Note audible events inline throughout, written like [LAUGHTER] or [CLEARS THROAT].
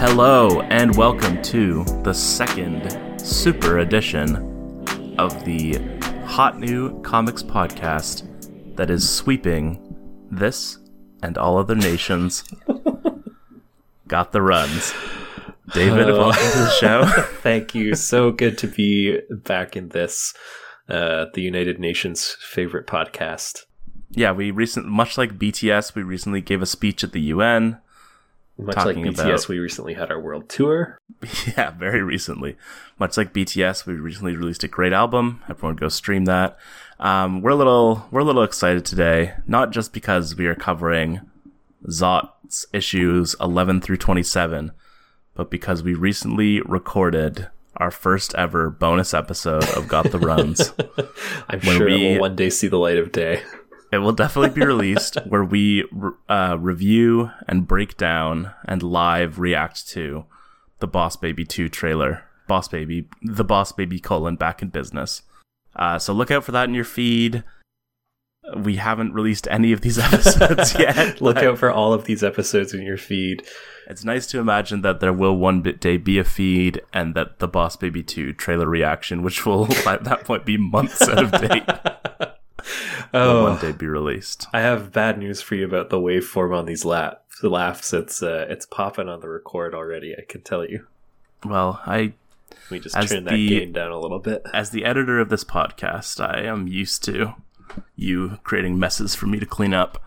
Hello, and welcome to the second super edition of the hot new comics podcast that is sweeping this and all other nations. [LAUGHS] Got the runs. David, Hello. welcome to the show. [LAUGHS] Thank you. So good to be back in this, uh, the United Nations favorite podcast. yeah, we recent much like BTS, we recently gave a speech at the UN. Much like BTS, about- we recently had our world tour. [LAUGHS] Yeah, very recently. Much like BTS, we recently released a great album. Everyone go stream that. Um, we're a little we're a little excited today, not just because we are covering Zot's issues 11 through 27, but because we recently recorded our first ever bonus episode of Got the Runs. [LAUGHS] I'm When sure we- will one day see the light of day. It will definitely be released [LAUGHS] where we uh, review and break down and live react to the Boss Baby 2 trailer. Boss Baby, the Boss Baby colon back in business. Uh, so look out for that in your feed. We haven't released any of these [LAUGHS] episodes yet. [LAUGHS] Look out for all of these episodes in your feed. It's nice to imagine that there will one bit day be a feed and that the Boss Baby 2 trailer reaction, which will at that point be months out of date, will one oh, day be released. I have bad news for you about the waveform on these laughs. The laughs, it's uh, it's popping on the record already. I can tell you. Well, I Let me just turn that gain down a little bit. as the editor of this podcast, I am used to you creating messes for me to clean up.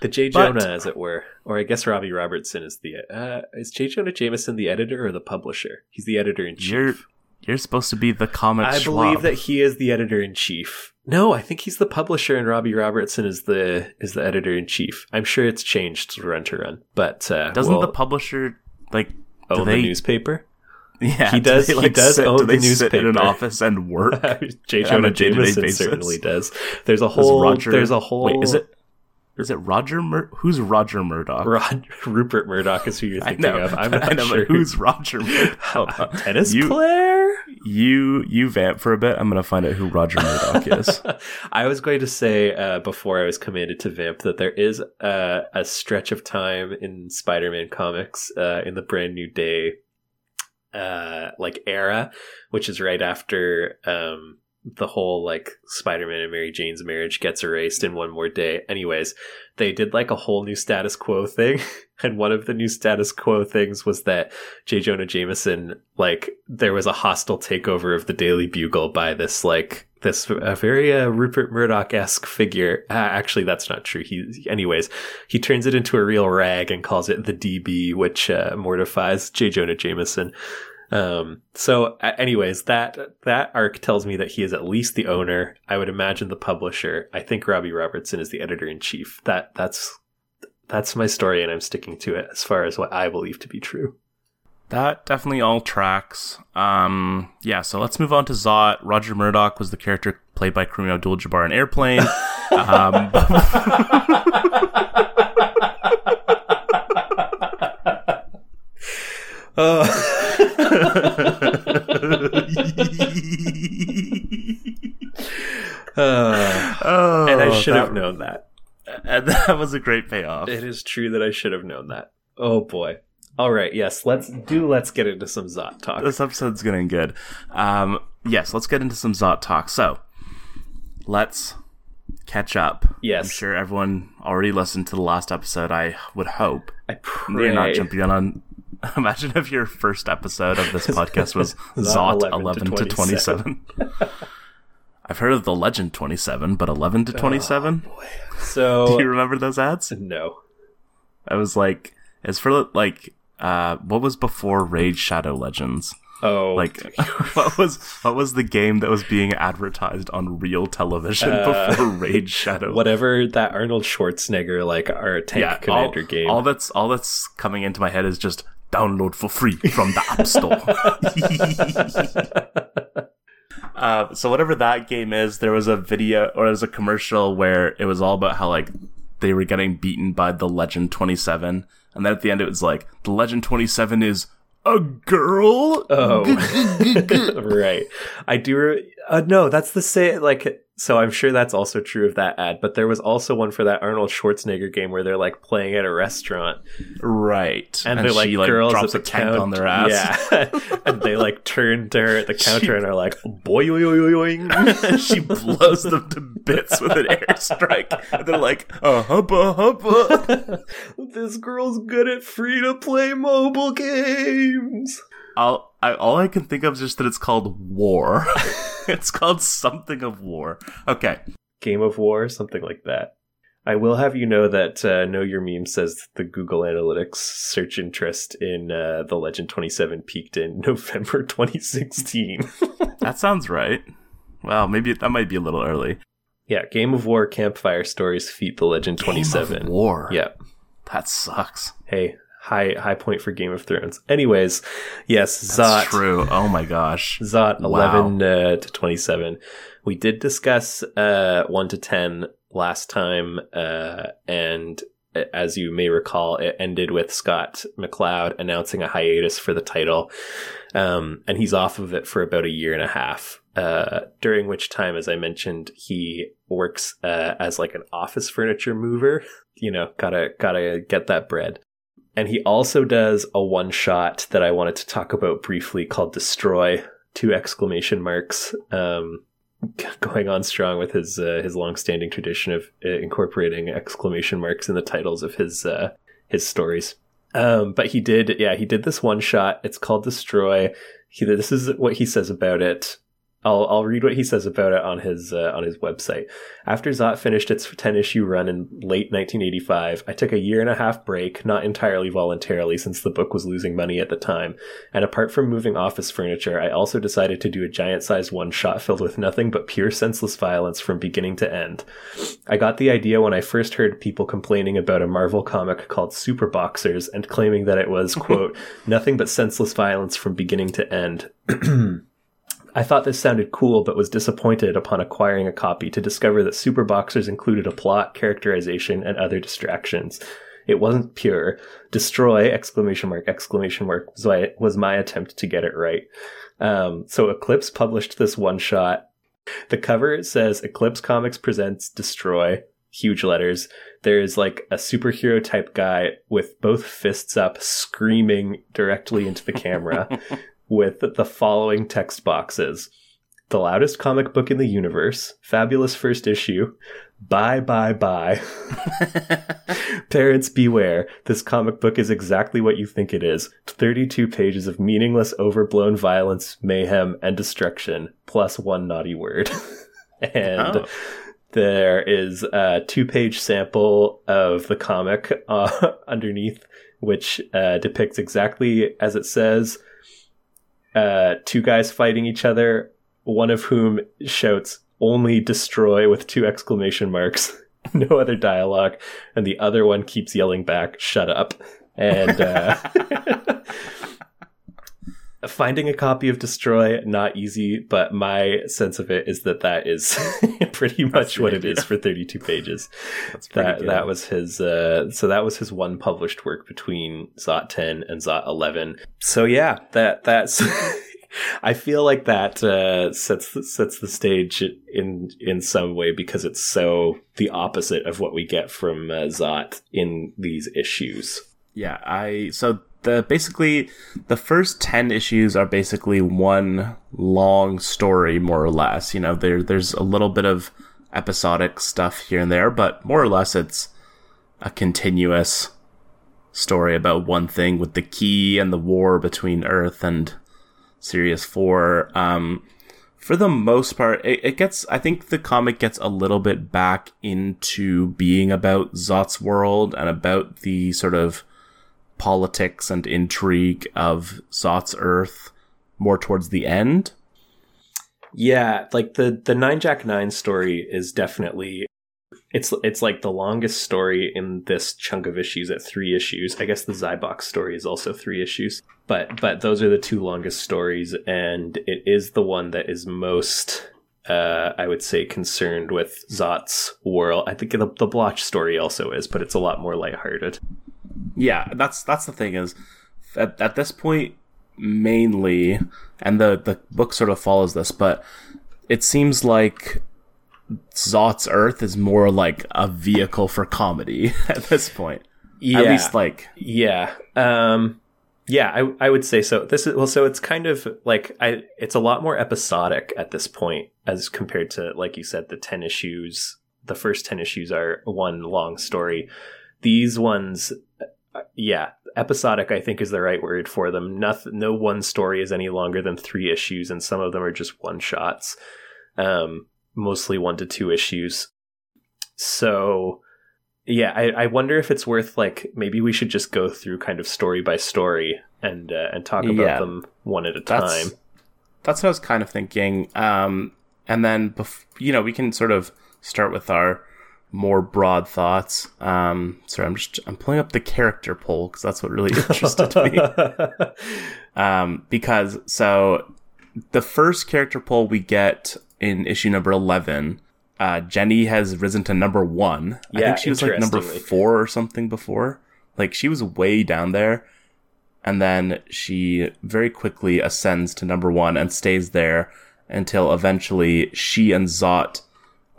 The J. But- Jonah, as it were, or I guess Robbie Robertson is the uh, is J. Jonah Jameson the editor or the publisher? He's the editor in chief. You're you're supposed to be the comic. I believe that he is the editor in chief. No, I think he's the publisher, and Robbie Robertson is the is the editor in chief. I'm sure it's changed to run to run, but uh, doesn't well, the publisher like do own they- the newspaper? yeah he do does- they, he does sit, own do the sit in an office and work. [LAUGHS] J. Jonah Jameson basis. certainly does. There's a whole. Roger- there's a whole. Wait, is it is it Roger? Mur- who's Roger Murdock? Rod, [LAUGHS] Rupert Murdoch is who you're thinking know, of. I'm [LAUGHS] not I know, sure who's Roger Murdock? tennis You- player. You you vamp for a bit. I'm gonna find out who Roger Murdock is. [LAUGHS] I was going to say uh, before I was commanded to vamp that there is a stretch of time in Spider-Man comics uh, in the Brand New Day uh, like era, which is right after um, the whole like Spider-Man and Mary Jane's marriage gets erased in one more day. Anyways, they did like a whole new status quo thing, [LAUGHS] and one of the new status quo things was that J. Jonah Jameson, like, there was a hostile takeover of the Daily Bugle by this, like, this very uh, Rupert Murdoch esque figure. Uh, actually, that's not true. He, anyways, he turns it into a real rag and calls it the DB, which uh, mortifies J. Jonah Jameson. Um, so, anyways, that that arc tells me that he is at least the owner. I would imagine the publisher. I think Robbie Robertson is the editor in chief. That that's that's my story, and I'm sticking to it as far as what I believe to be true. That definitely all tracks. Um, yeah, so let's move on to Zot. Roger Murdock was the character played by Kareem Abdul-Jabbar in Airplane. um, [LAUGHS] Uh, oh, [LAUGHS] [LAUGHS] and I should have known that. [LAUGHS] And that was a great payoff. It is true that I should have known that. Oh boy. All right. Yes. Let's do. Let's get into some Zot talk. This episode's getting good. Um, yes, let's get into some Zot talk. So, let's catch up. Yes. I'm sure everyone already listened to the last episode. I would hope. I pray. You're not jumping in on. [LAUGHS] Imagine if your first episode of this [LAUGHS] podcast was Zot Zot 11 11 to to 27. I've heard of the Legend 27, but 11 to 27? [LAUGHS] Do So you remember those ads? no. I was like, as for like, uh, what was before Raid Shadow Legends? Oh, Like, [LAUGHS] what was what was the game that was being advertised on real television Uh, before Raid Shadow? whatever that Arnold Schwarzenegger like our tank yeah, commander all, game. all that's all that's coming into my head is just download for free from the App Store. [LAUGHS] uh, so whatever that game is, there was a video or there was a commercial where it was all about how like they were getting beaten by the Legend Twenty Seven, and then at the end it was like the Legend Twenty Seven is a girl. Oh, [LAUGHS] [LAUGHS] right. I do. Re- uh, no, that's the same. Like so I'm sure that's also true of that ad. But there was also one for that Arnold Schwarzenegger game where they're like playing at a restaurant, Right. and, they're like she, like girls drops at a the tent on their ass. Yeah, [LAUGHS] and they like turn to her at the [LAUGHS] counter and are like, "Boy, oy, oy, oy, oy." and she blows them to bits with an airstrike. And they're like, uh hubba hubba. [LAUGHS] this girl's good at free to play mobile games." I'll, I, all I can think of is just that it's called War. [LAUGHS] it's called something of War. Okay. Game of War, something like that. I will have you know that uh, Know Your Meme says that the Google Analytics search interest in uh, The Legend 27 peaked in [LAUGHS] November 2016. [LAUGHS] That sounds right. Well, maybe that might be a little early. yeah, Game of War Campfire Stories feat The Legend 27. Game of War. Yeah. That sucks. Hey, high high point for Game of Thrones. Anyways, yes, That's Zot. true. Oh my gosh. Zot Wow. 11 uh, to 27. We did discuss uh, 1 to 10 last time, uh, and uh, as you may recall, it ended with Scott McCloud announcing a hiatus for the title, um, and he's off of it for about a year and a half. Uh, during which time, as I mentioned, he works uh, as like an office furniture mover. [LAUGHS] You know, gotta gotta get that bread. And he also does a one shot that I wanted to talk about briefly called Destroy, two exclamation marks. Um, going on strong with his uh, his long-standing tradition of uh, incorporating exclamation marks in the titles of his uh, his stories. Um, but he did, yeah, he did this one shot. It's called Destroy. He, this is what he says about it. I'll I'll read what he says about it on his uh, on his website. After Zot finished its 10 issue run in late 1985, I took a year and a half break, not entirely voluntarily since the book was losing money at the time. And apart from moving office furniture, I also decided to do a giant sized one shot filled with nothing but pure senseless violence from beginning to end. I got the idea when I first heard people complaining about a Marvel comic called Super Boxers and claiming that it was, [LAUGHS] quote, nothing but senseless violence from beginning to end. [CLEARS THROAT] I thought this sounded cool, but was disappointed upon acquiring a copy to discover that Super Boxers included a plot, characterization, and other distractions. It wasn't pure. Destroy! Exclamation mark! Exclamation mark! Was my, attempt to get it right. Um, so Eclipse published this one shot. The cover says Eclipse Comics presents Destroy. Huge letters. There's like a superhero type guy with both fists up, screaming directly into the camera [LAUGHS] with the following text boxes The loudest comic book in the universe, fabulous first issue, bye bye bye. [LAUGHS] Parents beware, this comic book is exactly what you think it is 32 pages of meaningless, overblown violence, mayhem, and destruction, plus one naughty word. [LAUGHS] and. Oh. There is a two page sample of the comic uh, [LAUGHS] underneath, which uh, depicts exactly as it says uh, two guys fighting each other, one of whom shouts only destroy with two exclamation marks, [LAUGHS] no other dialogue, and the other one keeps yelling back, shut up. And uh, [LAUGHS] finding a copy of Destroy, not easy, but my sense of it is that that is [LAUGHS] pretty much what it is for 32 pages [LAUGHS] that good. that was his uh so that was his one published work between Zot 10 and Zot 11 so yeah that that's [LAUGHS] I feel like that uh, sets the, sets the stage in in some way because it's so the opposite of what we get from uh, Zot in these issues. Yeah, I so the basically the first 10 issues are basically one long story more or less. You know, there there's a little bit of episodic stuff here and there, but more or less it's a continuous story about one thing with the key and the war between Earth and Sirius 4. Um for the most part, it, it gets, I think the comic gets a little bit back into being about Zot's world and about the sort of politics and intrigue of Zot's Earth more towards the end. Yeah, like the the Nine Jack Nine story is definitely it's it's like the longest story in this chunk of issues at three issues. I guess the Zybox story is also three issues, but but those are the two longest stories, and it is the one that is most. Uh, I would say concerned with Zot's world. I think the, the Blotch story also is, but it's a lot more lighthearted. Yeah, that's that's the thing is at, at this point mainly and the the book sort of follows this, but it seems like Zot's Earth is more like a vehicle for comedy [LAUGHS] at this point. Yeah. At least like Yeah. Um yeah, I I would say so. This is well so it's kind of like I it's a lot more episodic at this point as compared to like you said the 10 issues. The first 10 issues are one long story. These ones yeah, episodic I think is the right word for them. Nothing no one story is any longer than 3 issues and some of them are just one shots. Um mostly 1 to 2 issues. So yeah, I, I wonder if it's worth like maybe we should just go through kind of story by story and uh, and talk about Yeah. them one at a that's time. that's what I was kind of thinking. Um, and then bef- you know we can sort of start with our more broad thoughts. Um, sorry, I'm just I'm pulling up the character poll because that's what really interested me. [LAUGHS] um, because so the first character poll we get in issue number 11 uh, jenny has risen to number one i think she was like number four or something before like she was way down there and then she very quickly ascends to number one and stays there until eventually she and zot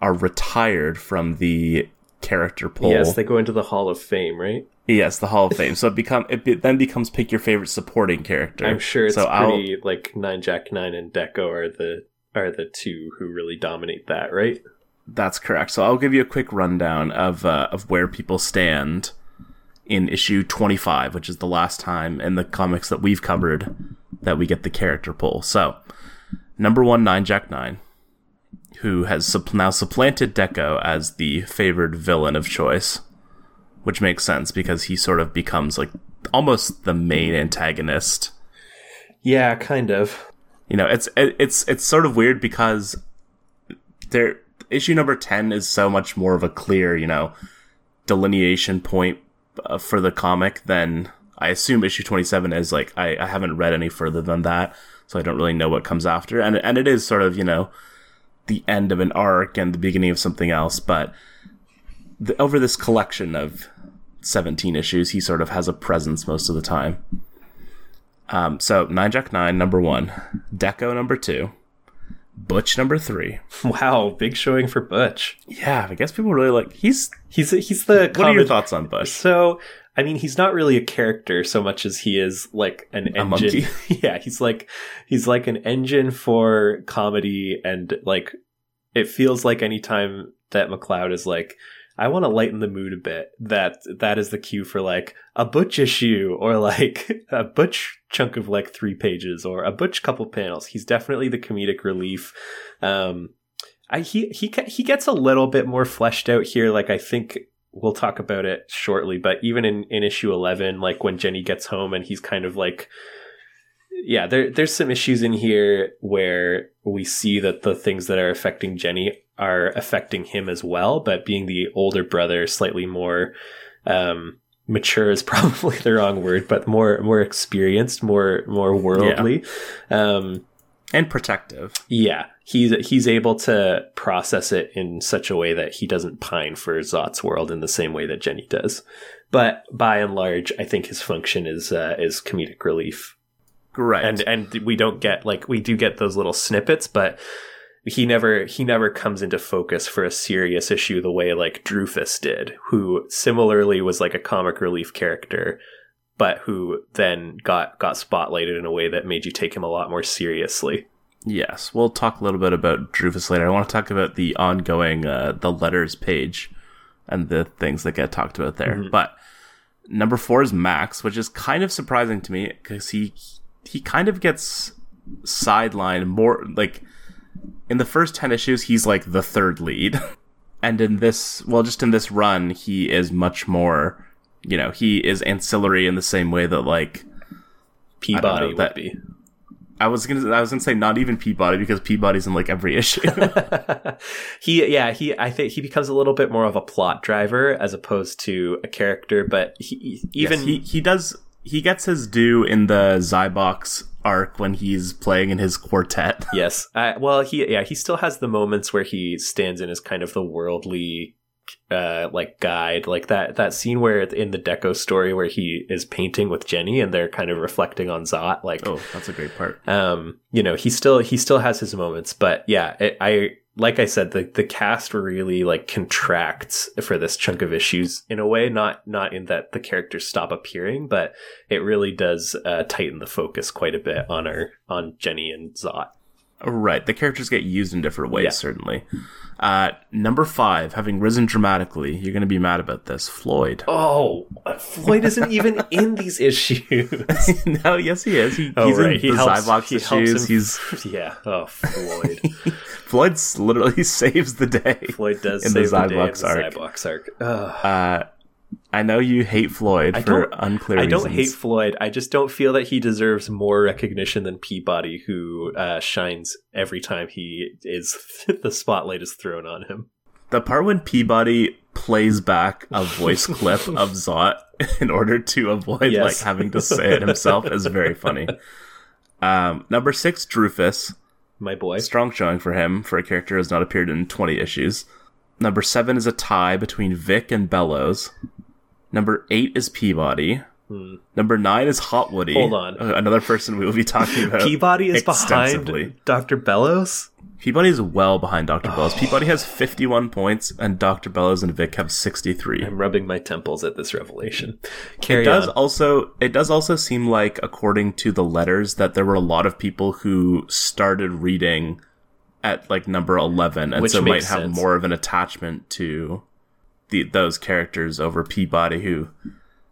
are retired from the character poll yes, they go into the Hall of Fame, right? yes the hall of fame so it become it be, then becomes pick your favorite supporting character I'm sure it's so I'll- pretty like Nine Jack Nine and Dekko are the are the two who really dominate that, right? That's correct. So I'll give you a quick rundown of uh, of where people stand in issue 25, which is the last time in the comics that we've covered that we get the character poll. So, number 1 Nine Jack 9, who has now supplanted Dekko as the favored villain of choice, which makes sense because he sort of becomes like almost the main antagonist Yeah, kind of. you know it's it, it's it's sort of weird because there issue number 10 is so much more of a clear you know delineation point uh, for the comic than i assume issue 27 is like I, I haven't read any further than that so i don't really know what comes after and and it is sort of you know the end of an arc and the beginning of something else but the, over this collection of 17 issues he sort of has a presence most of the time um, so Nine Jack Nine number one, Dekko number two, Butch number three. [LAUGHS] Wow, big showing for Butch. Yeah, I guess people really like. He's. He's he's the What are your thoughts on Butch? So, I mean, he's not really a character so much as he is like an A engine. [LAUGHS] yeah, he's like he's like an engine for comedy, and like it feels like anytime that McCloud is like, I want to lighten the mood a bit. That that is the cue for like a butch issue or like [LAUGHS] a butch chunk of like three pages or a butch couple panels. He's definitely the comedic relief. Um, I he he he gets a little bit more fleshed out here. Like I think we'll talk about it shortly. But even in in issue eleven, like when Jenny gets home and he's kind of like, yeah, there there's some issues in here where we see that the things that are affecting Jenny are affecting him as well. But being the older brother, slightly more. Um, mature is [LAUGHS] probably the wrong word but more more experienced more more worldly um and protective. yeah, he's he's able to process it in such a way that he doesn't pine for Zot's world in the same way that Jenny does. But by and large, I think his function is uh, is comedic relief, Right. and and we don't get like we do get those little snippets, but he never he never comes into focus for a serious issue the way like Drufus did, who similarly was like a comic relief character. But who then got got spotlighted in a way that made you take him a lot more seriously. yes, we'll talk a little bit about Drufus later. I want to talk about the ongoing uh, the letters page and the things that get talked about there. Mhm. But number four is Max, which is kind of surprising to me because he he kind of gets sidelined more like in the first 10 issues he's like the third lead [LAUGHS] and in this well just in this run he is much more you know he is ancillary in the same way that like Peabody would that- be. i was gonna i was gonna say not even peabody because peabody's in like every [LAUGHS] issue [LAUGHS] he yeah he I think he becomes a little bit more of a plot driver as opposed to a character, but he even Yes, he he does he gets his due in the zybox arc when he's playing in his quartet [LAUGHS] yes uh, well he yeah he still has the moments where he stands in as kind of the worldly uh like guide like that that scene where in the dekko story where he is painting with jenny and they're kind of reflecting on zot like oh that's a great part um you know he still he still has his moments but yeah it, i like I said, the the cast really like contracts for this chunk of issues in a way, not not in that the characters stop appearing, but it really does uh, tighten the focus quite a bit on our on Jenny and Zot. Right. The characters get used in different ways, Yeah. certainly. Uh, number five, having risen dramatically, you're going to be mad about this. Floyd. Oh, Floyd isn't even in these [LAUGHS] issues. [LAUGHS] no, yes, he is. He, Oh, he's right. in He the helps- Zybox he helps issues. He's [LAUGHS] yeah. Oh, Floyd. Floyd literally saves the day. Floyd does In the save the, day in Zybox arc. Zybox arc. Ugh. Uh, I know you hate Floyd I for unclear I don't hate Floyd. I just don't feel that he deserves more recognition than Peabody, who uh, shines every time he is [LAUGHS] the spotlight is thrown on him. The part when Peabody plays back a voice [LAUGHS] clip of Zot [LAUGHS] in order to avoid Yes. like having to say it himself is very funny. Um, number six, Drufus. My boy. Strong showing for him for a character who has not appeared in 20 issues. Number seven is a tie between Vic and Bellows. Number eight is Peabody. Hmm. Number nine is Hot Woody. Hold on. Uh, Another person we will be talking about. Peabody is behind Dr. Bellows. Peabody is well behind Dr. Bellows. Peabody has 51 points, and Dr. Bellows and Vic have 63. I'm rubbing my temples at this revelation. Carry It does on. also it does also seem like according to the letters that there were a lot of people who started reading at like number 11 and Which so might have sense. more of an attachment to the those characters over Peabody who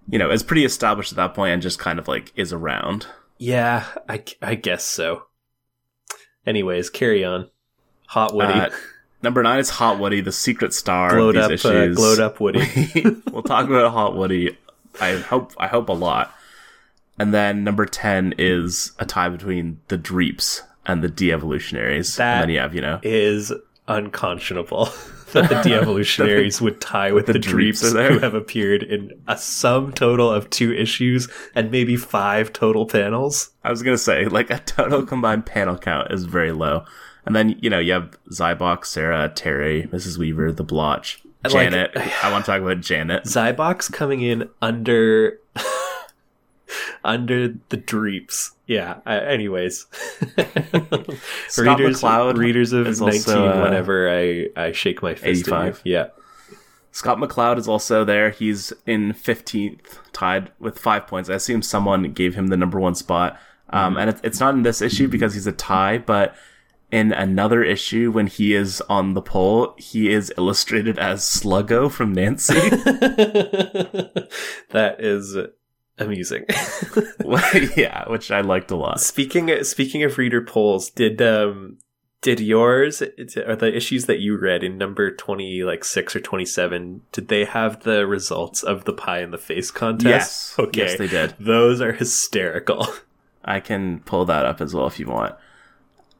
you know is pretty established at that point and just kind of like is around. Yeah, I, I guess so. Anyways, carry on. Hot Woody. Uh, number 9 is Hot Woody, the secret star glowed of up, these uh, issues. glowed up Woody. [LAUGHS] we'll talk about Hot Woody. I hope I hope a lot. And then number ten is a tie between the Dreeps and the De-Evolutionaries. That- and then you have, you know, is unconscionable [LAUGHS] that the [LAUGHS] de-evolutionaries would tie with the, the Dreeps who have appeared in a sum total of two issues and maybe five total panels. I was gonna say like a total combined panel count is very low. And then you know you have Zybox, Sarah, Terry, Mrs. Weaver, the Blotch, And, like- Janet. I want to talk about Janet. Zybox coming in under [LAUGHS] under the Dreeps. Yeah. Uh, anyways, [LAUGHS] Scott readers, McCloud readers of nineteen. also, uh, whenever I I shake my fist at you. 85. Yeah. Scott McCloud is also there. He's in 15th, tied with five points. I assume someone gave him the number one spot. Um, and it, it's not in this issue because he's a tie, but in another issue, when he is on the poll, he is illustrated as Sluggo from Nancy. [LAUGHS] that is amusing. [LAUGHS] [LAUGHS] yeah, which I liked a lot. speaking speaking of reader polls, did um did yours or the issues that you read in number twenty like six or twenty seven? Did they have the results of the pie in the face contest? Yes. Okay. Yes, they did. Those are hysterical. [LAUGHS] I can pull that up as well if you want.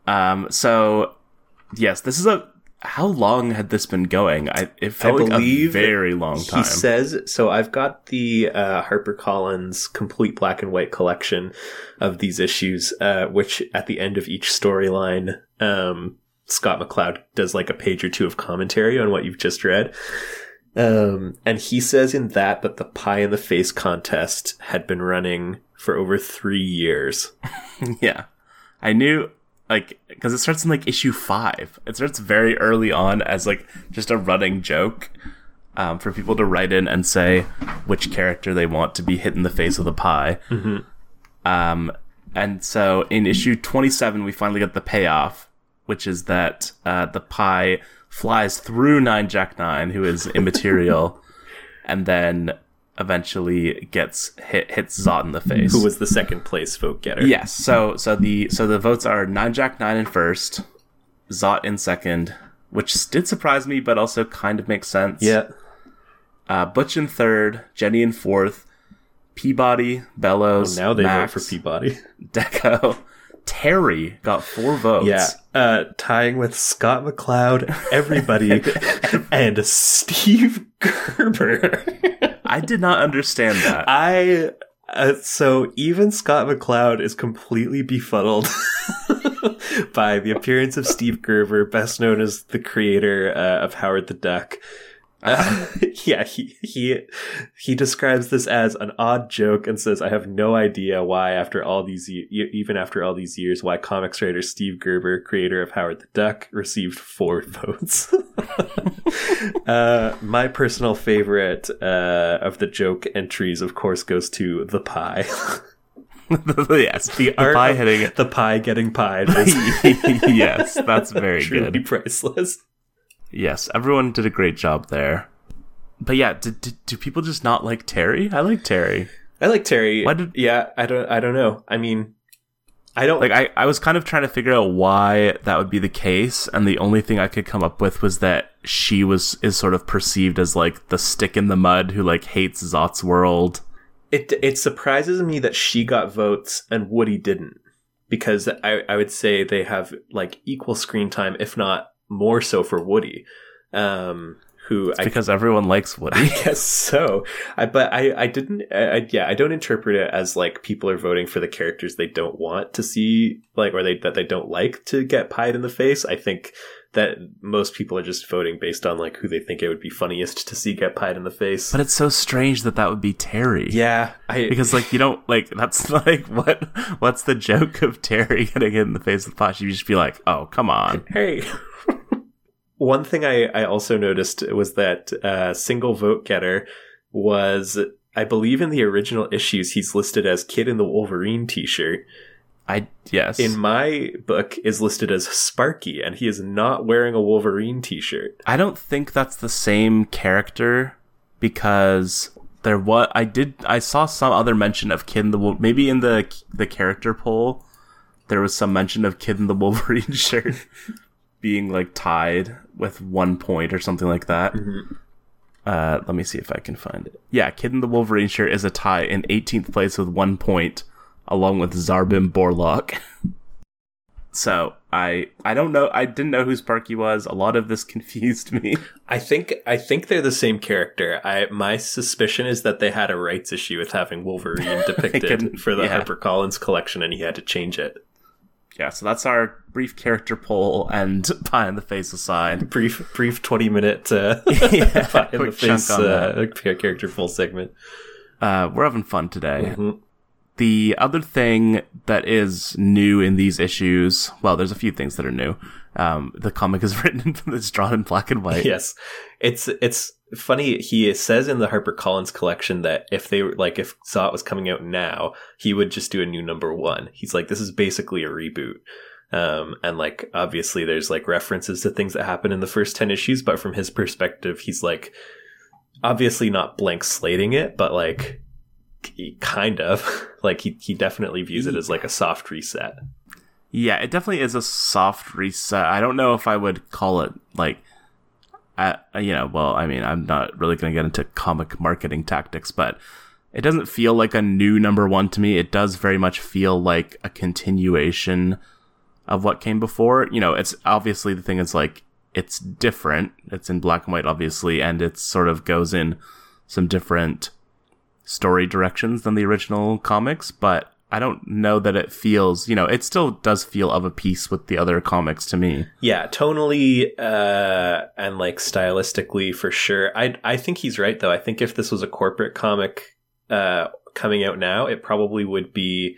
Um, so yes, this is a. How long had this been going? I it felt like a very long time. He says so. I've got the uh, HarperCollins complete black and white collection of these issues, uh, which at the end of each storyline, um, Scott McCloud does like a page or two of commentary on what you've just read. Um, and he says in that that the pie in the face contest had been running for over three years. [LAUGHS] Yeah. I knew, like, because it starts in, like, issue five. It starts very early on as, like, just a running joke um, for people to write in and say which character they want to be hit in the face with a pie. Um, and so in issue 27, we finally get the payoff, which is that uh, the pie flies through Nine Jack Nine, who is immaterial, [LAUGHS] and then eventually gets hit hits Zot in the face. Who was the second place vote getter? Yes. So so the so the votes are nine Jack nine in first, Zot in second, which did surprise me, but also kind of makes sense. Yeah. Uh, Butch in third, Jenny in fourth, Peabody, Bellows, Now they Max, vote for Peabody. [LAUGHS] Dekko, Terry got four votes. Yeah, uh, tying with Scott McCloud, everybody, [LAUGHS] and Steve Gerber. [LAUGHS] I did not understand that. [LAUGHS] I uh, so even Scott McCloud is completely befuddled [LAUGHS] by the appearance of Steve Gerber, best known as the creator uh, of Howard the Duck. Uh, [LAUGHS] [LAUGHS] yeah, he he he describes this as an odd joke and says, "I have no idea why, after all these ye- even after all these years, why comics writer Steve Gerber, creator of Howard the Duck, received four [LAUGHS] votes." uh, my personal favorite uh, of the joke entries, of course, goes to the pie. yes, the, the pie hitting. the pie getting pied yes, that's very truly good. priceless. Yes, everyone did a great job there. But yeah, do, do, do people just not like Terry? I like Terry. I like Terry. Why did- yeah, I don't. I don't know. I mean, I don't Like I, I was kind of trying to figure out why that would be the case, and the only thing I could come up with was that she was is sort of perceived as like the stick in the mud who like hates Zot's world. It it surprises me that she got votes and Woody didn't, because I I would say they have like equal screen time, if not more so for Woody, um, who I Because everyone likes [LAUGHS] Woody. I guess so. I but I I didn't. I, I, yeah, I don't interpret it as like people are voting for the characters they don't want to see, like or they that they don't like to get pied in the face. I think that most people are just voting based on like who they think it would be funniest to see get pied in the face. but it's so strange that that would be Terry. yeah, I Because like you don't like that's [LAUGHS] like what what's the joke of Terry [LAUGHS] getting hit in the face with pot? You just be like, oh come on. hey. One thing I, I also noticed was that uh, single vote getter was, I believe, in the original issues, he's listed as Kid in the Wolverine T-shirt. I yes. In my book, is listed as Sparky, and he is not wearing a Wolverine T-shirt. I don't think that's the same character because there was I did I saw some other mention of Kid in the maybe in the the character poll there was some mention of Kid in the Wolverine [LAUGHS] shirt being like tied with one point or something like that. Uh, let me see if I can find it. Yeah, Kid in the Wolverine shirt is a tie in 18th place with one point, along with Zarbin Borlock. [LAUGHS] so I I don't know. I didn't know who Sparky was. A lot of this [LAUGHS] confused me. I think I think they're the same character. I my suspicion is that they had a rights issue with having Wolverine [LAUGHS] depicted couldn't- for the yeah. HarperCollins collection, and he had to change it. Yeah, so that's our brief character poll and [LAUGHS] pie in the face aside. [LAUGHS] Brief brief twenty minute uh, [LAUGHS] Yeah, pie in the face uh, character full segment. Uh, we're having fun today. Mhm. The other thing that is new in these issues, well, there's a few things that are new. Um, the comic is written, it's drawn in black and white. Yes, it's it's funny. He says in the harper collins collection that if they were like if Zot was coming out now, he would just do a new number one. He's like, this is basically a reboot. Um, and like obviously there's like references to things that happen in the first 10 issues, but from his perspective, he's like obviously not blank slating it, but like he kind of [LAUGHS] like he, he definitely views it as like a soft reset. Yeah, it definitely is a soft reset. I don't know if I would call it like, uh, you know, well, I mean, I'm not really going to get into comic marketing tactics, but it doesn't feel like a new number one to me. It does very much feel like a continuation of what came before. You know, it's obviously the thing is like, it's different. It's in black and white, obviously, and it sort of goes in some different story directions than the original comics, but I don't know that it feels, you know, it still does feel of a piece with the other comics to me. Yeah, tonally uh, and like stylistically for sure. I I think he's right though. I think if this was a corporate comic uh, coming out now, it probably would be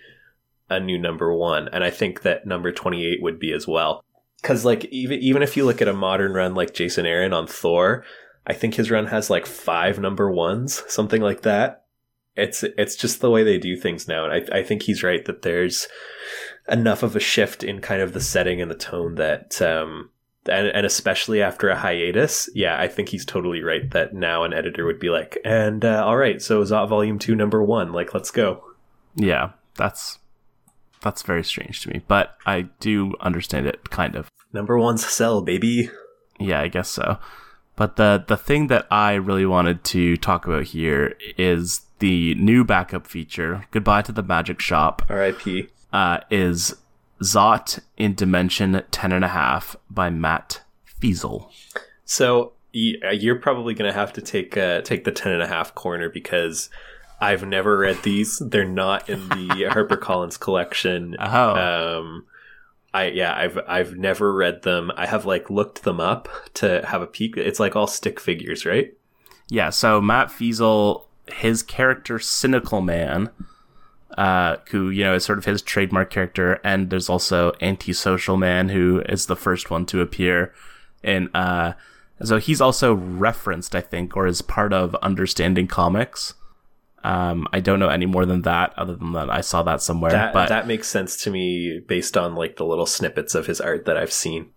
a new number one, and I think that number twenty eight would be as well. Because like even even if you look at a modern run like Jason Aaron on Thor, I think his run has like five number ones, something like that. It's it's just the way they do things now, and I I think he's right that there's enough of a shift in kind of the setting and the tone that um and, and especially after a hiatus yeah i think he's totally right that now an editor would be like and uh, all right so zot volume 2 number 1 like let's go Yeah, that's that's very strange to me, but I do understand it kind of. number 1's sell baby Yeah, I guess so. But the the thing that I really wanted to talk about here is the new backup feature, Goodbye to the Magic Shop, rip uh, is Zot in Dimension 10 and a half by Matt Feazell. so uh, you're probably gonna have to take uh take the 10 and a half corner because i've never read these they're not in the [LAUGHS] harpercollins collection Oh. um I yeah, I've I've never read them. I have like looked them up to have a peek. It's like all stick figures, right? Yeah, so Matt Feazell, his character Cynical Man, uh, who, you know, is sort of his trademark character, and there's also Antisocial Man, who is the first one to appear in uh so he's also referenced, I think, or is part of Understanding Comics. Um, I don't know any more than that, other than that I saw that somewhere. That but that makes sense to me based on like the little snippets of his art that I've seen.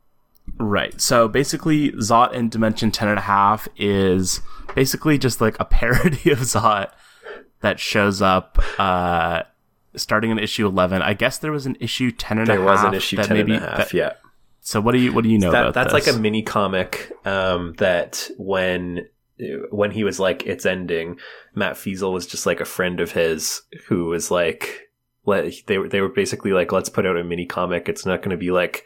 Right. So basically, Zot in Dimension 10 and a half is basically just like a [LAUGHS] parody of Zot that shows up uh, starting in issue 11. I guess there was an issue 10 and There a was an issue that 10 maybe and a half, that- yeah. So what do you what do you know about that, that's this? like a mini comic um, that when when he was like it's ending matt Feazell was just like a friend of his who was like let, they, were- they were basically like let's put out a mini comic it's not going to be like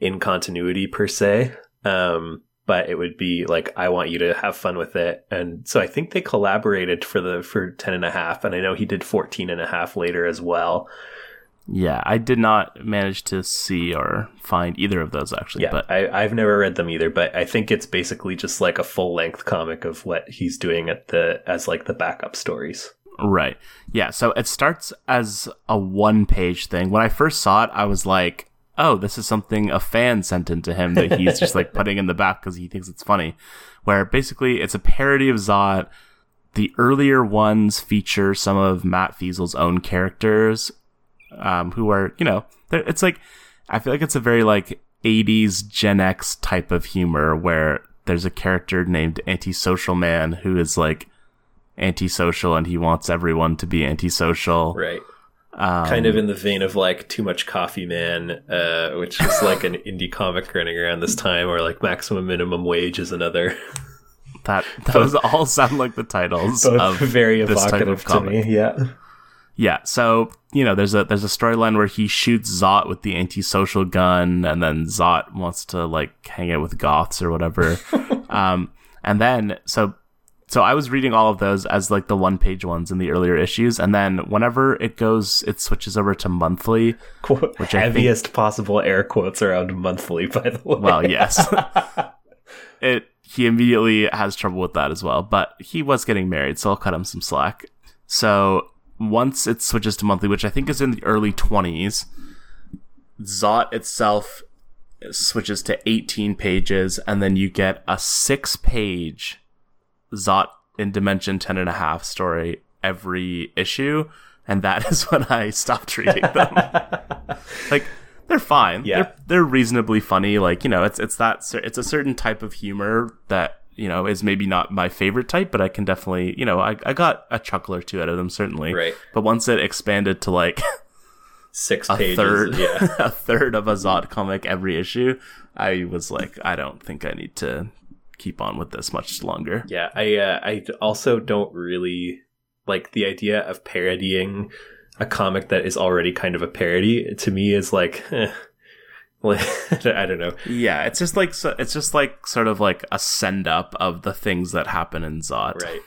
in continuity per se um, but it would be like i want you to have fun with it and so i think they collaborated for the for 10 and a half and i know he did 14 and a half later as well Yeah, I did not manage to see or find either of those actually, Yeah, but I, I've never read them either, but I think it's basically just like a full length comic of what he's doing at the as like the backup stories. Right. Yeah. So it starts as a one page thing. When I first saw it, I was like, oh, this is something a fan sent into him that he's just like [LAUGHS] putting in the back because he thinks it's funny. Where basically it's a parody of Zot. The earlier ones feature some of Matt Feazell's own characters, um, who are, you know, it's like, I feel like it's a very like 80s Gen X type of humor where there's a character named Antisocial Man who is like, antisocial and he wants everyone to be antisocial. Right. Um, kind of in the vein of like Too Much Coffee Man, uh, which is like an indie comic running around this time, or like Maximum Minimum Wage is another. [LAUGHS] that [LAUGHS] those all sound like the titles Both of very this type evocative of to comic. me. Yeah. Yeah, so you know, there's a there's a storyline where he shoots Zot with the antisocial gun, and then Zot wants to like hang out with goths or whatever. [LAUGHS] um, and then so so I was reading all of those as like the one page ones in the earlier issues, and then whenever it goes, it switches over to monthly. Quote, Which I think- heaviest possible air quotes around monthly, by the way. Well, yes. [LAUGHS] it he immediately has trouble with that as well, but he was getting married, so I'll cut him some slack. So once it switches to monthly, which I think is in the early 20s, Zot itself switches to 18 pages, and then you get a six page Zot in Dimension 10 and a half story every issue, and that [LAUGHS] is when I stopped reading them. [LAUGHS] like, they're fine. Yeah. They're, they're reasonably funny. Like, you know, it's, it's that, it's a certain type of humor that, you know, is maybe not my favorite type, but I can definitely, you know, I, I got a chuckle or two out of them, certainly. Right. But once it expanded to like [LAUGHS] Six a pages. third, Yeah. a third of a Zot comic every issue, I was like, I don't think I need to keep on with this much longer. Yeah, I uh, I also don't really like the idea of parodying a comic that is already kind of a parody. To me, is like, eh, [LAUGHS] like I don't know. Yeah, it's just like so, it's just like sort of like a send up of the things that happen in Zot. Right,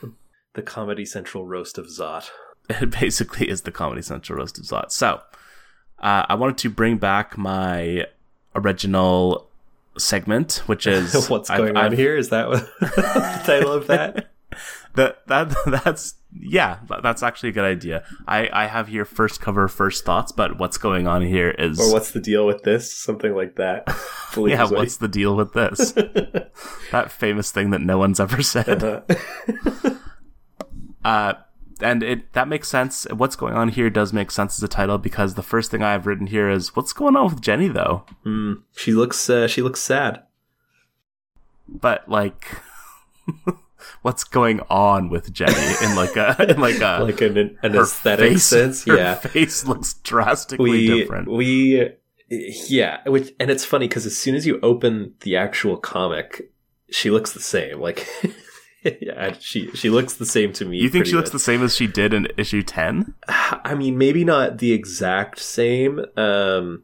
the Comedy Central roast of Zot. [LAUGHS] It basically is the Comedy Central roast of Zot. So, uh, I wanted to bring back my original segment, which is [LAUGHS] What's I've- going on I've- here? Is that what [LAUGHS] the title of that? [LAUGHS] That that that's yeah, that's actually a good idea. I I have here first cover, first thoughts, but what's going on here is or what's the deal with this? Something like that. Yeah, what what's the deal with this? that famous thing that no one's ever said. Uh, Uh, and it that makes sense. What's going on here does make sense as a title because the first thing I have written here is what's going on with Jenny though. mm, she looks uh, she looks sad. But like, [LAUGHS] what's going on with Jenny in like a in like a [LAUGHS] Like an, an aesthetic face- sense, her yeah. face looks drastically we different. we yeah which and it's funny because as soon as you open the actual comic she looks the same like [LAUGHS] [LAUGHS] yeah she she looks the same to me you think she looks much. the same as she did in issue ten? [SIGHS] i mean maybe not the exact same um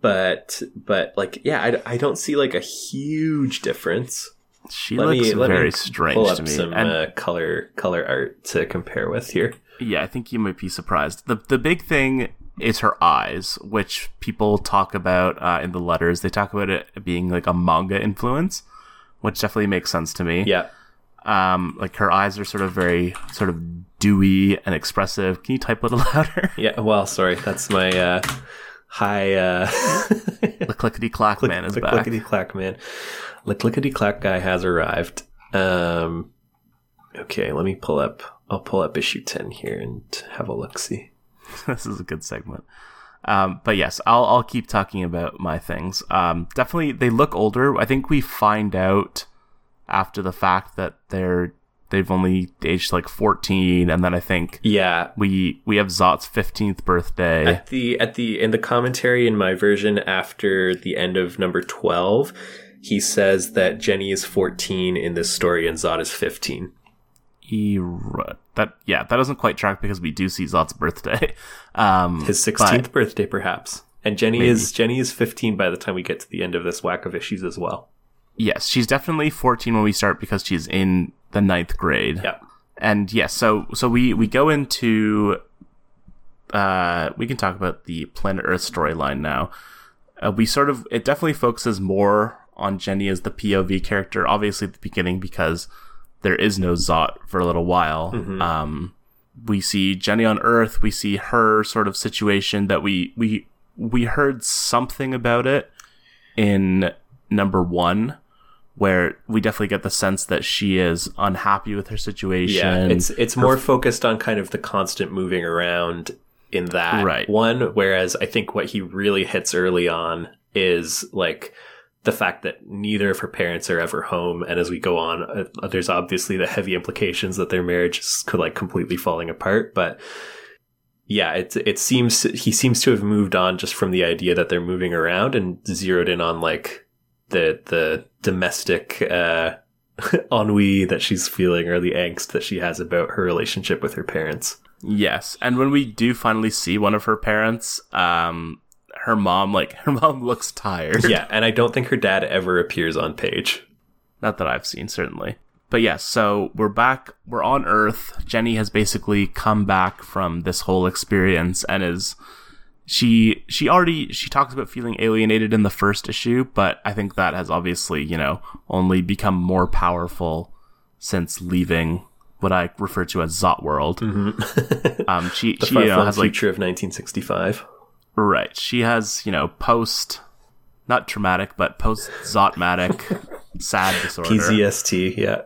but but like yeah i, I don't see like a huge difference She let looks me very me strange to me. some and uh, color color art to compare with here yeah, I think you might be surprised. the The big thing is her eyes, which people talk about uh, in the letters. They talk about it being like a manga influence, which definitely makes sense to me. Yeah. Um, like her eyes are sort of very sort of dewy and expressive. Can you type a little [LAUGHS] louder? Yeah. Well, sorry. That's my uh, high. Uh, [LAUGHS] the clickety clack man is the back. clickety clack man. The clickety clack guy has arrived. Um, okay, let me pull up. I'll pull up issue ten here and have a look. See. [LAUGHS] this is a good segment. Um, but yes, I'll I'll keep talking about my things. Um, definitely, they look older. I think we find out after the fact that they're they've only aged like fourteen, and then I think Yeah. we we have Zot's fifteenth birthday. At the at the in the commentary in my version after the end of number twelve, he says that Jenny is fourteen in this story and Zot is fifteen. Era- that yeah, that doesn't quite track because we do see Zot's birthday. [LAUGHS] Um, His but- sixteenth birthday, perhaps. And Jenny Maybe. is Jenny is fifteen by the time we get to the end of this whack of issues as well. Yes, she's definitely 14 when we start because she's in the ninth grade. Yeah. And yes, so so we we go into uh we can talk about the Planet Earth storyline now. Uh, we sort of it definitely focuses more on Jenny as the POV character, obviously at the beginning because there is no Zot for a little while. Um we see Jenny on Earth, we see her sort of situation that we we we heard something about it in number 1 where we definitely get the sense that she is unhappy with her situation. Yeah, it's it's more focused on kind of the constant moving around in that Right. one. Whereas I think what he really hits early on is like the fact that neither of her parents are ever home, and as we go on, uh, there's obviously the heavy implications that their marriage is co- like completely falling apart. But yeah, it it seems he seems to have moved on just from the idea that they're moving around and zeroed in on like the the domestic uh [LAUGHS] ennui that she's feeling or the angst that she has about her relationship with her parents. Yes, and when we do finally see one of her parents, um, her mom like [LAUGHS] her mom looks tired. Yeah, and I don't think her dad ever appears on page. not that I've seen certainly. But yes, so we're back. We're on Earth. Jenny has basically come back from this whole experience and is she she already she talks about feeling alienated in the first issue, but I think that has obviously you know only become more powerful since leaving what I refer to as Zot World. [LAUGHS] Um, she [LAUGHS] The she you know, has like future of 1965. Right. She has, you know, post not traumatic, but post zotmatic [LAUGHS] sad disorder. PZST, yeah.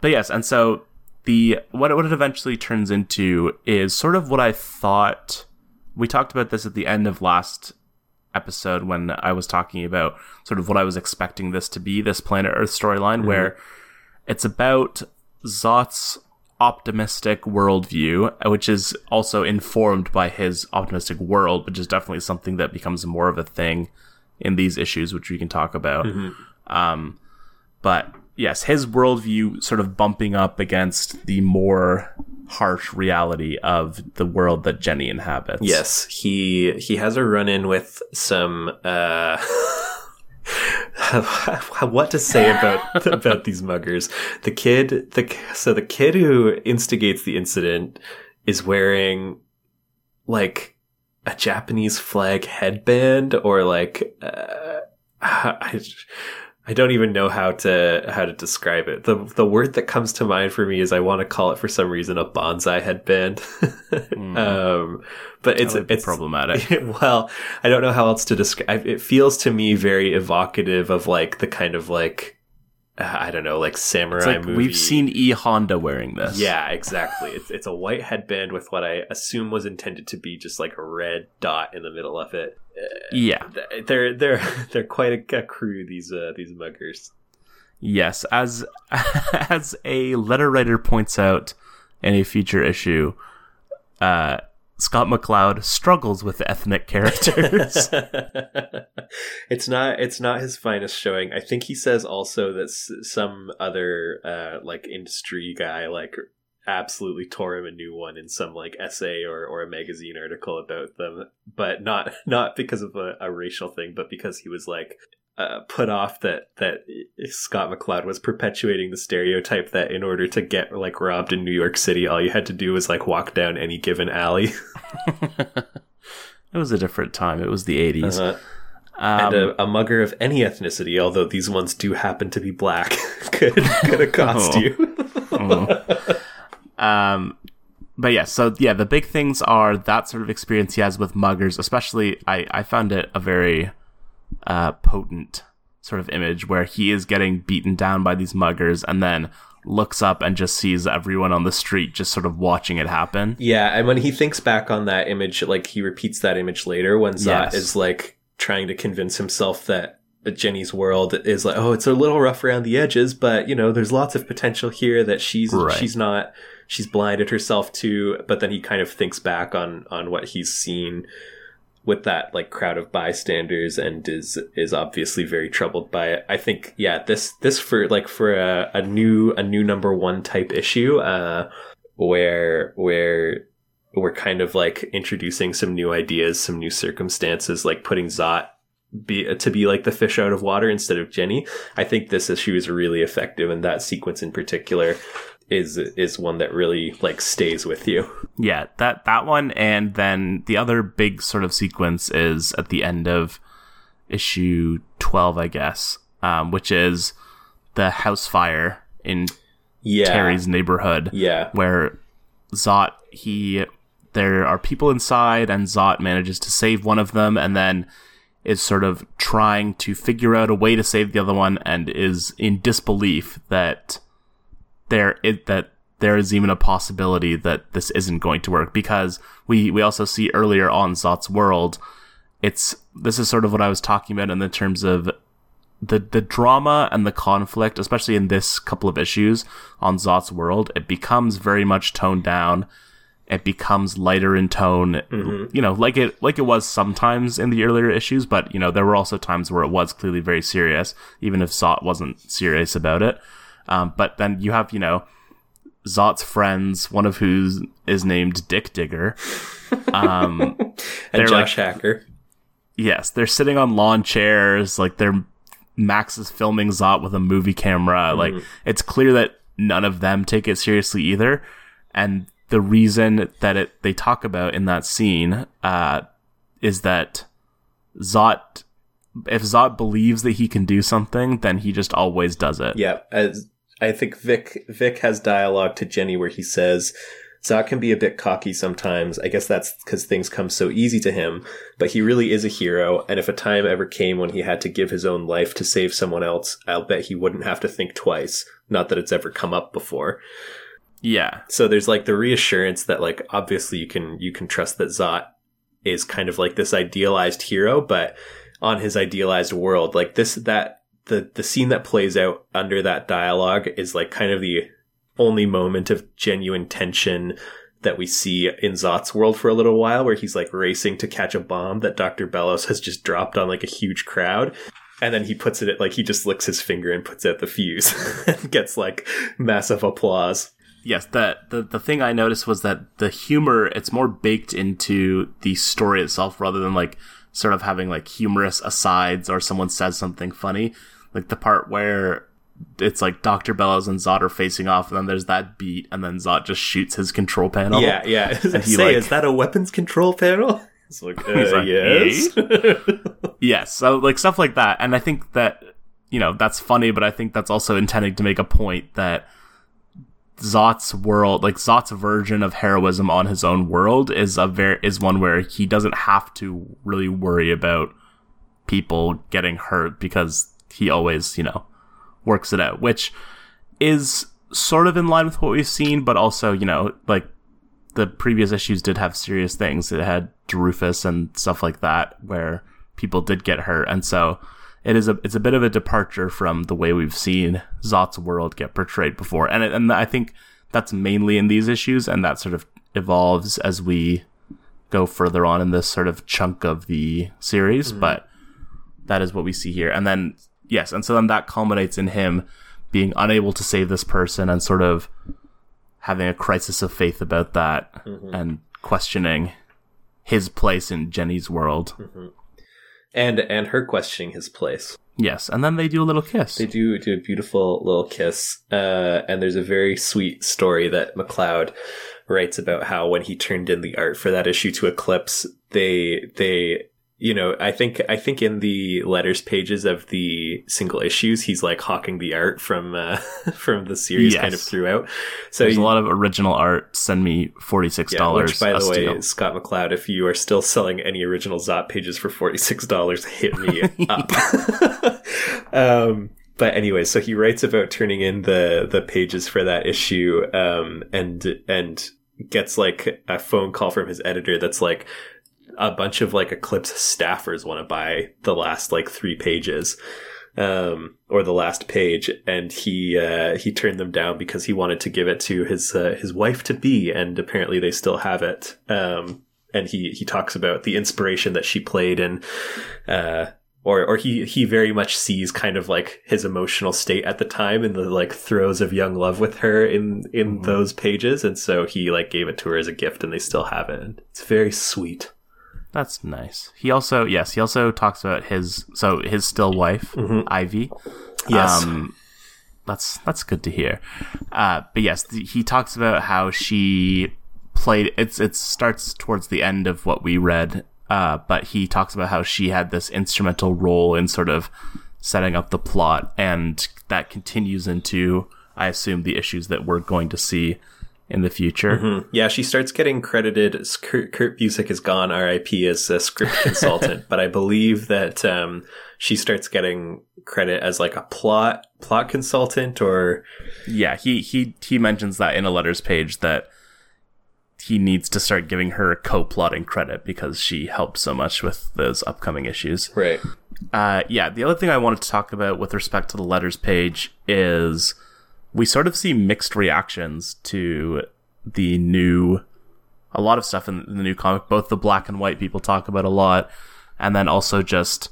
But yes, and so the what what it eventually turns into is sort of what I thought we talked about this at the end of last episode when I was talking about sort of what I was expecting this to be, this planet Earth storyline, where it's about Zot's optimistic worldview, which is also informed by his optimistic world, which is definitely something that becomes more of a thing in these issues, which we can talk about. Um, but yes, his worldview sort of bumping up against the more harsh reality of the world that Jenny inhabits. Yes, he he has a run in with some uh [LAUGHS] what to say about about these muggers. The kid the so the kid who instigates the incident is wearing like a Japanese flag headband or like uh, [LAUGHS] I I don't even know how to how to describe it. The the word that comes to mind for me is I want to call it for some reason a bonsai headband. [LAUGHS] um, but it's That would be it's problematic. [LAUGHS] well, I don't know how else to describe. It feels to me very evocative of like the kind of like [SIGHS] I don't know, like samurai It's like movie. we've seen E Honda wearing this. Yeah, [LAUGHS] exactly. It's it's a white headband with what I assume was intended to be just like a red dot in the middle of it. Yeah. They're they're [LAUGHS] they're quite a, a crew these uh, these muggers. Yes, as [LAUGHS] as a letter writer points out in a future issue, uh, Scott McCloud struggles with ethnic [LAUGHS] characters. [LAUGHS] it's not it's not his finest showing. I think he says also that s- some other uh, like industry guy like absolutely tore him a new one in some like essay or, or a magazine article about them, but not [LAUGHS] not because of a, a racial thing, but because he was like uh, put off that that Scott McCloud was perpetuating the stereotype that in order to get like robbed in New York City, all you had to do was like walk down any given alley. [LAUGHS] [LAUGHS] It was a different time. It was the 80s. Uh, Um, and a, a mugger of any ethnicity, although these ones do happen to be black, [LAUGHS] could could accost Oh. you. Um, but yeah, so yeah, the big things are that sort of experience he has with muggers. Especially, I I found it a very uh, potent sort of image where he is getting beaten down by these muggers, and then looks up and just sees everyone on the street just sort of watching it happen. Yeah, and when he thinks back on that image, like he repeats that image later when Zot Yes. is like trying to convince himself that Jenny's world is like, oh, it's a little rough around the edges, but you know, there's lots of potential here that she's Right. she's not she's blinded herself to. But then he kind of thinks back on on what he's seen with that like crowd of bystanders and is is obviously very troubled by it. I think yeah, this this for like for a, a new a new number one type issue, uh where where we're kind of like introducing some new ideas, some new circumstances, like putting Zot be to be like the fish out of water instead of Jenny. I think this issue is really effective, and that sequence in particular is is one that really like stays with you. [LAUGHS] Yeah, that that one, and then the other big sort of sequence is at the end of issue twelve, I guess, um, which is the house fire in Yeah, Terry's neighborhood, yeah, where Zot he there are people inside, and Zot manages to save one of them, and then is sort of trying to figure out a way to save the other one, and is in disbelief that there it, that there is even a possibility that this isn't going to work because we we also see earlier on Zot's world it's this is sort of what I was talking about in the terms of the the drama and the conflict especially in this couple of issues on Zot's world it becomes very much toned down. It becomes lighter in tone mm-hmm. you know like it like it was sometimes in the earlier issues but you know there were also times where it was clearly very serious even if Zot wasn't serious about it um, but then you have, you know, Zot's friends, one of whose is named Dick Digger. Um, [LAUGHS] and Josh Hacker. yes, they're sitting on lawn chairs, like they're Max is filming Zot with a movie camera. Like it's clear that none of them take it seriously either. And the reason that it they talk about in that scene uh, is that Zot, if Zot believes that he can do something, then he just always does it. Yeah, as I think Vic Vic has dialogue to Jenny where he says Zot can be a bit cocky sometimes. I guess that's because things come so easy to him, but he really is a hero. And if a time ever came when he had to give his own life to save someone else, I'll bet he wouldn't have to think twice. Not that it's ever come up before. Yeah, So there's like the reassurance that like obviously you can you can trust that Zot is kind of like this idealized hero, but on his idealized world, like this that the the scene that plays out under that dialogue is like kind of the only moment of genuine tension that we see in Zot's world for a little while, where he's like racing to catch a bomb that Dr. Bellows has just dropped on like a huge crowd. And then he puts it at like he just licks his finger and puts out the fuse [LAUGHS] and gets like massive applause. yes the, the the thing i noticed was that the humor it's more baked into the story itself rather than like sort of having like humorous asides or someone says something funny like the part where it's like dr bellows and zot are facing off and then there's that beat and then zot just shoots his control panel Yeah, yeah. [LAUGHS] And he, Say, like- is that a weapons control panel? [LAUGHS] It's like, [LAUGHS] uh, He's like, yes. yes so like stuff like that and i think that you know that's funny but i think that's also intending to make a point that Zot's world, like Zot's version of heroism on his own world, is a very is one where he doesn't have to really worry about people getting hurt because he always, you know, works it out, which is sort of in line with what we've seen, but also, you know, like the previous issues did have serious things. It had Drufus and stuff like that where people did get hurt, and so it is a it's a bit of a departure from the way we've seen Zot's world get portrayed before, and it, and I think that's mainly in these issues, and that sort of evolves as we go further on in this sort of chunk of the series, mm-hmm. but that is what we see here, and then yes, and so then that culminates in him being unable to save this person and sort of having a crisis of faith about that and questioning his place in Jenny's world. and and her questioning his place. Yes, and then they do a little kiss. They do do a beautiful little kiss, uh, and there's a very sweet story that McCloud writes about how when he turned in the art for that issue to Eclipse, they they you know, I think I think in the letters pages of the single issues, he's like hawking the art from uh, [LAUGHS] from the series Yes. kind of throughout. So There's he- a lot of original art. Send me forty six yeah, dollars. which, by the way, Scott McCloud, if you are still selling any original Zot pages for forty six dollars, hit me [LAUGHS] up. [LAUGHS] um, but anyway, so he writes about turning in the the pages for that issue, um, and and gets like a phone call from his editor that's like a bunch of like Eclipse staffers want to buy the last like three pages um, or the last page, and he uh, he turned them down because he wanted to give it to his uh, his wife to be, and apparently they still have it. Um, and he he talks about the inspiration that she played in. Uh, or, or he, he very much sees kind of like his emotional state at the time in the like throes of young love with her in in Mhm. those pages, and so he like gave it to her as a gift, and they still have it. It's very sweet. That's nice. He also yes, he also talks about his so his still wife, Mhm. Ivy. Yes. Um, that's that's good to hear. Uh, but yes, he talks about how she played. It's it starts towards the end of what we read. Uh, but he talks about how she had this instrumental role in sort of setting up the plot, and that continues into, I assume, the issues that we're going to see in the future. Mhm. Yeah, she starts getting credited. Kurt, Kurt Busiek is gone, RIP, as a script [LAUGHS] consultant, but I believe that um, she starts getting credit as like a plot plot consultant or Yeah, he he he mentions that in a letters page that he needs to start giving her co-plotting credit because she helped so much with those upcoming issues. right. Uh, yeah, the other thing I wanted to talk about with respect to the letters page is we sort of see mixed reactions to the new, a lot of stuff in the new comic. Both the black and white people talk about a lot, and then also just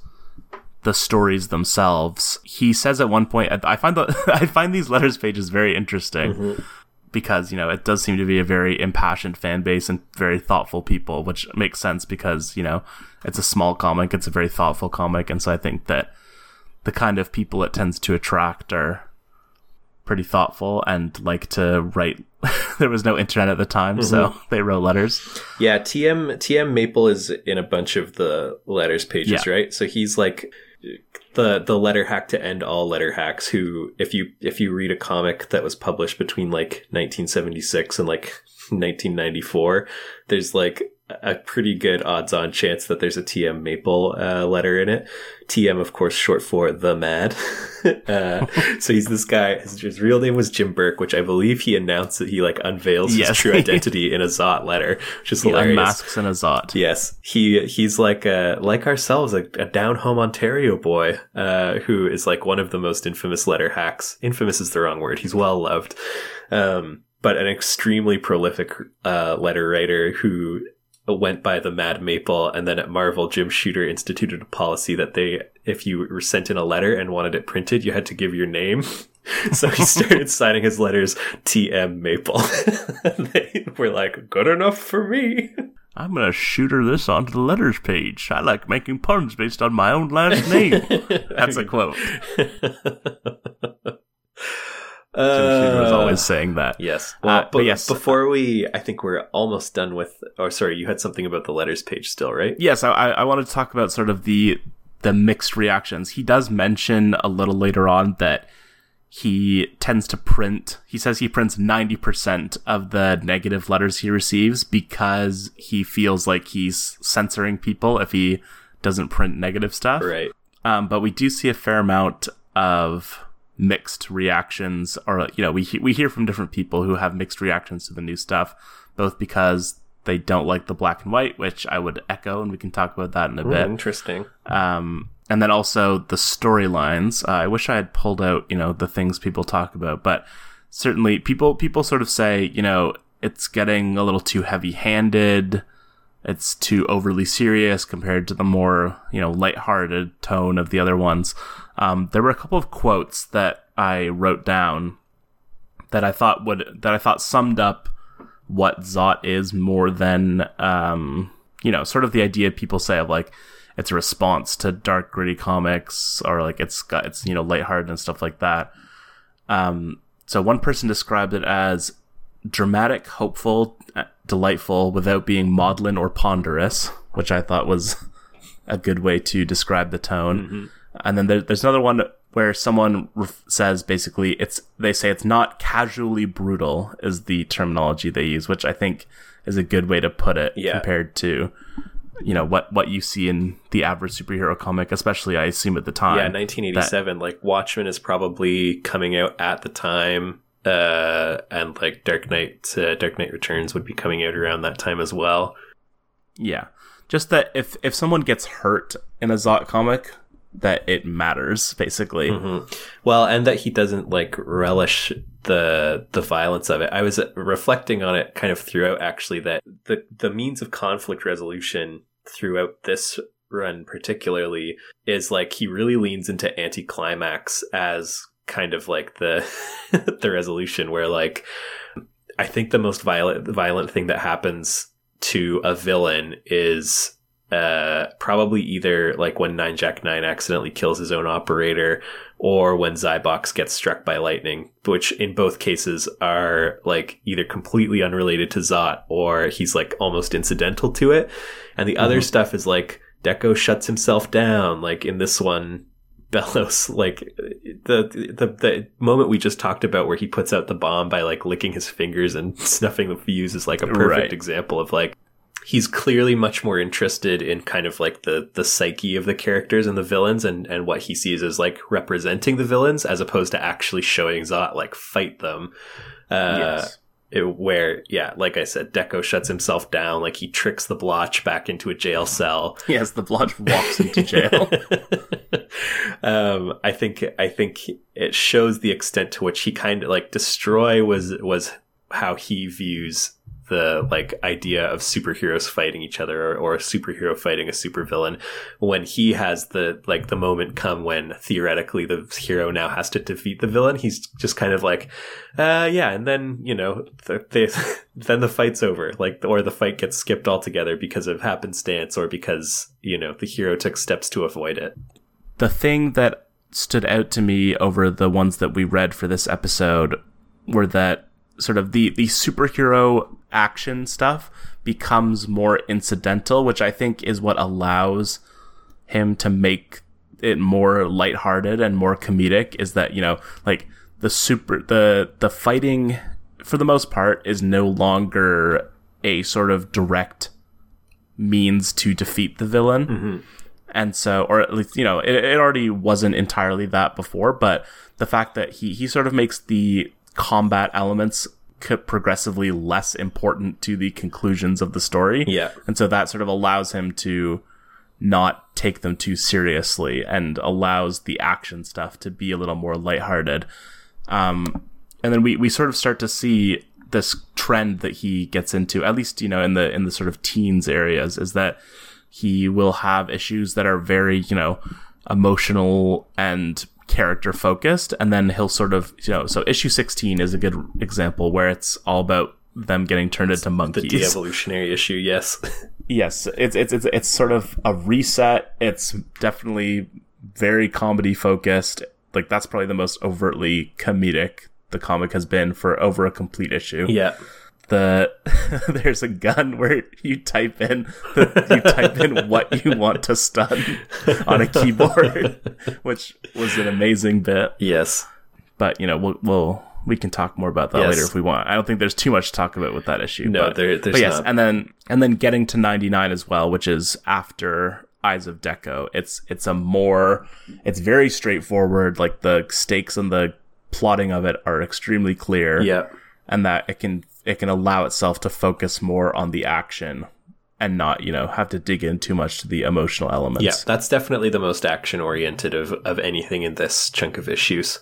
the stories themselves. He says at one point, I find the [LAUGHS] I find these letters pages very interesting mm-hmm. because you know it does seem to be a very impassioned fan base and very thoughtful people, which makes sense because you know it's a small comic, it's a very thoughtful comic, and so I think that the kind of people it tends to attract are pretty thoughtful and like to write. [LAUGHS] there was no internet at the time, so mm-hmm. they wrote letters. Yeah, TM TM Maple is in a bunch of the letters pages, Yeah. right? So he's like the the letter hack to end all letter hacks who if you if you read a comic that was published between like 1976 and like 1994 there's like a pretty good odds on chance that there's a TM Maple uh, letter in it. TM, of course, short for the Mad. [LAUGHS] uh, so he's this guy. His, his real name was Jim Burke, which I believe he announced that he like unveils his true identity in a Zot letter, which is He hilarious. unmasks an Azot. Yes, he he's like uh like ourselves, a, a down home Ontario boy, uh, who is like one of the most infamous letter hacks. Infamous is the wrong word. He's well loved, um, but an extremely prolific uh, letter writer who went by the Mad Maple, and then at Marvel, Jim Shooter instituted a policy that they, if you were sent in a letter and wanted it printed, you had to give your name. [LAUGHS] so he [LAUGHS] started signing his letters TM Maple. [LAUGHS] they were like, good enough for me. I'm gonna shooter this onto the letters page. I like making puns based on my own last name. That's a quote. Jim was Uh, always saying that. Yes. Uh, but but yes. Before we, I think we're almost done with. Or sorry, you had something about the letters page still, right? Yes, I, I I wanted to talk about sort of the the mixed reactions. He does mention a little later on that he tends to print. He says he prints ninety percent of the negative letters he receives because he feels like he's censoring people if he doesn't print negative stuff. Right. Um, but we do see a fair amount of mixed reactions, or you know, we we hear from different people who have mixed reactions to the new stuff, both because they don't like the black and white, which I would echo, and we can talk about that in a Ooh, bit. interesting. Um, and then also the storylines. Uh, I wish I had pulled out, you know, the things people talk about, but certainly people people sort of say, you know, it's getting a little too heavy-handed. It's too overly serious compared to the more, you know, lighthearted tone of the other ones. Um, there were a couple of quotes that I wrote down that I thought would that I thought summed up what Zot is more than um, you know, sort of the idea people say of like it's a response to dark gritty comics or like it's got it's you know lighthearted and stuff like that. Um, so one person described it as dramatic, hopeful, uh, delightful without being maudlin or ponderous, which I thought was [LAUGHS] a good way to describe the tone. And then there, there's another one where someone ref- says basically it's they say it's not casually brutal is the terminology they use, which I think is a good way to put it Yeah. compared to you know what what you see in the average superhero comic, especially I assume at the time. Yeah, 1987. like Watchmen is probably coming out at the time, uh, and like Dark Knight, uh, Dark Knight Returns would be coming out around that time as well. Yeah. Just that if if someone gets hurt in a Zot comic, that it matters basically. Mm-hmm. Well, and that he doesn't like relish the the violence of it. I was reflecting on it kind of throughout actually that the the means of conflict resolution throughout this run particularly is like he really leans into anticlimax as kind of like the [LAUGHS] the resolution where like I think the most violent violent thing that happens to a villain is uh, probably either like when Nine Jack Nine accidentally kills his own operator, or when Zybox gets struck by lightning, which in both cases are like either completely unrelated to Zot or he's like almost incidental to it. And the other stuff is like Dekko shuts himself down, like in this one. [LAUGHS] Bellows, like the, the the moment we just talked about, where he puts out the bomb by like licking his fingers and [LAUGHS] snuffing the fuse, is like a perfect Right. example of like he's clearly much more interested in kind of like the the psyche of the characters and the villains and and what he sees as like representing the villains as opposed to actually showing Zot like fight them. Uh, yes. it- where yeah, like I said, Dekko shuts himself down, like he tricks the Blotch back into a jail cell. Yes, the Blotch walks into jail. [LAUGHS] um, I think I think it shows the extent to which he kind of like destroy was was how he views the like idea of superheroes fighting each other or, or a superhero fighting a supervillain when he has the like the moment come when theoretically the hero now has to defeat the villain he's just kind of like uh yeah and then you know the, they, [LAUGHS] then the fight's over like or the fight gets skipped altogether because of happenstance or because you know the hero took steps to avoid it. The thing that stood out to me over the ones that we read for this episode were that sort of the the superhero action stuff becomes more incidental, which I think is what allows him to make it more lighthearted and more comedic is that, you know, like the super the the fighting for the most part is no longer a sort of direct means to defeat the villain. Mm-hmm. And so, or at least, you know, it, it already wasn't entirely that before, but the fact that he, he sort of makes the combat elements progressively less important to the conclusions of the story. Yeah. And so that sort of allows him to not take them too seriously and allows the action stuff to be a little more lighthearted. Um, and then we, we sort of start to see this trend that he gets into, at least, you know, in the, in the sort of teens areas is that he will have issues that are very, you know, emotional and character focused. And then he'll sort of, you know, so issue 16 is a good example where it's all about them getting turned into monkeys. the evolutionary issue yes yes, it's, it's, it's, it's sort of a reset. It's definitely very comedy focused. Like that's probably the most overtly comedic the comic has been for over a complete issue yeah the [LAUGHS] there's a gun where you type in the, you type in what you want to stun on a keyboard, [LAUGHS] which was an amazing bit. yes But you know, we'll, we'll we can talk more about that Yes. later if we want. I don't think there's too much to talk about with that issue. No, but, there- there's but yes, not. and then and then getting to 99 as well, which is after Eyes of Dekko. It's it's a more it's very straightforward. Like the stakes and the plotting of it are extremely clear yeah and that it can it can allow itself to focus more on the action and not you know have to dig in too much to the emotional elements. Yeah, that's definitely the most action oriented of, of anything in this chunk of issues.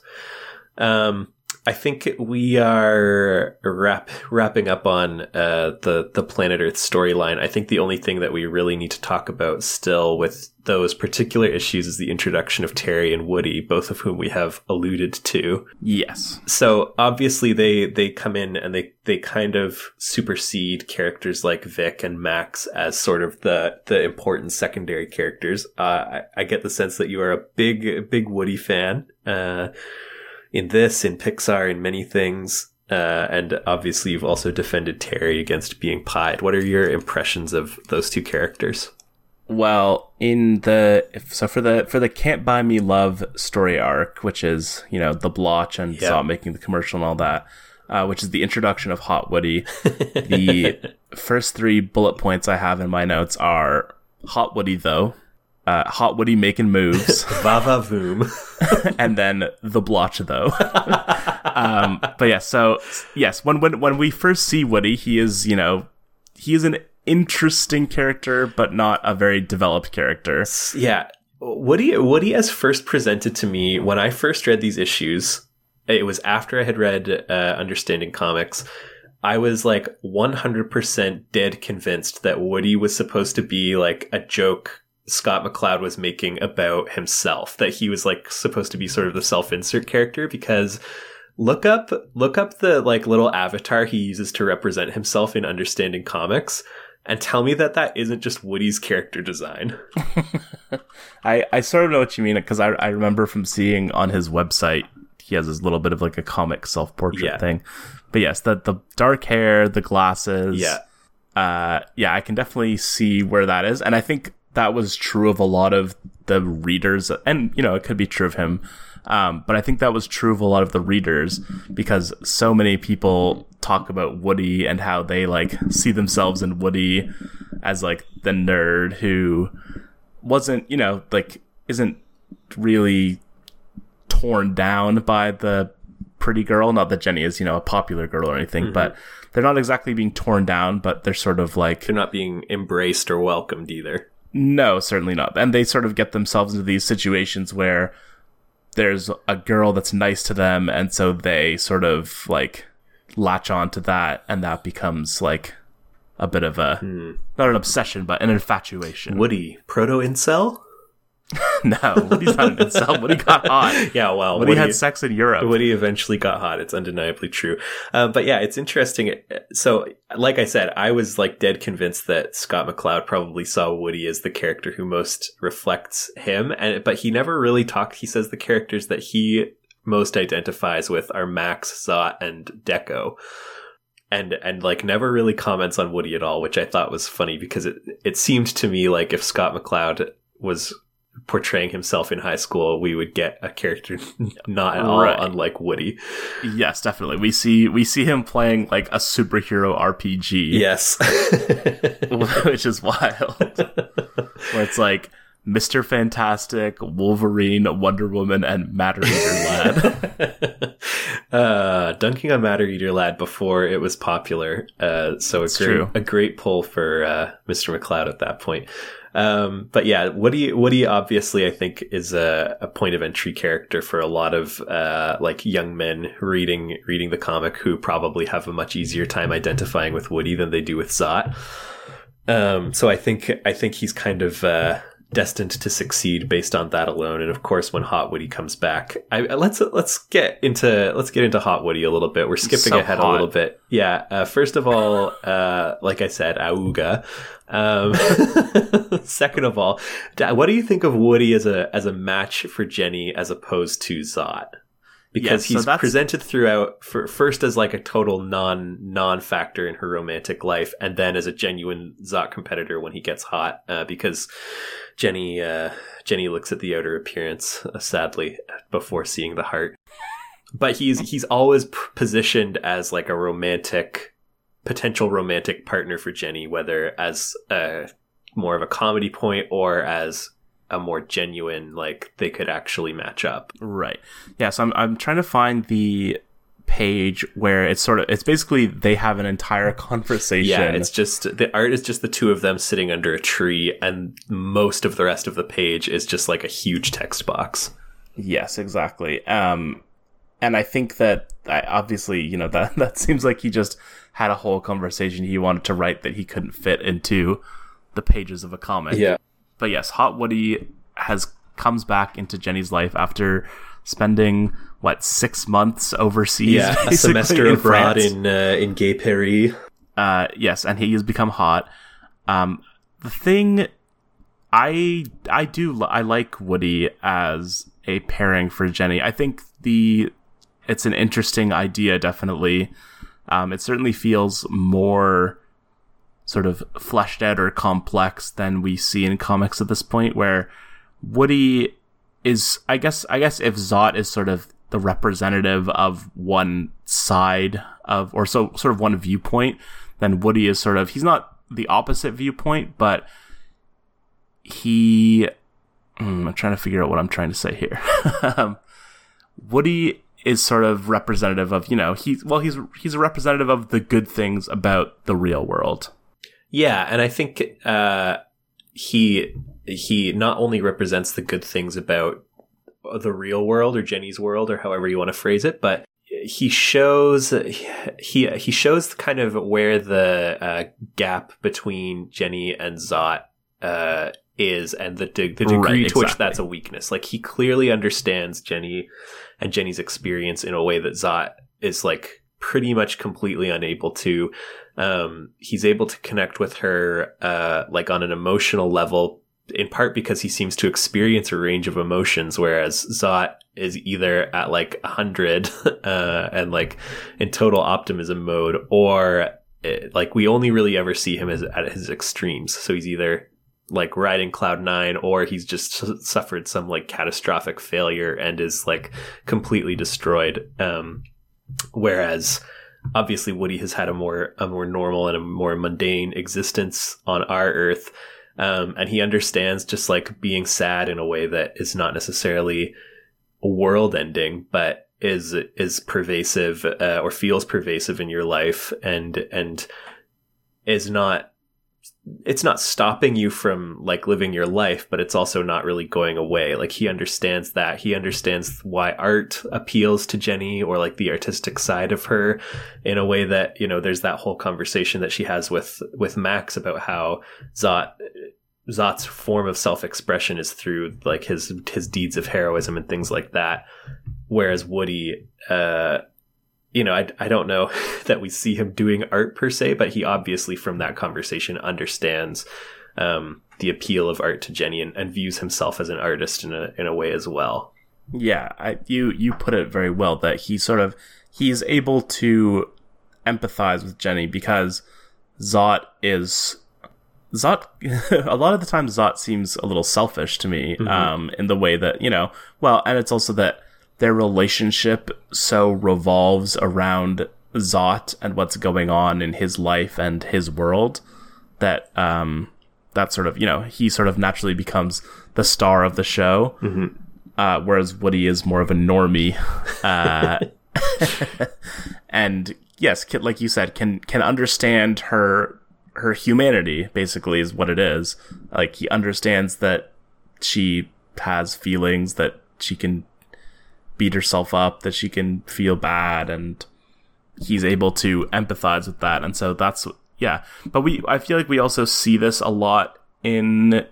Um, I think we are wrap, wrapping up on uh, the the Planet Earth storyline. I think the only thing that we really need to talk about still with those particular issues is the introduction of Terry and Woody, both of whom we have alluded to. Yes. So obviously they they come in and they they kind of supersede characters like Vic and Max as sort of the the important secondary characters. Uh, I, I get the sense that you are a big big Woody fan. Uh, in this, in Pixar, in many things. Uh, and obviously, you've also defended Terry against being pied. What are your impressions of those two characters? Well, in the so for the for the "Can't Buy Me Love" story arc, which is you know the blotch and Yeah. Making the commercial and all that, uh, which is the introduction of Hot Woody. [LAUGHS] the first three bullet points I have in my notes are Hot Woody though, uh, Hot Woody making moves, [LAUGHS] Va va voom. [LAUGHS] and then the blotch though. [LAUGHS] um, but yeah, so yes, when when when we first see Woody, he is you know he is an interesting character, but not a very developed character. yeah. Woody, Woody, as first presented to me when I first read these issues, it was after I had read uh, Understanding Comics. I was like 100% dead convinced that Woody was supposed to be like a joke Scott McCloud was making about himself, that he was like supposed to be sort of the self-insert character because look up look up the like little avatar he uses to represent himself in Understanding Comics and tell me that that isn't just Woody's character design. [LAUGHS] I, I sort of know what you mean because I, I remember from seeing on his website he has this little bit of like a comic self portrait Yeah. thing. But yes, the the dark hair, the glasses. Yeah. Uh yeah, I can definitely see where that is. And I think that was true of a lot of the readers and you know, it could be true of him. Um, but I think that was true of a lot of the readers because so many people talk about Woody and how they like see themselves in Woody as like the nerd who wasn't, you know, like isn't really torn down by the pretty girl. Not that Jenny is, you know, a popular girl or anything, but they're not exactly being torn down, but they're sort of like They're not being embraced or welcomed either. No, certainly not. And they sort of get themselves into these situations where there's a girl that's nice to them, and so they sort of like latch on to that, and that becomes like a bit of a hmm. not an obsession, but an infatuation. Woody, proto incel? [LAUGHS] no, Woody's not an incel. Woody got hot. [LAUGHS] Yeah, well, Woody, had sex in Europe. Woody eventually got hot. It's undeniably true. Uh, but yeah, it's interesting. So, like I said, I was like dead convinced that Scott McCloud probably saw Woody as the character who most reflects him, and but he never really talked. He says the characters that he most identifies with are Max, Zot, and Dekko. And and like never really comments on Woody at all, which I thought was funny because it it seemed to me like if Scott McCloud was portraying himself in high school, we would get a character [LAUGHS] not at all Right. unlike Woody. yes, definitely. We see we see him playing like a superhero RPG. Yes. [LAUGHS] which is wild. Where it's like Mr. Fantastic, Wolverine, Wonder Woman, and Matter Eater Lad. [LAUGHS] uh, dunking on Matter Eater Lad before it was popular. Uh, so a It's great, true. a great pull for uh, Mr. McCloud at that point. Um, but yeah, Woody, Woody obviously I think is a, a point of entry character for a lot of uh, like young men reading reading the comic who probably have a much easier time identifying with Woody than they do with Zot. Um, so I think I think he's kind of uh, destined to succeed based on that alone. And of course, when Hot Woody comes back, I, let's let's get into let's get into Hot Woody a little bit. We're skipping So ahead a little bit. Yeah. Uh, first of all, uh, like I said, Auga. Um, [LAUGHS] second of all, what do you think of Woody as a as a match for Jenny as opposed to Zot? Because Yes, he's that's- presented throughout for first as like a total non non factor in her romantic life, and then as a genuine Zot competitor when he gets hot. Uh, because Jenny uh, Jenny looks at the outer appearance uh, sadly before seeing the heart. But he's he's always positioned as like a romantic potential romantic partner for Jenny, whether as a more of a comedy point or as a more genuine like they could actually match up. right. Yeah, so I'm, I'm trying to find the page where it's sort of, it's basically they have an entire [LAUGHS] conversation. Yeah, it's just the art is just the two of them sitting under a tree, and most of the rest of the page is just like a huge text box. Yes, exactly. Um, and I think that I, obviously, you know, [LAUGHS] that that seems like he just had a whole conversation he wanted to write that he couldn't fit into the pages of a comic. Yeah. But yes, Hot Woody has comes back into Jenny's life after spending what six months overseas. yeah, a semester in abroad France. in uh, in Gay Paris. Uh, yes, and he has become hot. Um, the thing, I I do I like Woody as a pairing for Jenny. I think the it's an interesting idea. Definitely, um, it certainly feels more sort of fleshed out or complex than we see in comics at this point, where Woody is, I guess, I guess if Zot is sort of the representative of one side of, or so sort of one viewpoint, then Woody is sort of he's not the opposite viewpoint, but he. Mm, I'm trying to figure out what I'm trying to say here. [LAUGHS] Um, Woody is sort of representative of you know he's well he's he's a representative of the good things about the real world. Yeah, and I think uh, he he not only represents the good things about the real world or Jenny's world or however you want to phrase it, but he shows he he shows kind of where the uh, gap between Jenny and Zot uh, is and the de- the degree Right, to which that's a weakness. Like he clearly understands Jenny and Jenny's experience in a way that Zot is like pretty much completely unable to. Um, he's able to connect with her uh, like on an emotional level in part because he seems to experience a range of emotions, whereas Zot is either at like a hundred [LAUGHS] uh, and like in total optimism mode, or eh, like we only really ever see him as at his extremes. So he's either like riding cloud nine, or he's just suffered some like catastrophic failure and is like completely destroyed. Um, whereas obviously Woody has had a more a more normal and a more mundane existence on our Earth, um, and he understands just like being sad in a way that is not necessarily world ending, but is is pervasive uh, or feels pervasive in your life, and and is not it's not stopping you from like living your life, but it's also not really going away. Like he understands that. He understands why art appeals to Jenny or like the artistic side of her in a way that, you know, there's that whole conversation that she has with with Max about how Zot Zot's form of self-expression is through like his his deeds of heroism and things like that. Whereas Woody uh you know, I, I don't know [LAUGHS] that we see him doing art per se, but he obviously from that conversation understands um, the appeal of art to Jenny and, and views himself as an artist in a in a way as well. Yeah, I, you you put it very well that he sort of he's able to empathize with Jenny because Zot is Zot [LAUGHS] a lot of the time Zot seems a little selfish to me um in the way that, you know, well, and it's also that their relationship so revolves around Zot and what's going on in his life and his world that um that sort of, you know, he sort of naturally becomes the star of the show uh, whereas Woody is more of a normie, uh, [LAUGHS] and yes, can, like you said, can can understand her her humanity. Basically, is what it is. Like he understands that she has feelings, that she can beat herself up, that she can feel bad, and he's able to empathize with that. And so that's yeah. But we, I feel like we also see this a lot in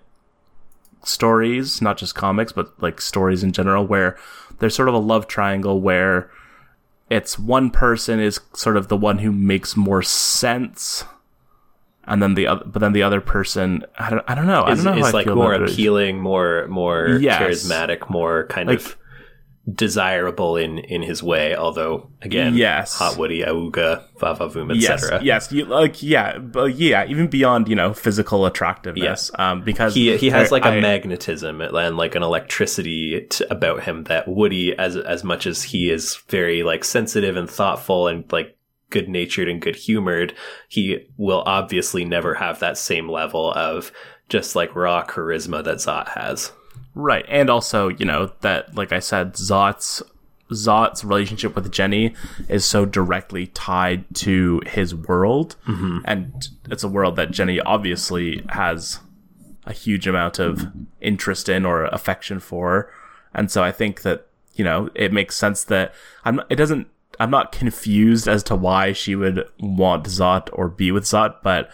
stories, not just comics, but like stories in general, where there's sort of a love triangle where it's one person is sort of the one who makes more sense, and then the other, but then the other person, I don't, I don't know, I don't know how is I like more appealing, more more Yes. charismatic, more kind Like- of desirable in in his way. Although again, Yes. hot Woody, Auga, Vavavoom, Yes, etc. yes, you, like yeah, but yeah, even beyond you know physical attractiveness, um, because He he has I- like a I- magnetism and like an electricity t- about him that Woody, as as much as he is very like sensitive and thoughtful and like good natured and good humored, he will obviously never have that same level of just like raw charisma that Zot has. Right, and also you know that, like I said, Zot's Zot's relationship with Jenny is so directly tied to his world, mm-hmm. and it's a world that Jenny obviously has a huge amount of interest in or affection for, and so I think that you know it makes sense that I'm. It doesn't. I'm not confused as to why she would want Zot or be with Zot, but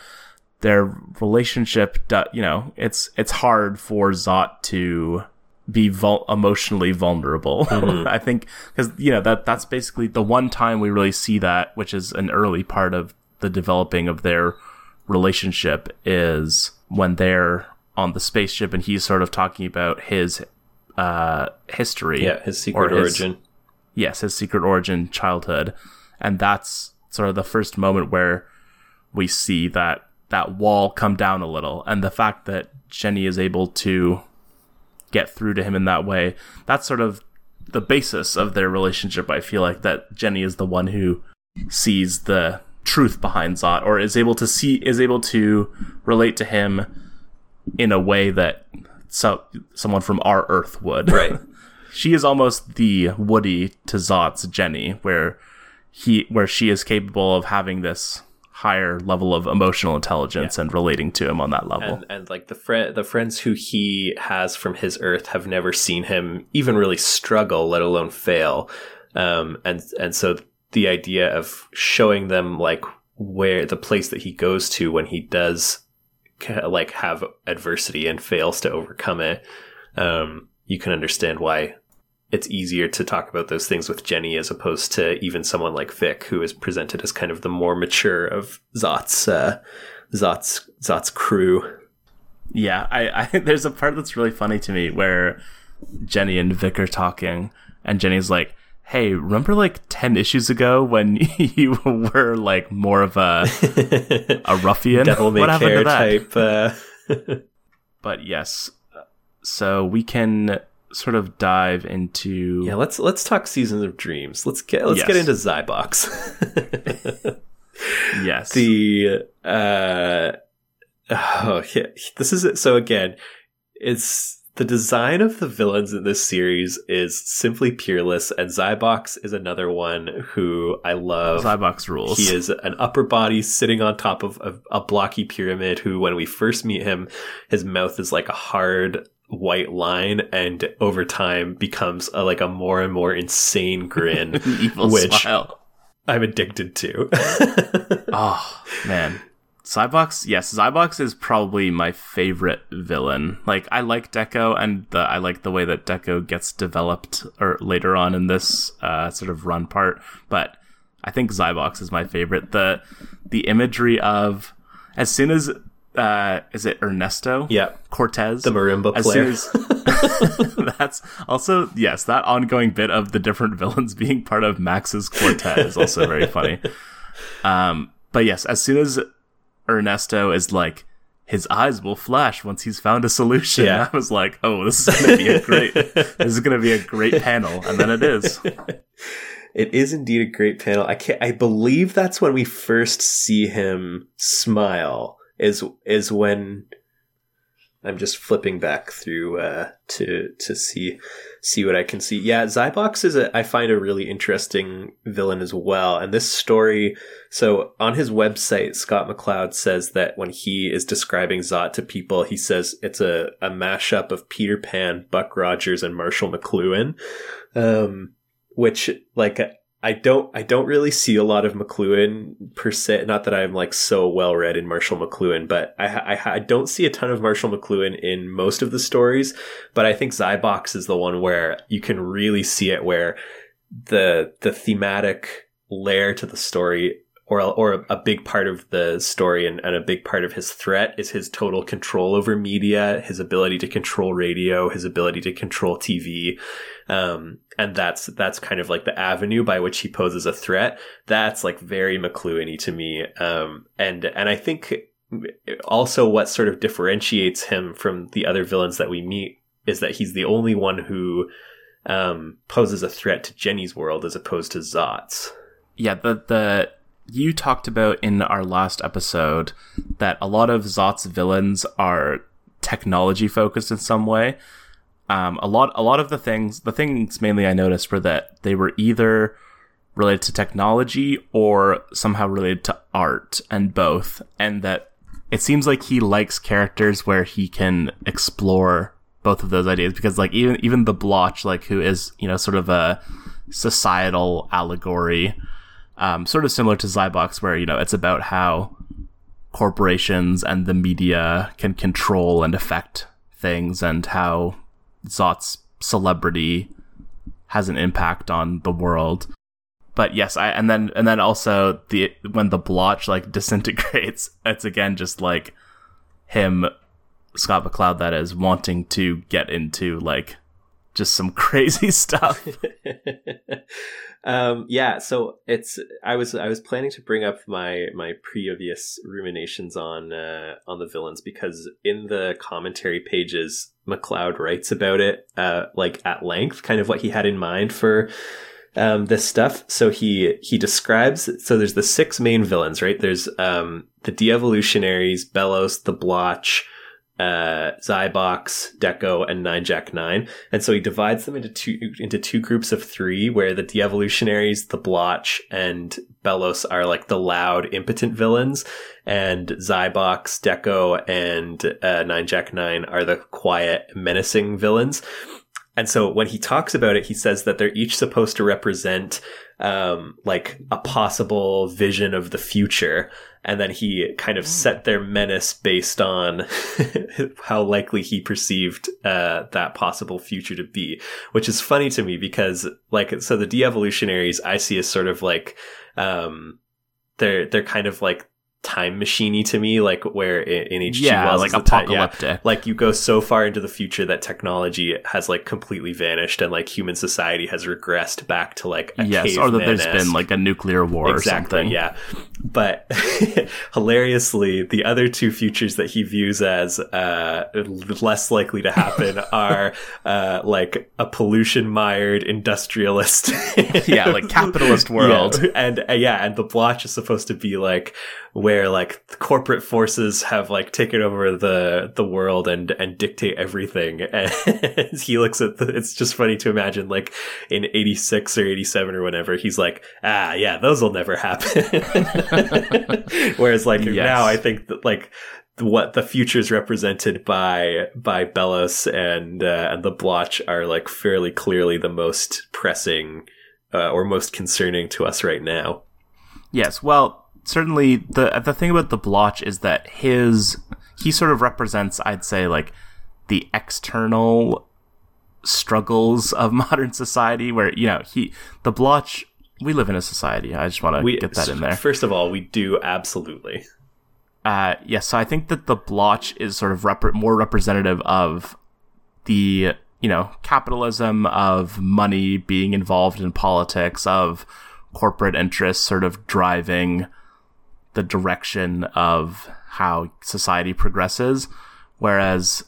their relationship, you know, it's it's hard for Zot to be vul- emotionally vulnerable. [LAUGHS] I think because you know that that's basically the one time we really see that, which is an early part of the developing of their relationship, is when they're on the spaceship and he's sort of talking about his uh history. Yeah, his secret his- origin. yes, his secret origin childhood, and that's sort of the first moment where we see that that wall come down a little, and the fact that Jenny is able to get through to him in that way, that's sort of the basis of their relationship. I feel like that Jenny is the one who sees the truth behind Zot, or is able to see is able to relate to him in a way that so someone from our Earth would. [LAUGHS] Right. she is almost the Woody to Zot's Jenny, where he where she is capable of having this higher level of emotional intelligence yeah. and relating to him on that level. And, and like the friend, the friends who he has from his Earth have never seen him even really struggle, let alone fail. Um, and and so the idea of showing them like where the place that he goes to when he does like have adversity and fails to overcome it, um, you can understand why it's easier to talk about those things with Jenny as opposed to even someone like Vic, who is presented as kind of the more mature of Zot's uh, Zot's Zot's crew. Yeah, I, I [LAUGHS] there's a part that's really funny to me where Jenny and Vic are talking, and Jenny's like, hey, remember like 10 issues ago when [LAUGHS] you were like more of a a [LAUGHS] ruffian? Devil may care type. Uh... but yes, so we can sort of dive into Yeah, let's let's talk Seasons of Dreams. Let's get let's yes. get into Zybox. [LAUGHS] yes. The uh oh yeah, this is it. So again, it's the design of the villains in this series is simply peerless, and Zybox is another one who I love. Zybox rules. He is an upper body sitting on top of a, a blocky pyramid. Who, when we first meet him, his mouth is like a hard white line and over time becomes a, like a more and more insane grin [LAUGHS] which smile. i'm addicted to oh [LAUGHS] man Zybox, yes, Zybox is probably my favorite villain. Like I like Dekko, and the, I like the way that Dekko gets developed or later on in this uh, sort of run part. But I think Zybox is my favorite. the The imagery of as soon as uh, is it Ernesto? Yeah, Cortez, the marimba player. As, [LAUGHS] that's also yes, that ongoing bit of the different [LAUGHS] villains being part of Max's quartet is also very [LAUGHS] funny. Um, but yes, as soon as Ernesto is like, his eyes will flash once he's found a solution. Yeah. I was like, oh, this is going to be a great, this is going to be a great panel. And then it is. It is indeed a great panel. I can't, I believe that's when we first see him smile is, is when I'm just flipping back through, uh, to, to see see what I can see. Yeah, Zybox is a I find a really interesting villain as well. And this story, so on his website, Scott McCloud says that when he is describing Zot to people, he says it's a, a mashup of Peter Pan, Buck Rogers, and Marshall McLuhan. Um, which like I don't I don't really see a lot of McLuhan per se. Not that I'm like so well read in Marshall McLuhan, but I, I, I don't see a ton of Marshall McLuhan in most of the stories. But I think Zybox is the one where you can really see it, where the the thematic layer to the story or or a big part of the story and, and, a big part of his threat is his total control over media, his ability to control radio, his ability to control TV, um, and that's that's kind of like the avenue by which he poses a threat. That's like very McLuhan to me, um, and and I think also what sort of differentiates him from the other villains that we meet is that he's the only one who um, poses a threat to Jenny's world as opposed to Zot's. Yeah, the the you talked about in our last episode that a lot of Zot's villains are technology focused in some way. Um, a lot, a lot of the things, the things mainly I noticed were that they were either related to technology or somehow related to art and both. And that it seems like he likes characters where he can explore both of those ideas because like even, even the blotch, like who is, you know, sort of a societal allegory um, sort of similar to Zybox, where you know it's about how corporations and the media can control and affect things, and how Zot's celebrity has an impact on the world. But yes, I and then and then also the when the blotch like [LAUGHS] disintegrates, it's again just like him, Scott McCloud, that is wanting to get into like just some [LAUGHS] crazy stuff. [LAUGHS] um, yeah, so it's I was I was planning to bring up my my previous ruminations on uh, on the villains because in the commentary pages, McCloud writes about it uh, like at length, kind of what he had in mind for um, this stuff. So he he describes. So there's the six main villains, right? There's um, the de-evolutionaries, Belos, the Blotch uh, Zybox, Dekko, and Nine Jack Nine. And so he divides them into two into two groups of three, where the de-evolutionaries, the Blotch, and Belos are like the loud, impotent villains, and Zybox, Dekko, and uh, Nine Jack Nine are the quiet, menacing villains. And so when he talks about it, he says that they're each supposed to represent um, like a possible vision of the future. And then he kind of set their menace based on [LAUGHS] how likely he perceived uh, that possible future to be, which is funny to me because, like, so the de-evolutionaries I see as sort of like um, they're they're kind of like time machiney to me, like where in H.G. Yeah, Wells like is the ti- apocalyptic. yeah, like you go so far into the future that technology has like completely vanished and like human society has regressed back to like a yes, or that there's been like a nuclear war or something. yeah. But [LAUGHS] hilariously, the other two futures that he views as uh, less likely to happen [LAUGHS] are uh, like a pollution mired industrialist. [LAUGHS] Yeah, like capitalist world. Yeah. And uh, yeah, and the blotch is supposed to be like where like the corporate forces have like taken over the the world and and dictate everything. [LAUGHS] And he looks at the, it's just funny to imagine like in 86 or 87 or whatever, he's like, ah, yeah, those will never happen. [LAUGHS] Whereas like Yes. now I think that like what the future is represented by by Belos and uh, and the Blotch are like fairly clearly the most pressing uh, or most concerning to us right now. Yes, well, certainly the the thing about the blotch is that his he sort of represents, I'd say, like the external struggles of [LAUGHS] modern society, where you know he the blotch. We live in a society. I just want to We get that in there. [LAUGHS] First of all, we do absolutely. Uh, yes, so I think that the blotch is sort of rep- more representative of the you know capitalism of money being involved in politics of corporate interests sort of driving the direction of how society progresses whereas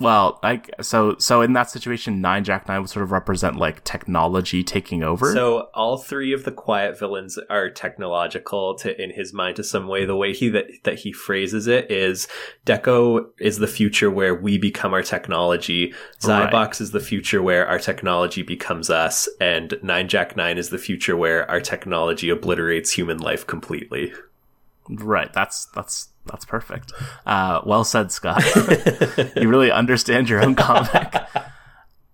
well like so so in that situation nine jack nine would sort of represent like technology taking over So all three of the quiet villains are technological to in his mind to some way. The way he that that he phrases it is Dekko is the future where we become our technology. Right. Zybox is the future where our technology becomes us, and Nine Jack Nine is the future where our technology obliterates human life completely. Right. That's that's that's perfect. Uh, well said, Scott. you really understand your own comic.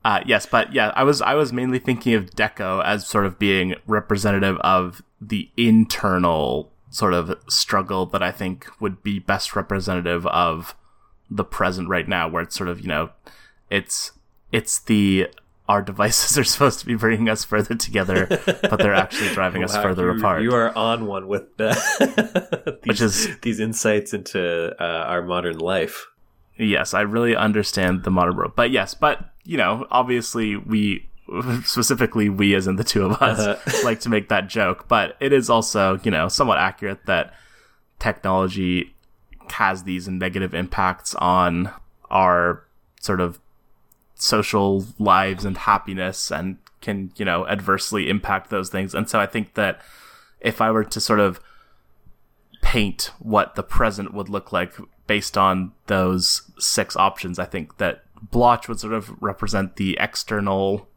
Uh, yes, but yeah, I was I was mainly thinking of Dekko as sort of being representative of the internal sort of struggle that I think would be best representative of the present right now, where it's sort of you know, it's it's the our devices are supposed to be bringing us further together, but they're actually driving us further you, apart. You are on one with the, these, [LAUGHS] Which is- these insights into uh, our modern life. Yes, I really understand the modern world. But yes, but you know, obviously we specifically we as in the two of us Uh-huh. [LAUGHS] like to make that joke, but it is also, you know, somewhat accurate that technology has these negative impacts on our sort of social lives and happiness and can, you know, adversely impact those things. And so I think that if I were to sort of paint what the present would look like based on those six options, I think that Blotch would sort of represent the external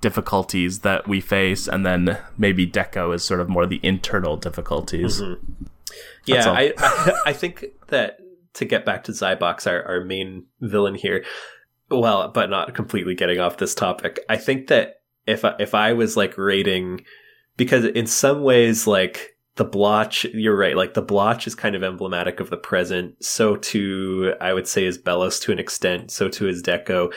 difficulties that we face, and then maybe Dekko is sort of more the internal difficulties. Mm-hmm. Yeah, all. I, I [LAUGHS] I think that to get back to Zybox, our, our main villain here, well, but not completely getting off this topic. I think that if I, if I was like rating, because in some ways, like the blotch, you're right. Like the blotch is kind of emblematic of the present. So too, I would say is Bellos to an extent. So too is Dekko.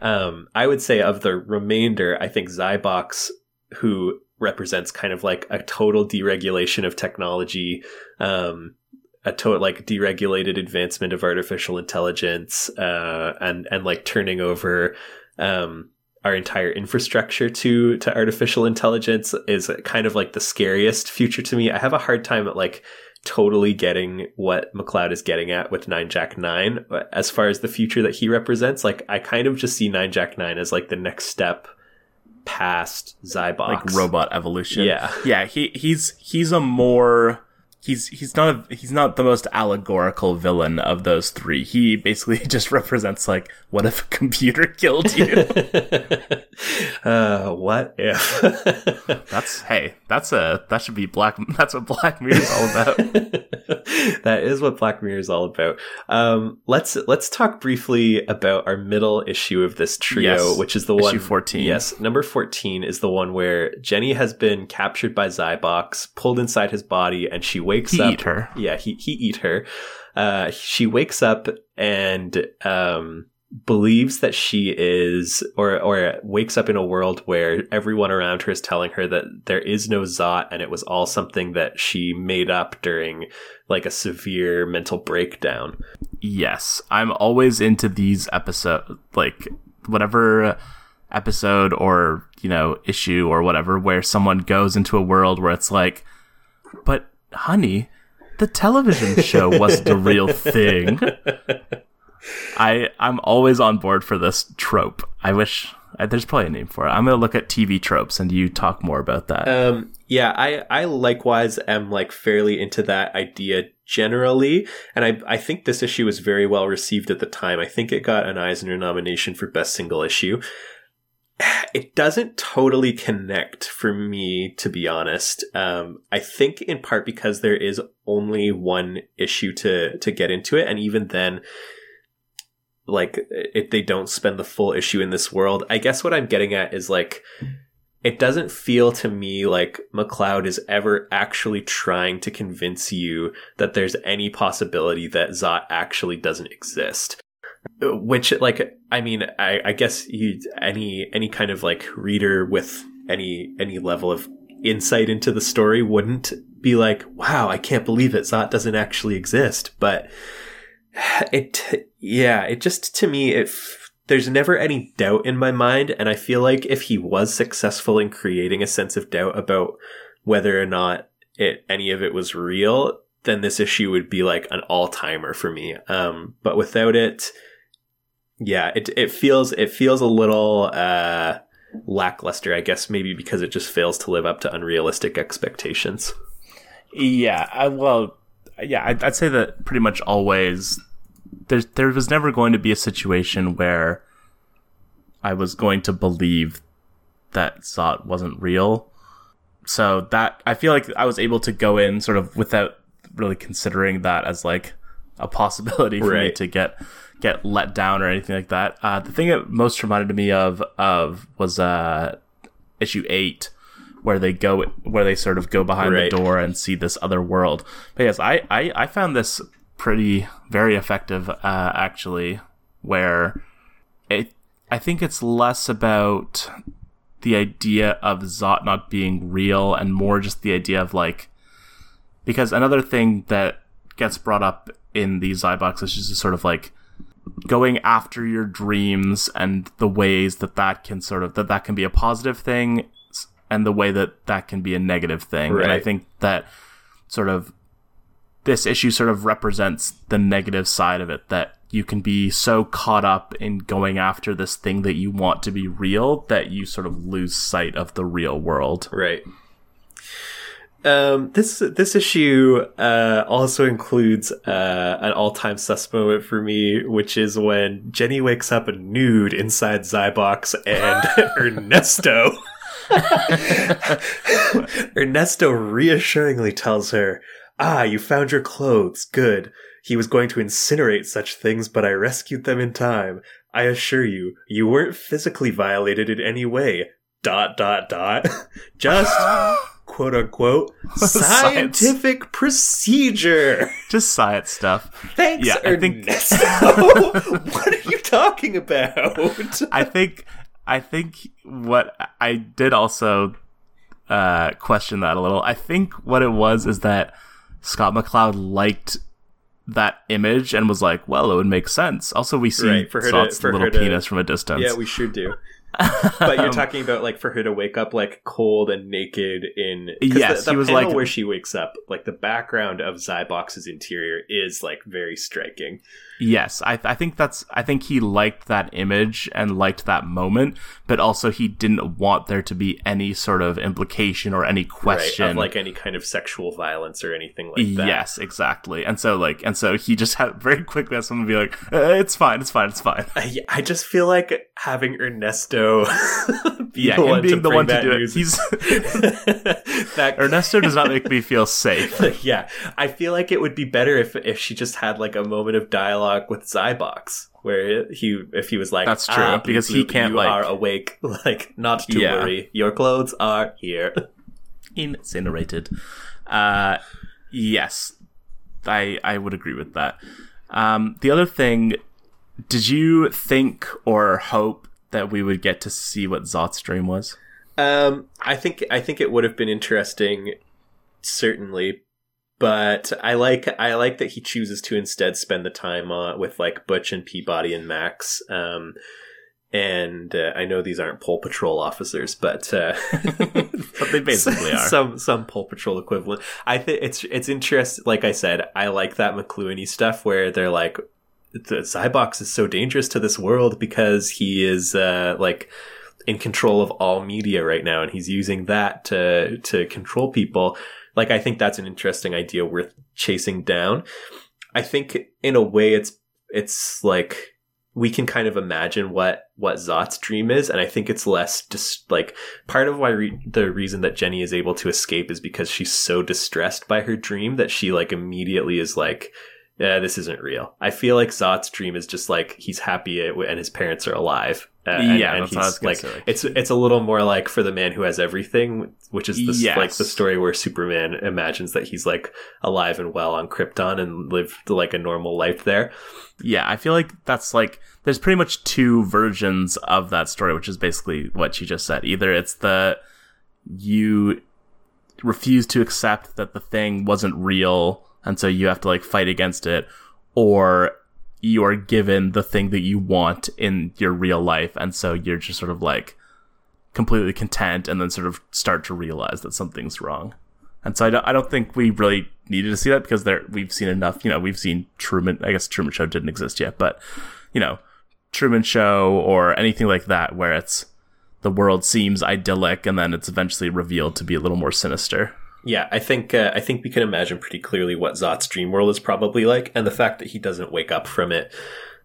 Um, I would say of the remainder, I think Zybox, who represents kind of like a total deregulation of technology, um, a to- like deregulated advancement of artificial intelligence, uh, and and like turning over um, our entire infrastructure to to artificial intelligence is kind of like the scariest future to me. I have a hard time at like totally getting what McCloud is getting at with Nine Jack Nine as far as the future that he represents. Like I kind of just see Nine Jack Nine as like the next step past Zybox. Like robot evolution. Yeah. Yeah, he he's he's a more he's he's not a, he's not the most allegorical villain of those three. He basically [LAUGHS] just represents like what if a computer [LAUGHS] killed you? [LAUGHS] uh, what if? that's hey, that's a that should be black. That's what Black Mirror is all about. that is what Black Mirror is all about. Um, let's let's talk briefly about our middle issue of this trio, Yes. which is the Issue one 14. Yes, number fourteen is the one where Jenny has been captured by Zybox, pulled inside his body, and she wakes He up. eat her. Yeah, he he eat her. Uh, she wakes up and um, believes that she is, or or wakes up in a world where everyone around her is telling her that there is no Zot, and it was all something that she made up during like a severe mental breakdown. Yes, I'm always into these episodes, like whatever episode or you know issue or whatever, where someone goes into a world where it's like, but honey, the television show wasn't a real thing. I I'm always on board for this trope. I wish uh, there's probably a name for it. I'm gonna look at TV tropes and you talk more about that. Um, yeah, I, I likewise am like fairly into that idea generally, and I I think this issue was very well received at the time. I think it got an Eisner nomination for best single issue. [SIGHS] It doesn't totally connect for me, to be honest. Um, I think in part because there is only one issue to to get into it, and even then, like if they don't spend the full issue in this world. I guess what I'm getting at is like it doesn't feel to me like McCloud is ever actually trying to convince you that there's any possibility that Zot actually doesn't exist. Which, like, I mean, I, I guess you any any kind of like reader with any any level of insight into the story wouldn't be like, "Wow, I can't believe it. Zot doesn't actually exist." But it, yeah, it just to me, it f- there's never any doubt in my mind, and I feel like if he was successful in creating a sense of doubt about whether or not it any of it was real, then this issue would be like an all timer for me. Um, but without it, yeah, it it feels it feels a little uh, lackluster, I guess, maybe because it just fails to live up to unrealistic expectations. Yeah, I, well, yeah, I'd, I'd say that pretty much always. There's there was never going to be a situation where I was going to believe that Zot wasn't real. So that I feel like I was able to go in sort of without really considering that as like a possibility for me to get get let down or anything like that. Uh, the thing that most reminded me of of was uh, issue eight, where they go where they sort of go behind Right. the door and see this other world. But yes, I I, I found this pretty very effective uh, actually, where it I think it's less about the idea of Zot not being real and more just the idea of like because another thing that gets brought up in these Zybox is just sort of like going after your dreams and the ways that that can sort of that that can be a positive thing and the way that that can be a negative thing. And i think that sort of this issue sort of represents the negative side of it that you can be so caught up in going after this thing that you want to be real that you sort of lose sight of the real world. Right. Um, this this issue uh, also includes uh, an all time sus moment for me, which is when Jenny wakes up nude inside Zybox and [LAUGHS] Ernesto. [LAUGHS] Ernesto reassuringly tells her, "Ah, you found your clothes. Good. He was going to incinerate such things, but I rescued them in time. I assure you, you weren't physically violated in any way. Dot dot dot. [LAUGHS] Just." Quote unquote [LAUGHS] Science. scientific procedure. just science stuff Thanks, Yeah, I think- [LAUGHS] what are you talking about? I think I think what I did also uh, question that a little. I think what it was is that Scott McCloud liked that image and was like, well, it would make sense. Also, we see Right, for her to- for little to- penis from a distance. Yeah, we sure do. But you're [LAUGHS] Um, talking about like for her to wake up like cold and naked in Yes, the, the he was panel like- where she wakes up like the background of Zybox's interior is like very striking. Yes, I, I think that's. I think he liked that image and liked that moment, but also he didn't want there to be any sort of implication or any question. right, like any kind of sexual violence or anything like that. Yes, exactly. And so, like, and so he just had very quickly had someone be like, uh, "It's fine, it's fine, it's fine." I, I just feel like having Ernesto [LAUGHS] be yeah, the him one being to the one to do it. He's [LAUGHS] [LAUGHS] that Ernesto does not make me feel safe. yeah, I feel like it would be better if if she just had like a moment of dialogue with Zybox, where he if he was like, That's true, "Ah, because Bloop he can't, you like- are awake, [LAUGHS] like not to Yeah. worry, your clothes are here." [LAUGHS] Incinerated. Uh, yes, I I would agree with that. Um, the other thing, did you think or hope that we would get to see what Zot's dream was? Um, I think I think it would have been interesting, certainly, but I like I like that he chooses to instead spend the time on with like Butch and Peabody and Max. Um, and uh, I know these aren't Pole Patrol officers, but uh, [LAUGHS] But they [LAUGHS] basically are. some some Pole Patrol equivalent. I think it's it's interesting. Like I said, I like that McLuhan stuff where they're like, the Zybox is so dangerous to this world because he is uh, like in control of all media right now, and he's using that to to control people. Like I think that's an interesting idea worth chasing down. I think in a way it's it's like we can kind of imagine what what Zot's dream is, and I think it's less just like part of why re- the reason that Jenny is able to escape is because she's so distressed by her dream that she like immediately is like, "Yeah, this isn't real." I feel like Zot's dream is just like he's happy and his parents are alive. And- Yeah, and that's what I was gonna like say, like- it's it's a little more like for the man who has everything, which is the, Yes. like the story where Superman imagines that he's like alive and well on Krypton and lived like a normal life there. Yeah, I feel like that's like there's pretty much two versions of that story, which is basically what she just said. Either it's the you refuse to accept that the thing wasn't real, and so you have to like fight against it, or you are given the thing that you want in your real life, and so you're just sort of like completely content, and then sort of start to realize that something's wrong. And so I don't, I don't think we really needed to see that because there we've seen enough. You know, we've seen Truman. I guess Truman Show didn't exist yet, but you know, Truman Show or anything like that where it's the world seems idyllic and then it's eventually revealed to be a little more sinister. Yeah, I think uh, I think we can imagine pretty clearly what Zot's dream world is probably like, and the fact that he doesn't wake up from it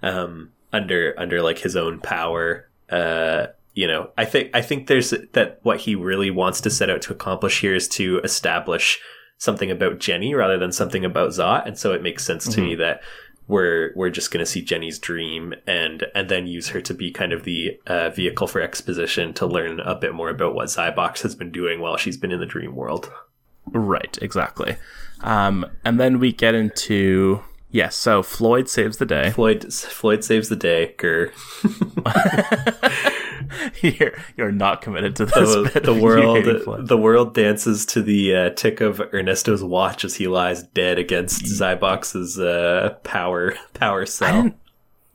um, under under like his own power. Uh, you know, I think I think there's that what he really wants to set out to accomplish here is to establish something about Jenny rather than something about Zot, and so it makes sense to me that we're we're just going to see Jenny's dream and and then use her to be kind of the uh, vehicle for exposition to learn a bit more about what Zybox has been doing while she's been in the dream world. Right, exactly. Um, and then we get into yes. so Floyd saves the day. Floyd Floyd saves the day. Grr. [LAUGHS] you're, you're not committed to this. The, the [LAUGHS] world the world dances to the uh, tick of Ernesto's watch as he lies dead against Zybox's uh, power power cell.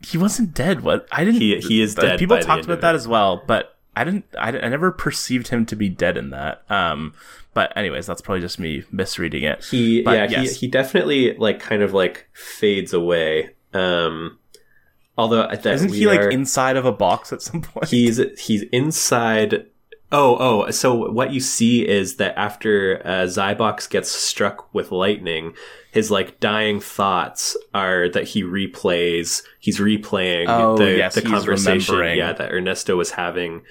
He wasn't dead. What I didn't. He- he is uh, dead People talked about that as well, but I didn't. I, I never perceived him to be dead in that. Um, but anyways, that's probably just me misreading it. He But yeah yes. he he definitely like kind of like fades away. Um, although I- that Isn't we he like inside of a box at some point? he's he's inside oh oh so what you see is that after uh, zybox gets struck with lightning his like dying thoughts are that he replays he's replaying Oh, the, yes, the he's conversation remembering. yeah that ernesto was having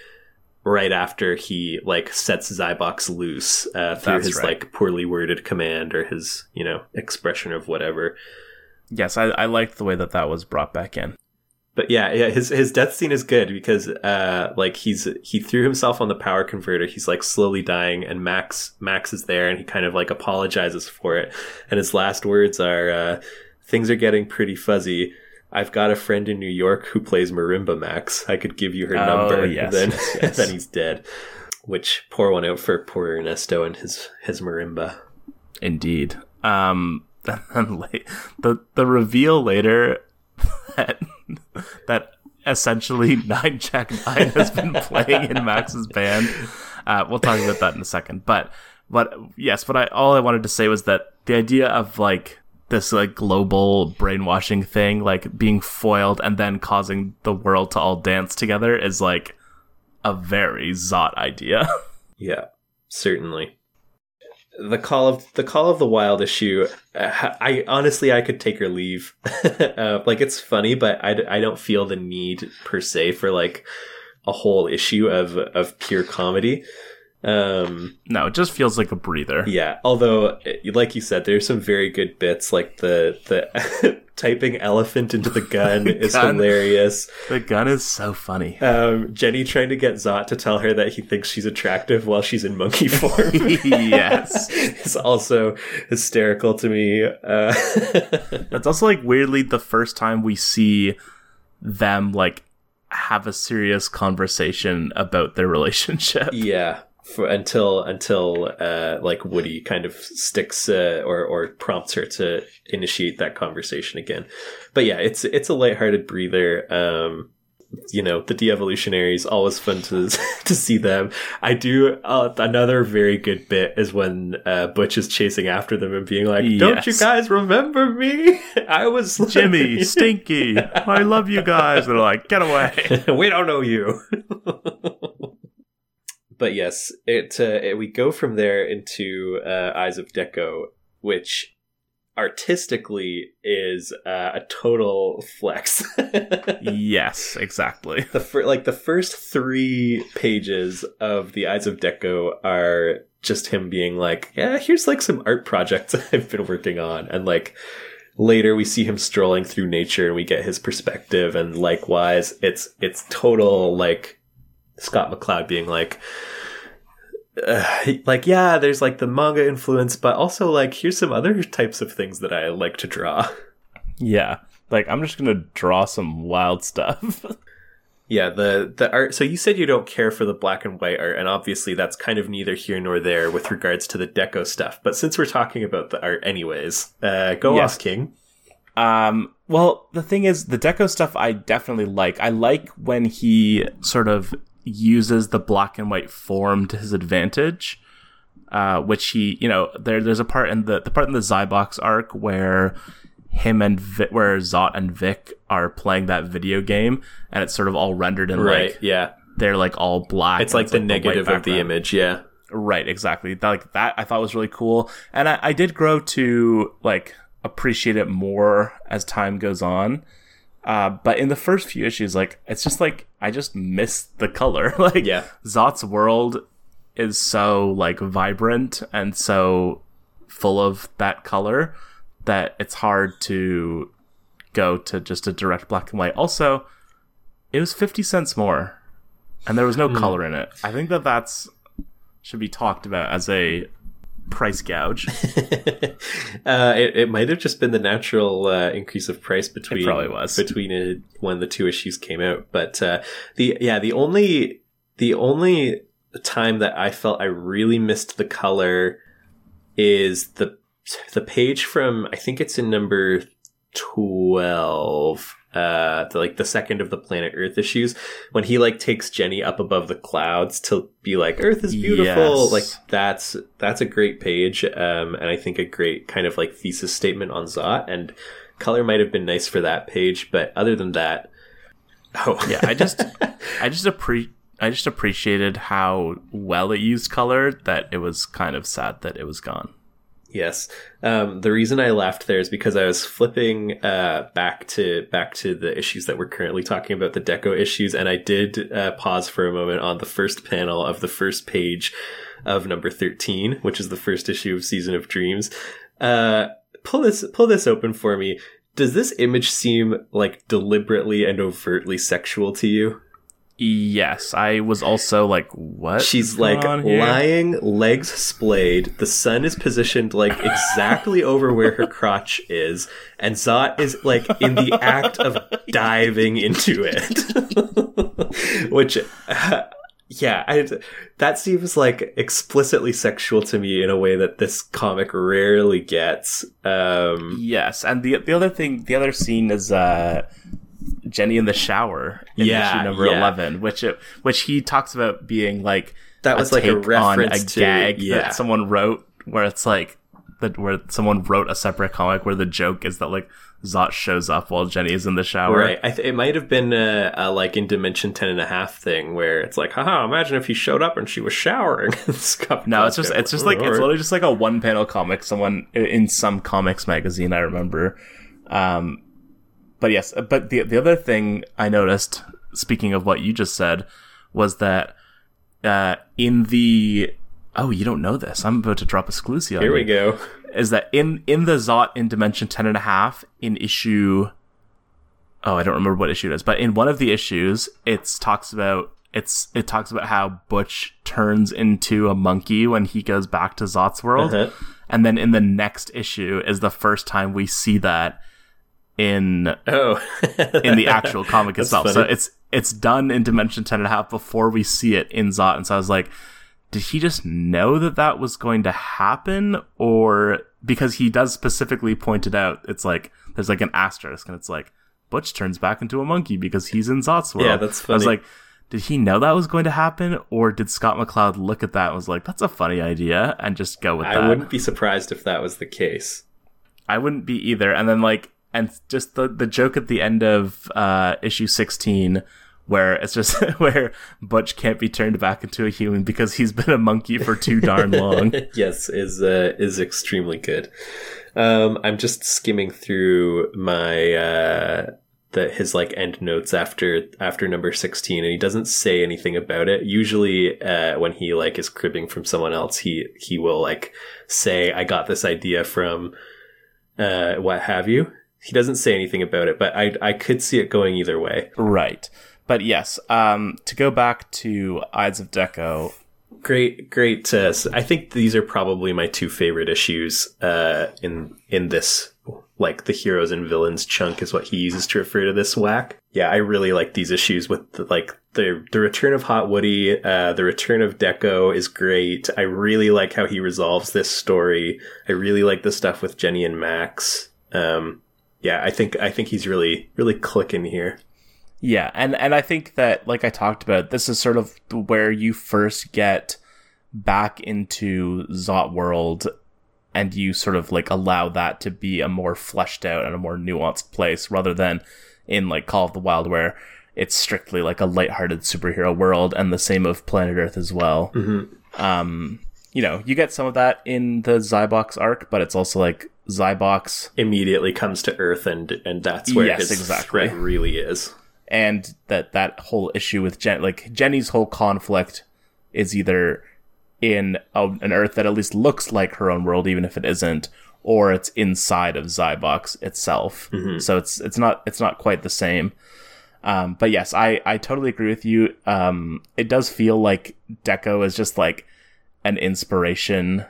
right after he like sets zybox loose uh, through That's his right. like poorly worded command or his you know expression of whatever yes, I, I liked the way that that was brought back in. But yeah, yeah, his his death scene is good because uh like he's he threw himself on the power converter. He's like slowly dying and Max Max is there and he kind of like apologizes for it. And his last words are uh things are getting pretty fuzzy. I've got a friend in New York who plays marimba Max. I could give you her Oh, number. [LAUGHS] yes, and then yes, [LAUGHS] yes. then he's dead. Which pour one out for poor Ernesto and his his marimba. Indeed. Um, [LAUGHS] then the the reveal later that that essentially Nine Jack Nine has been playing in Max's band. Uh, we'll talk about that in a second. But but yes, what I all I wanted to say was that the idea of like this like global brainwashing thing, like being foiled and then causing the world to all dance together, is like a very Zot idea. [LAUGHS] yeah, certainly. The call of the call of the wild issue uh, i honestly i could take or leave. [LAUGHS] Uh, like it's funny but I, I don't feel the need per se for like a whole issue of of pure comedy um, no, it just feels like a breather. Yeah, although, like you said, there's some very good bits, like the the [LAUGHS] typing elephant into the gun [LAUGHS] the is gun, hilarious. The gun is so funny. Um, Jenny trying to get Zot to tell her that he thinks she's attractive while she's in monkey [LAUGHS] form. yes, it's also hysterical to me. Uh, That's also like weirdly the first time we see them like have a serious conversation about their relationship. Yeah for until until uh, like Woody kind of sticks uh, or or prompts her to initiate that conversation again. But yeah, it's it's a lighthearted breather. Um, you know, the de-evolutionaries always fun to [LAUGHS] to see them. I do uh, another very good bit is when uh, Butch is chasing after them and being like, "Don't yes. you guys remember me? [LAUGHS] I was [LAUGHS] Jimmy Stinky. I love you guys." They're like, "Get away! we don't know you." But yes, it, uh, it, we go from there into uh, Eyes of Dekko, which artistically is uh, a total flex. [LAUGHS] yes, exactly. The fir- like the first three pages of the Eyes of Dekko are just him being like, "Yeah, here's like some art projects [LAUGHS] I've been working on," and like later we see him strolling through nature and we get his perspective, and likewise, it's it's total like Scott McCloud being like, uh, like yeah, there's like the manga influence, but also like here's some other types of things that I like to draw. Yeah, like I'm just gonna draw some wild stuff. [LAUGHS] yeah, the the art. So you said you don't care for the black and white art, and obviously that's kind of neither here nor there with regards to the dekko stuff. But since we're talking about the art, anyways, uh, go yes. off, King. Um, well, the thing is, the dekko stuff I definitely like. I like when he sort of uses the black and white form to his advantage. Uh, which he, you know, there there's a part in the the part in the Zybox arc where him and Vic, where Zot and Vic are playing that video game, and it's sort of all rendered in right, like yeah, they're like all black. It's like it's the like negative the of the image, yeah. Right, exactly. That, like that, I thought was really cool, and I, I did grow to like appreciate it more as time goes on. Uh, but in the first few issues, like it's just like I just miss the color. [LAUGHS] like yeah. Zot's world is so like vibrant and so full of that color that it's hard to go to just a direct black and white. Also, it was 50 cents more and there was no mm. color in it. I think that that's should be talked about as a price gouge. [LAUGHS] uh, it, it might have just been the natural uh, increase of price between it probably was between it, when the two issues came out. But uh, the yeah the only the only time that I felt I really missed the color is the the page from I think it's in number twelve uh the, like the second of the planet earth issues when he like takes jenny up above the clouds to be like earth is beautiful yes. like that's that's a great page um and i think a great kind of like thesis statement on zot and color might have been nice for that page but other than that oh yeah i just i just appreciate I just appreciated how well it used color that it was kind of sad that it was gone. Yes. Um, the reason I laughed there is because I was flipping uh, back to back to the issues that we're currently talking about, the dekko issues, and I did uh, pause for a moment on the first panel of the first page of number thirteen, which is the first issue of Season of Dreams. Uh, pull this pull this open for me. Does this image seem like deliberately and overtly sexual to you? Yes, I was also like, what? She's like lying, legs splayed. The sun is positioned like exactly over where her crotch is, and Zot is like in the act of diving into it. [LAUGHS] Which uh, [LAUGHS] yeah, I, that seems like explicitly sexual to me in a way that this comic rarely gets. Um, yes, and the the other thing, the other scene is uh, Jenny in the shower in Yeah, issue number yeah. eleven, which it, which he talks about being like That was like a reference on a to- gag yeah. that someone wrote, where it's like that where someone wrote a separate comic where the joke is that like Zot shows up while Jenny is in the shower. Right. I th- it might have been a, a like in Dimension 10 and a half thing where it's like, haha, imagine if he showed up and she was showering. [LAUGHS] Scott No, it's just it's just like it's literally just like a one panel comic. Someone in some comics magazine, I remember. Um, but yes, but the the other thing I noticed, speaking of what you just said, was that uh, in the oh, you don't know this. I'm about to drop exclusive. on Here we go. Is that in in the Zot in Dimension ten and a half in issue? Oh, I don't remember what issue it is, but in one of the issues, it's talks about it's it talks about how Butch turns into a monkey when he goes back to Zot's world, Uh-huh. and then in the next issue is the first time we see that in Oh. in the [LAUGHS] actual comic itself. So it's it's done in Dimension ten and a half before we see it in Zot, and so I was like, did he just know that that was going to happen, or because he does specifically point it out? It's like there's like an asterisk, and it's like Butch turns back into a monkey because he's in Zot's world. Yeah, that's funny. I was like. Did he know that was going to happen, or did Scott McCloud look at that and was like, "That's a funny idea," and just go with that? I wouldn't be surprised if that was the case. I wouldn't be either. And then like, and just the the joke at the end of uh, issue sixteen, where it's just [LAUGHS] where Butch can't be turned back into a human because he's been a monkey for too darn long. [LAUGHS] yes, is uh, is extremely good. Um, I'm just skimming through my uh, the his like end notes after after number 16, and he doesn't say anything about it. Usually, uh, when he like is cribbing from someone else, he he will like say, "I got this idea from uh, what have you." He doesn't say anything about it, but I I could see it going either way. right. But yes, um, to go back to Ides of Dekko, Great, great. Uh, I think these are probably my two favorite issues uh, in in this. Like the heroes and villains chunk is what he uses to refer to this whack. Yeah, I really like these issues with the, like the the return of Hot Woody, uh, the return of Dekko is great. I really like how he resolves this story. I really like the stuff with Jenny and Max. Um, yeah, I think I think he's really really clicking here. Yeah, and and I think that like I talked about, this is sort of where you first get back into Zot world and you sort of like allow that to be a more fleshed out and a more nuanced place rather than in like Call of the Wild where it's strictly like a lighthearted superhero world and the same of Planet Earth as well. Um, you know, you get some of that in the Zybox arc, but it's also like Zybox Immediately comes to Earth, and and that's where Yes, his exactly. threat really is. and that that whole issue with Jen, like Jenny's whole conflict, is either in a, an Earth that at least looks like her own world, even if it isn't, or it's inside of Zybox itself. So it's it's not it's not quite the same. Um, but yes, I I totally agree with you. Um, it does feel like Dekko is just like an inspiration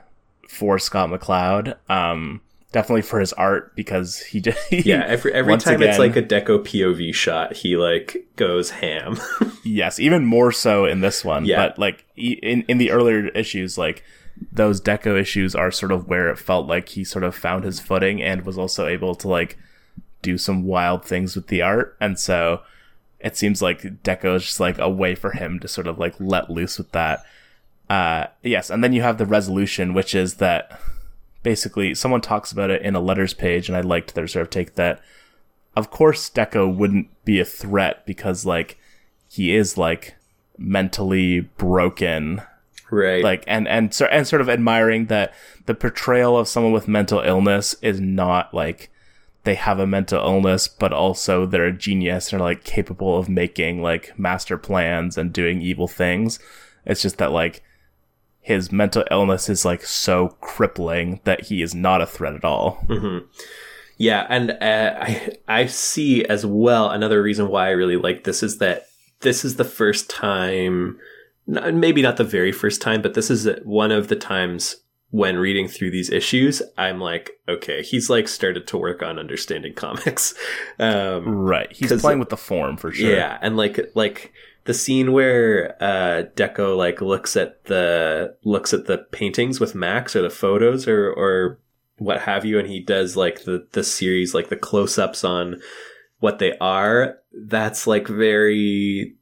for Scott McCloud. Um, definitely for his art because he just [LAUGHS] Yeah, every every time it's like a Dekko POV shot, he like goes ham. [LAUGHS] Yes, even more so in this one. Yeah. But like in in the earlier issues, like those Dekko issues are sort of where it felt like he sort of found his footing and was also able to like do some wild things with the art. And so it seems like Dekko is just like a way for him to sort of like let loose with that. Uh, yes, and then you have the resolution, which is that basically someone talks about it in a letters page, and I liked their sort of take that. Of course, Dekko wouldn't be a threat because like he is like mentally broken right. like and and so and sort of admiring that the portrayal of someone with mental illness is not like they have a mental illness but also they're a genius and are like capable of making like master plans and doing evil things it's just that like his mental illness is like so crippling that he is not a threat at all. Yeah, and uh, I I see as well another reason why I really like this is that this is the first time, maybe not the very first time, but this is one of the times when reading through these issues, I'm like, okay, he's like started to work on understanding [LAUGHS] comics. Um, right. He's playing with the form for sure. Yeah, and like like the scene where uh Dekko like looks at the looks at the paintings with Max or the photos or or what have you and he does like the the series like the close-ups on what they are. That's like very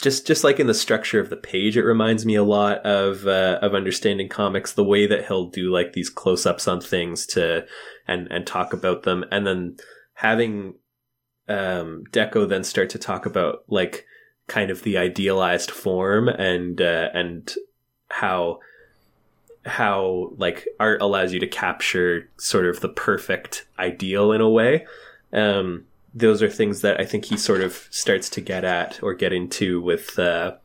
just just like in the structure of the page it reminds me a lot of uh, of understanding comics the way that he'll do like these close-ups on things to and and talk about them. And then having um dekko then start to talk about like kind of the idealized form and uh, and how how like art allows you to capture sort of the perfect ideal in a way um those are things that I think he sort of starts to get at or get into with uh,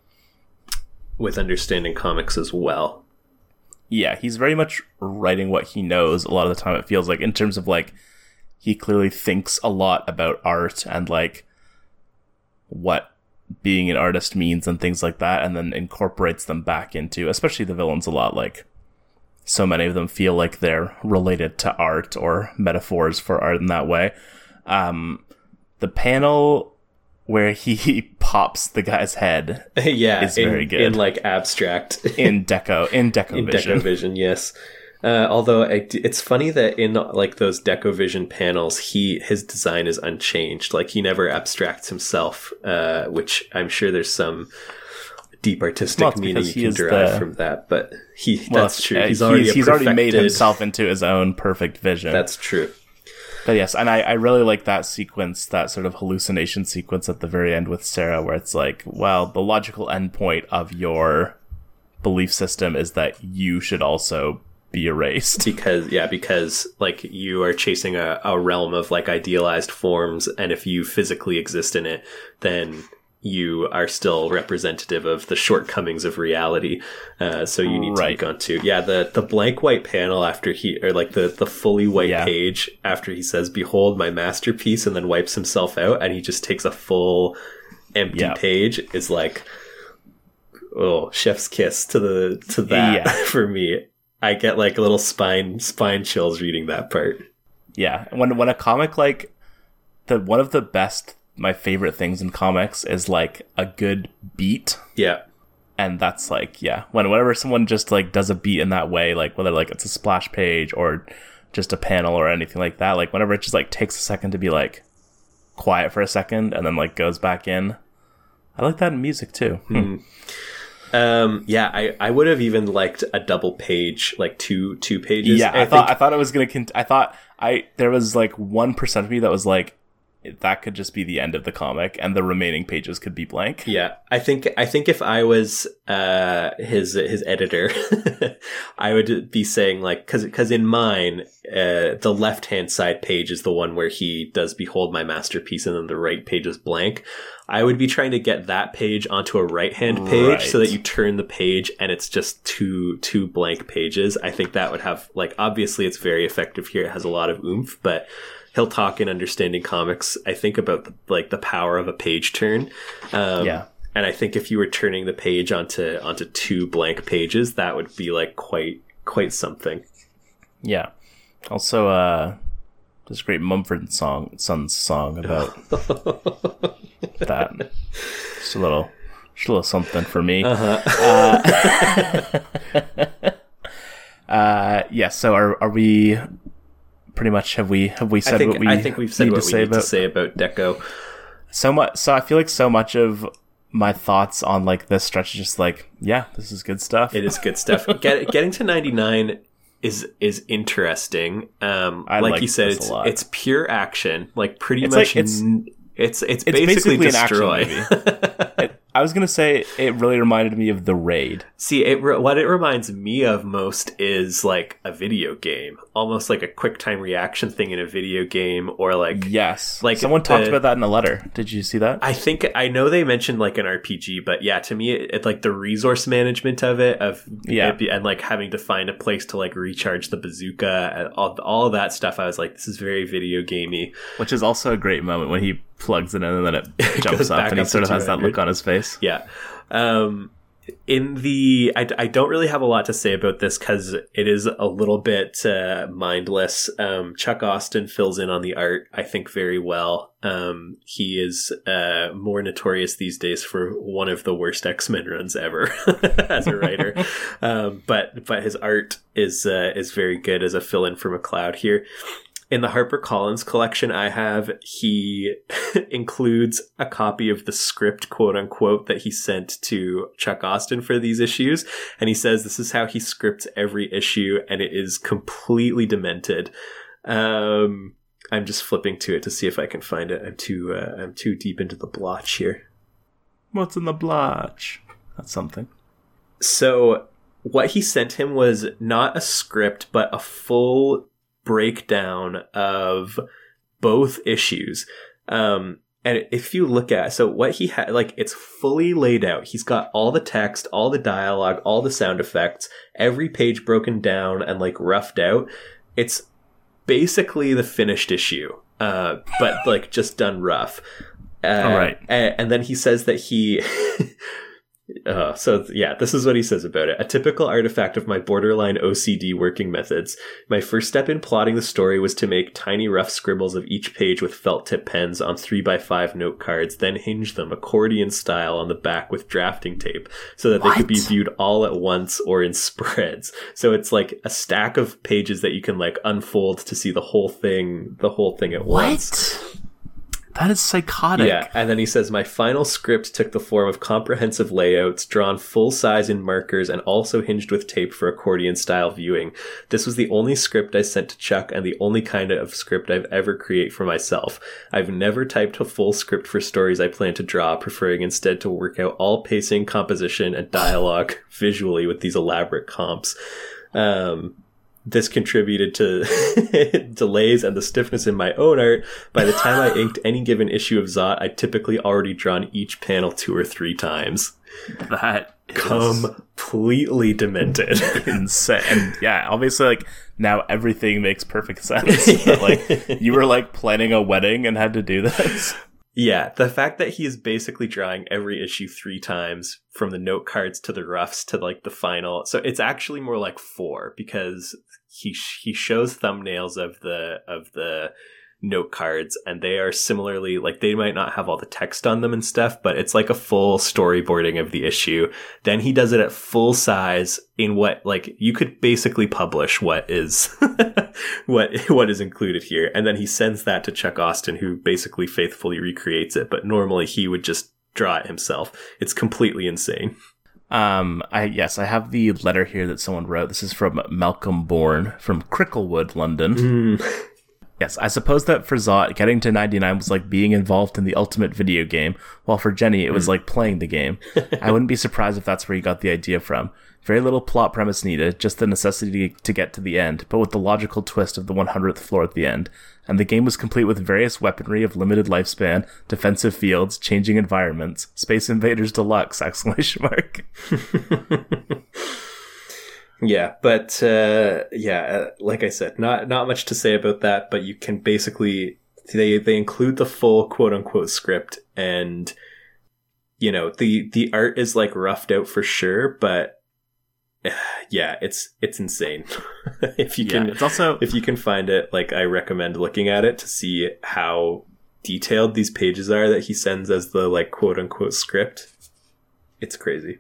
with understanding comics as well. Yeah, he's very much writing what he knows. A lot of the time, it feels like in terms of like he clearly thinks a lot about art and like what being an artist means and things like that, and then incorporates them back into, especially the villains, a lot. Like so many of them feel like they're related to art or metaphors for art in that way. Um, the panel where he [LAUGHS] pops the guy's head [LAUGHS] yeah, is in, very good. in like abstract in [LAUGHS] Dekko in Dekko in Vision. Dekkovision, yes. Uh, although I, it's funny that in like those Dekkovision panels, he his design is unchanged. Like he never abstracts himself, uh, which I'm sure there's some deep artistic Well, meaning you can derive the- from that. But he Well, that's true. He's already a he's already made himself into his own perfect vision. That's true. But yes, and I, I really like that sequence, that sort of hallucination sequence at the very end with Sarah, where it's like, well, the logical endpoint of your belief system is that you should also be erased. [LAUGHS] because yeah because like you are chasing a, a realm of like idealized forms and if you physically exist in it then you are still representative of the shortcomings of reality uh, so you need Right. to be gone to yeah the the blank white panel after he or like the the fully white Yeah. page after he says behold my masterpiece and then wipes himself out and he just takes a full empty page is like oh chef's kiss to the to that Yeah. [LAUGHS] for me i get like a little spine spine chills reading that part Yeah, when when a comic like the one of the best, my favorite things in comics is like a good beat, yeah and that's like yeah, when whenever someone just like does a beat in that way, like whether like it's a splash page or just a panel or anything like that, like whenever it just like takes a second to be like quiet for a second and then like goes back in. I like that in music too. Hmm. Um yeah i i would have even liked a double page like two two pages Yeah, I, I thought think- I thought it was gonna. Cont- I thought I there was like one percent of me that was like that could just be the end of the comic, and the remaining pages could be blank. Yeah, I think I think if I was uh, his his editor, [LAUGHS] I would be saying like because because in mine uh, the left hand side page is the one where he does behold my masterpiece, and then the right page is blank. I would be trying to get that page onto a right hand page so that you turn the page and it's just two two blank pages. I think that would have like obviously it's very effective here. It has a lot of oomph, but he'll talk in understanding comics. I think about the, like the power of a page turn. Um, Yeah. and I think if you were turning the page onto onto two blank pages, that would be like quite quite something. Yeah. Also, uh, this great Mumford song, Sons song about [LAUGHS] that. Just a little, just a little something for me. Uh-huh. [LAUGHS] Uh, yeah. So are are we pretty much have we have we I said think what we I think we've said what we say need about to say about Dekko. so much? So I feel like so much of my thoughts on like this stretch is just like, yeah, this is good stuff. It is good stuff. [LAUGHS] Get, getting to ninety nine is is interesting. Um, I like like you said, it's it's pure action. Like pretty It's much, like- it's- n- it's it's, it's basically, basically an action movie. [LAUGHS] It- I was gonna say it really reminded me of the raid. See, it re- what it reminds me of most is like a video game, almost like a quick time reaction thing in a video game, or like Yes, Like someone talked about that in a letter. Did you see that? I think I know they mentioned like an RPG, but yeah, to me, it, it like the resource management of it, of Yeah. be- and like having to find a place to like recharge the bazooka, and all all of that stuff. I was like, this is very video gamey. Which is also a great moment when he plugs it in and then it [LAUGHS] jumps up and he up sort of has that look on his face. Yeah, um, in the I, I don't really have a lot to say about this because it is a little bit uh, mindless. Um, chuck austin fills in on the art i think very well. Um, he is uh, more notorious these days for one of the worst x-men runs ever [LAUGHS] as a writer. [LAUGHS] Um, but but his art is uh, is very good as a fill-in for McCloud here in the Harper Collins collection I have, he [LAUGHS] includes a copy of the script, quote unquote, that he sent to Chuck Austin for these issues. And he says this is how he scripts every issue, and it is completely demented. Um, I'm just flipping to it to see if I can find it. I'm too uh, I'm too deep into the blotch here. What's in the blotch? That's something. So what he sent him was not a script, but a full breakdown of both issues. Um, and if you look at so what he had like it's fully laid out. He's got all the text, all the dialogue, all the sound effects, every page broken down and like roughed out. It's basically the finished issue. Uh, but like just done rough. Uh, All right. And, and then he says that he [LAUGHS] Uh, so yeah, this is what he says about it. A typical artifact of my borderline OCD working methods. My first step in plotting the story was to make tiny rough scribbles of each page with felt tip pens on 3x5 note cards, then hinge them accordion style on the back with drafting tape so that they could be viewed all at once or in [LAUGHS] spreads. So it's like a stack of pages that you can like unfold to see the whole thing, the whole thing at once. That is psychotic. Yeah, and then he says, My final script took the form of comprehensive layouts, drawn full size in markers, and also hinged with tape for accordion style viewing. This was the only script I sent to Chuck and the only kind of script I've ever create for myself. I've never typed a full script for stories I plan to draw, preferring instead to work out all pacing, composition, and dialogue [LAUGHS] visually with these elaborate comps. Um, this contributed to [LAUGHS] delays and the stiffness in my own art. By the time I inked any given issue of Zot, I'd typically already drawn each panel two or three times. That Completely demented. [LAUGHS] insane. And yeah, obviously, like now everything makes perfect sense. [LAUGHS] But, like you were like planning a wedding and had to do this. yeah, the fact that he is basically drawing every issue three times from the note cards to the roughs to like the final. So it's actually more like four because he sh- he shows thumbnails of the of the note cards and they are similarly like they might not have all the text on them and stuff but it's like a full storyboarding of the issue. Then he does it at full size in what like you could basically publish what is [LAUGHS] what what is included here. And then he sends that to Chuck Austin who basically faithfully recreates it but normally he would just draw it himself. It's completely insane Um, I yes, I have the letter here that someone wrote. This is from Malcolm Bourne from Cricklewood, London. Yes, I suppose that for Zot, getting to 99 was like being involved in the ultimate video game, while for Jenny, it was like playing the game. [LAUGHS] I wouldn't be surprised if that's where you got the idea from. Very little plot premise needed, just the necessity to get to the end, but with the logical twist of the 100th floor at the end. And the game was complete with various weaponry of limited lifespan, defensive fields, changing environments, Space Invaders Deluxe! [LAUGHS] Exclamation mark. [LAUGHS] Yeah, but uh, yeah, uh, like I said, not not much to say about that. But you can basically they they include the full quote unquote script, and you know the the art is like roughed out for sure, but [SIGHS] yeah, it's it's insane. [LAUGHS] if you Yeah, can, it's also if you can find it, like I recommend looking at it to see how detailed these pages are that he sends as the like quote unquote script. It's crazy.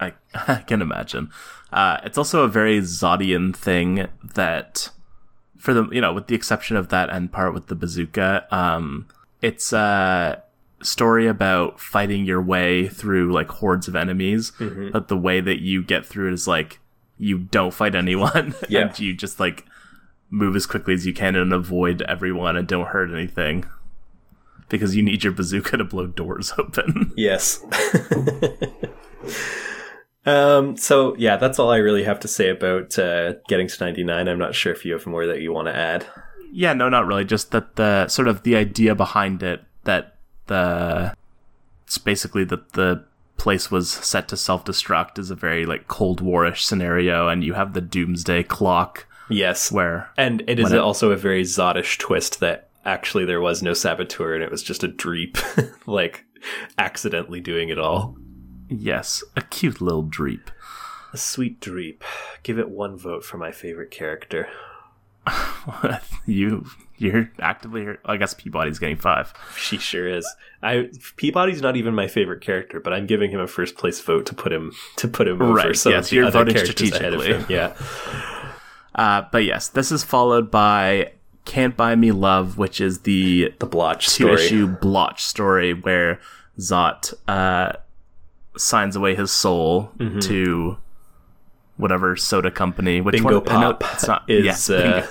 I, [LAUGHS] I can imagine. Uh, it's also a very Zodian thing that, for the you know, with the exception of that end part with the bazooka, um, it's a story about fighting your way through like hordes of enemies. But the way that you get through it is like you don't fight anyone, [LAUGHS] Yeah. and you just like move as quickly as you can and avoid everyone and don't hurt anything. Because you need your bazooka to blow doors [LAUGHS] open. Yes. um. So yeah, that's all I really have to say about uh, getting to ninety nine. I'm not sure if you have more that you want to add. Yeah, no, not really. Just that the sort of the idea behind it that the it's basically that the place was set to self destruct is a very like Cold Warish scenario, and you have the Doomsday Clock Yes, where and it is it- also a very Zodish twist that actually there was no saboteur and it was just a Dreep, [LAUGHS] like accidentally doing it all. Yes, a cute little dreep. A sweet dreep. Give it one vote for my favorite character. [LAUGHS] you you're actively I guess Peabody's getting five. She sure is. I Peabody's not even my favorite character, but I'm giving him a first place vote to put him to put him right, over some yes, of the you're other voting characters ahead of strategically. him. Yeah. [LAUGHS] Uh, but yes, this is followed by Can't Buy Me Love, which is the The blotch two story. issue blotch story where Zot uh, signs away his soul Mm-hmm. to whatever soda company. Which Bingo one? no, Pop it's not. is, yes, uh.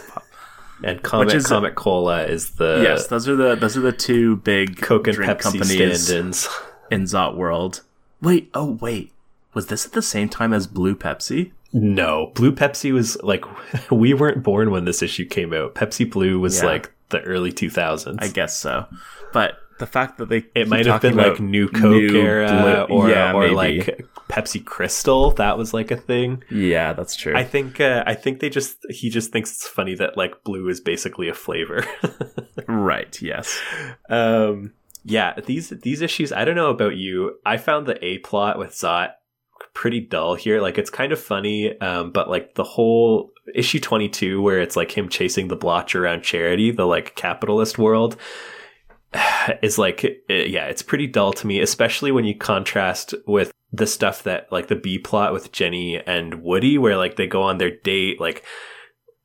And Comic is- Comic Cola is the yes, those are the those are the two big Coke and Pepsi companies stand-ins. in Zot World. Wait, oh wait, was this at the same time as Blue Pepsi? No, Blue Pepsi was like [LAUGHS] we weren't born when this issue came out. Pepsi Blue was Yeah. like the early 2000s. I guess so, but the fact that they it might have been like New Coke new era Blue- or yeah, or maybe. like Pepsi Crystal. That was like a thing. yeah, that's true. I think uh, I think they just he just thinks it's funny that like blue is basically a flavor. [LAUGHS] right? Yes. um, yeah, these these issues. I don't know about you. I found the A plot with Zot pretty dull here. Like it's kind of funny, um, but like the whole issue twenty two where it's like him chasing the blotch around charity, the like capitalist world. [SIGHS] Is like, uh, yeah, it's pretty dull to me, especially when you contrast with the stuff that like the B plot with Jenny and Woody, where like they go on their date. Like,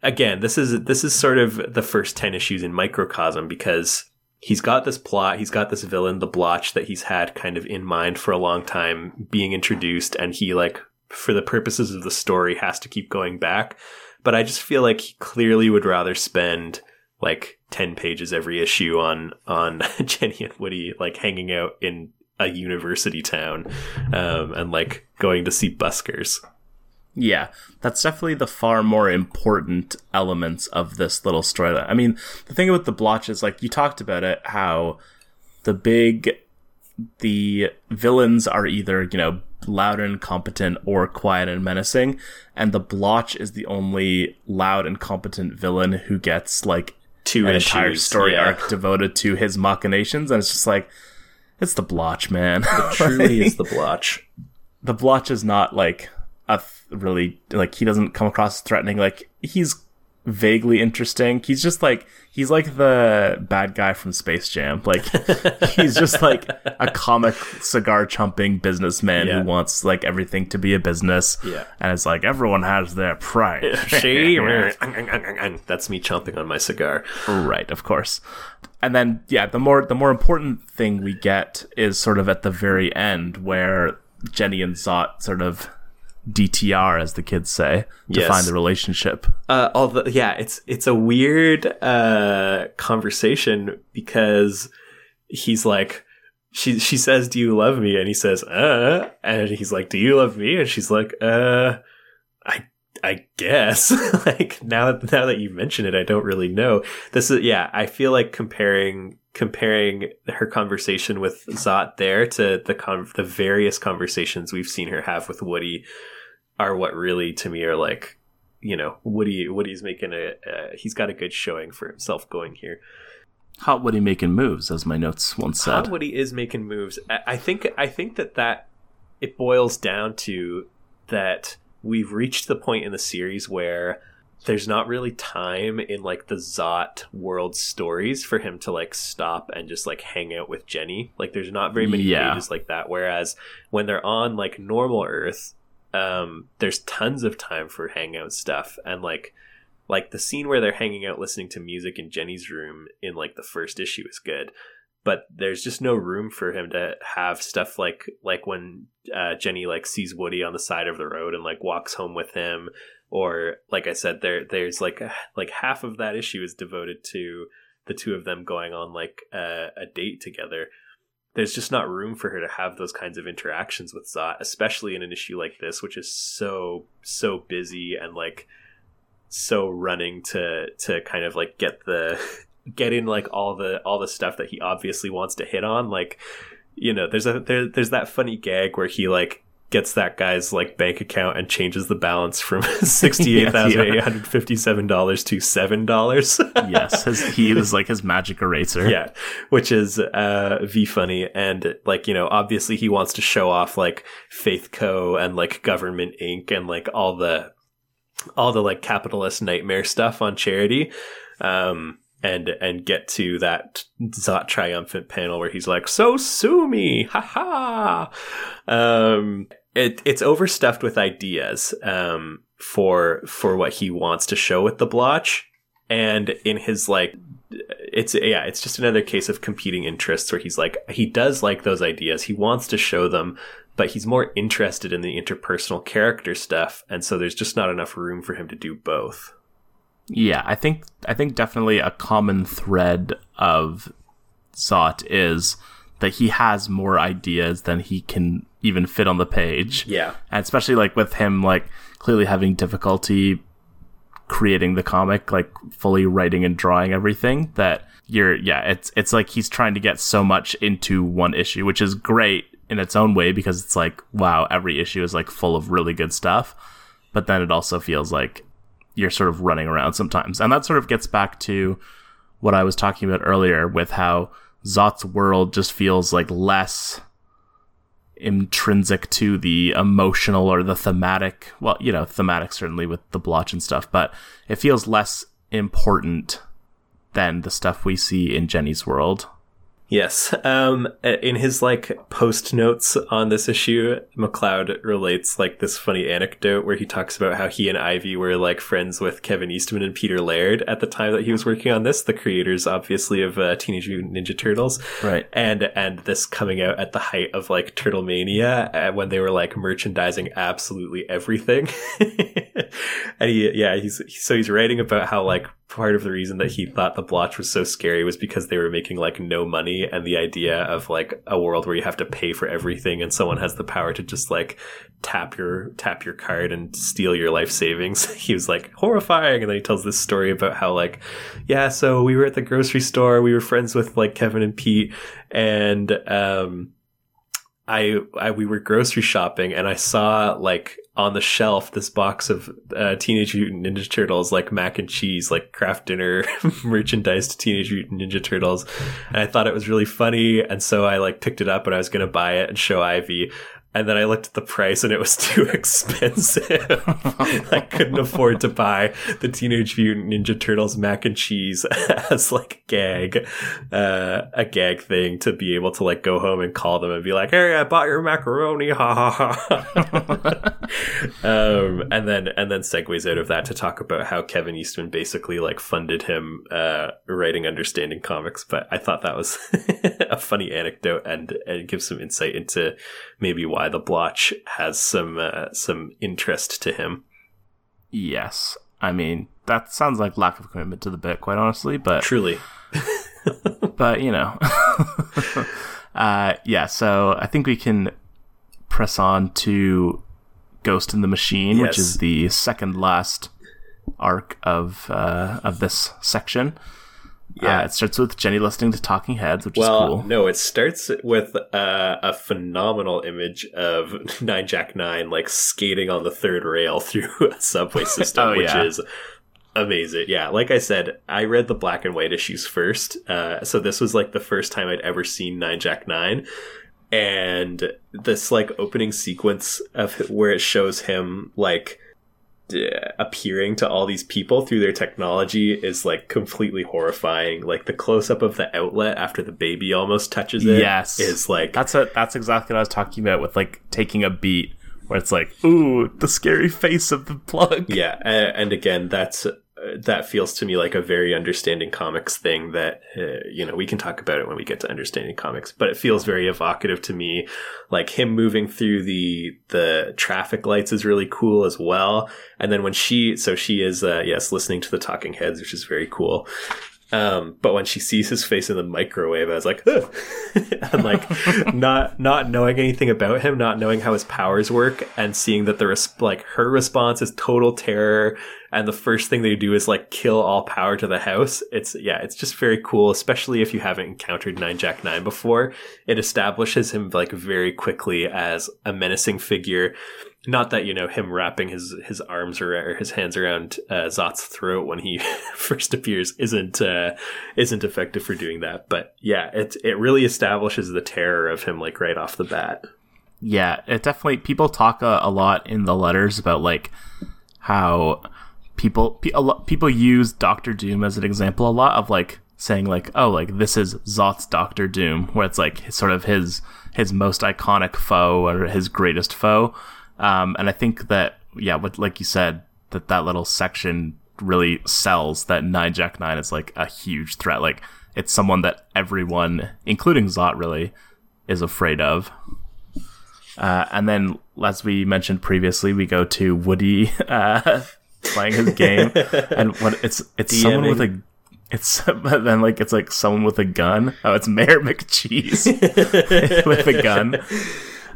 again, this is this is sort of the first ten issues in microcosm because he's got this plot, he's got this villain, the Blotch, that he's had kind of in mind for a long time being introduced, and he like for the purposes of the story has to keep going back. But I just feel like he clearly would rather spend like 10 pages every issue on on [LAUGHS] Jenny and Woody like hanging out in a university town um, and like going to see buskers. Yeah, that's definitely the far more important elements of this little storyline. I mean, the thing with the blotch is like you talked about it, how the big the villains are either, you know, loud and competent or quiet and menacing, and the blotch is the only loud and competent villain who gets like Two an issues, entire story yeah. arc devoted to his machinations, and it's just like it's the blotch, man. [LAUGHS] Truly is the Blotch. the blotch is not like a th- really like he doesn't come across threatening like he's vaguely interesting he's just like he's like the bad guy from space jam like [LAUGHS] he's just like a comic cigar chumping businessman Yeah. who wants like everything to be a business Yeah. and it's like everyone has their pride [LAUGHS] See? [LAUGHS] That's me chomping on my cigar. right of course and then yeah the more the more important thing we get is sort of at the very end where jenny and zot sort of dtr as the kids say to Yes. find the relationship Uh, although, yeah, it's it's a weird uh, conversation because he's like, she she says, "Do you love me?" And he says, "Uh," and he's like, "Do you love me?" And she's like, "Uh, guess." [LAUGHS] like now now that you mention it, I don't really know. This is yeah, I feel like comparing comparing her conversation with Zot there to the con- the various conversations we've seen her have with Woody are what really to me are like you know Woody Woody's making a uh, he's got a good showing for himself going here. hot woody making moves as my notes once said. Hot Woody is making moves. I, I think I think that that it boils down to that we've reached the point in the series where there's not really time in like the Zot world stories for him to like stop and just like hang out with Jenny. Like there's not very many Yeah. pages like that. Whereas when they're on like normal Earth, um, there's tons of time for hangout stuff and like like the scene where they're hanging out listening to music in Jenny's room in like the first issue is good but there's just no room for him to have stuff like like when uh, Jenny like sees Woody on the side of the road and like walks home with him. Or like I said there there's like like half of that issue is devoted to the two of them going on like a, a date together. There's just not room for her to have those kinds of interactions with Zot, especially in an issue like this, which is so so busy and like so running to to kind of like get the [LAUGHS] get in like all the all the stuff that he obviously wants to hit on. Like, you know, there's a there, there's that funny gag where he like gets that guy's like bank account and changes the balance from [LAUGHS] sixty eight thousand eight hundred fifty seven dollars to seven dollars. [LAUGHS] yes, his, he was like his magic eraser. Yeah, which is uh, v funny and like you know obviously he wants to show off like Faith Co and like Government Inc and like all the all the like capitalist nightmare stuff on charity. Um, and and get to that Zot triumphant panel where he's like, "So sue me, ha ha." Um, it it's overstuffed with ideas um, for for what he wants to show with the blotch, and in his like, it's yeah, it's just another case of competing interests where he's like, he does like those ideas, he wants to show them, but he's more interested in the interpersonal character stuff, and so there's just not enough room for him to do both. Yeah, I think I think definitely a common thread of Zot is that he has more ideas than he can even fit on the page. Yeah. And especially like with him like clearly having difficulty creating the comic, like fully writing and drawing everything that you're yeah, it's it's like he's trying to get so much into one issue, which is great in its own way because it's like wow, every issue is like full of really good stuff. But then it also feels like you're sort of running around sometimes. And that sort of gets back to what I was talking about earlier with how Zot's world just feels like less intrinsic to the emotional or the thematic. Well, you know, thematic certainly with the blotch and stuff, but it feels less important than the stuff we see in Jenny's world. Yes. Um, in his like post notes on this issue, McCloud relates like this funny anecdote where he talks about how he and Ivy were like friends with Kevin Eastman and Peter Laird at the time that he was working on this, the creators obviously of uh, Teenage Mutant Ninja Turtles, right? And and this coming out at the height of like Turtle Mania uh, when they were like merchandising absolutely everything. [LAUGHS] and he, yeah, he's so he's writing about how like part of the reason that he thought the blotch was so scary was because they were making like no money and the idea of like a world where you have to pay for everything and someone has the power to just like tap your tap your card and steal your life savings. [LAUGHS] He was like horrifying and then he tells this story about how like yeah so we were at the grocery store we were friends with like kevin and pete and um I, I we were grocery shopping and I saw like on the shelf this box of uh, Teenage Mutant Ninja Turtles like mac and cheese like Kraft Dinner [LAUGHS] merchandise to Teenage Mutant Ninja Turtles. And I thought it was really funny. And so I like picked it up and I was gonna buy it and show Ivy and then I looked at the price and it was [LAUGHS] too expensive. [LAUGHS] I couldn't afford to buy the Teenage Mutant Ninja Turtles mac and cheese [LAUGHS] as like a gag, uh, a gag thing to be able to like go home and call them and be like, "Hey, I bought your macaroni!" Ha ha ha. Um, and then and then segues out of that to talk about how Kevin Eastman basically like funded him uh, writing Understanding Comics. But I thought that was [LAUGHS] a funny anecdote and and gives some insight into maybe why the blotch has some uh, some interest to him. Yes, I mean that sounds like lack of commitment to the bit, quite honestly. But truly, [LAUGHS] but you know, [LAUGHS] uh, yeah. So I think we can press on to Ghost in the Machine, yes. which is the second last arc of uh, of this section. Yeah, uh, it starts with Jenny listening to Talking Heads, which well, is cool. No, it starts with uh, a phenomenal image of [LAUGHS] Nine Jack Nine like skating on the third rail [LAUGHS] through a subway [LAUGHS] system, oh, which yeah. is amazing. Yeah, like I said, I read the black and white issues first, uh, so this was like the first time I'd ever seen Nine Jack Nine, and this like opening sequence of where it shows him like appearing to all these people through their technology is like completely horrifying. Like the close up of the outlet after the baby almost touches it. Yes, is like that's what that's exactly what I was talking about with like taking a beat where it's like, ooh, the scary face of the plug. Yeah, and again, that's that feels to me like a very understanding comics thing that uh, you know we can talk about it when we get to understanding comics but it feels very evocative to me. Like him moving through the the traffic lights is really cool as well. And then when she so she is uh, yes listening to the talking heads which is very cool um, but when she sees his face in the microwave, I was like, and [LAUGHS] like not not knowing anything about him, not knowing how his powers work, and seeing that the like her response is total terror, and the first thing they do is like kill all power to the house. It's yeah, it's just very cool, especially if you haven't encountered Nine Jack Nine before. It establishes him like very quickly as a menacing figure. Not that you know him wrapping his his arms or, his hands around uh, Zot's throat when he [LAUGHS] first appears isn't uh, isn't effective for doing that. But yeah, it it really establishes the terror of him like right off the bat. Yeah, it definitely people talk a, a lot in the letters about like how people pe- people use Doctor Doom as an example a lot of like saying like oh like this is Zot's Doctor Doom where it's like sort of his his most iconic foe or his greatest foe. Um, and I think that yeah, what like you said that that little section really sells that Nine Jack Nine is like a huge threat. Like it's someone that everyone, including Zot, really is afraid of. Uh, and then, as we mentioned previously, we go to Woody [LAUGHS] uh, playing his game, [LAUGHS] and what it's it's DMing. someone with a it's [LAUGHS] then like it's like someone with a gun. Oh, it's Mayor McCheese with a gun.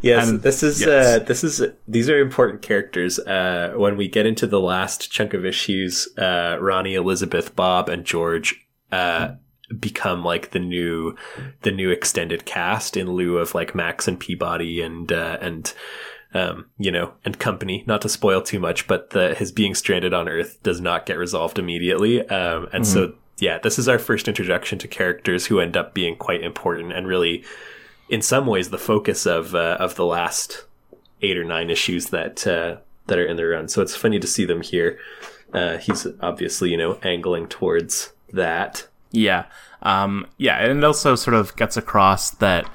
Yes, and, this is yes. Uh, this is these are important characters. Uh, when we get into the last chunk of issues, uh, Ronnie, Elizabeth, Bob, and George uh, become like the new the new extended cast in lieu of like Max and Peabody and uh, and um, you know and company. Not to spoil too much, but the his being stranded on Earth does not get resolved immediately, um, and mm-hmm. so yeah, this is our first introduction to characters who end up being quite important and really, in some ways, the focus of uh, of the last eight or nine issues that uh, that are in the run. So it's funny to see them here. Uh, he's obviously you know angling towards that. Yeah. Um, yeah, and it also sort of gets across that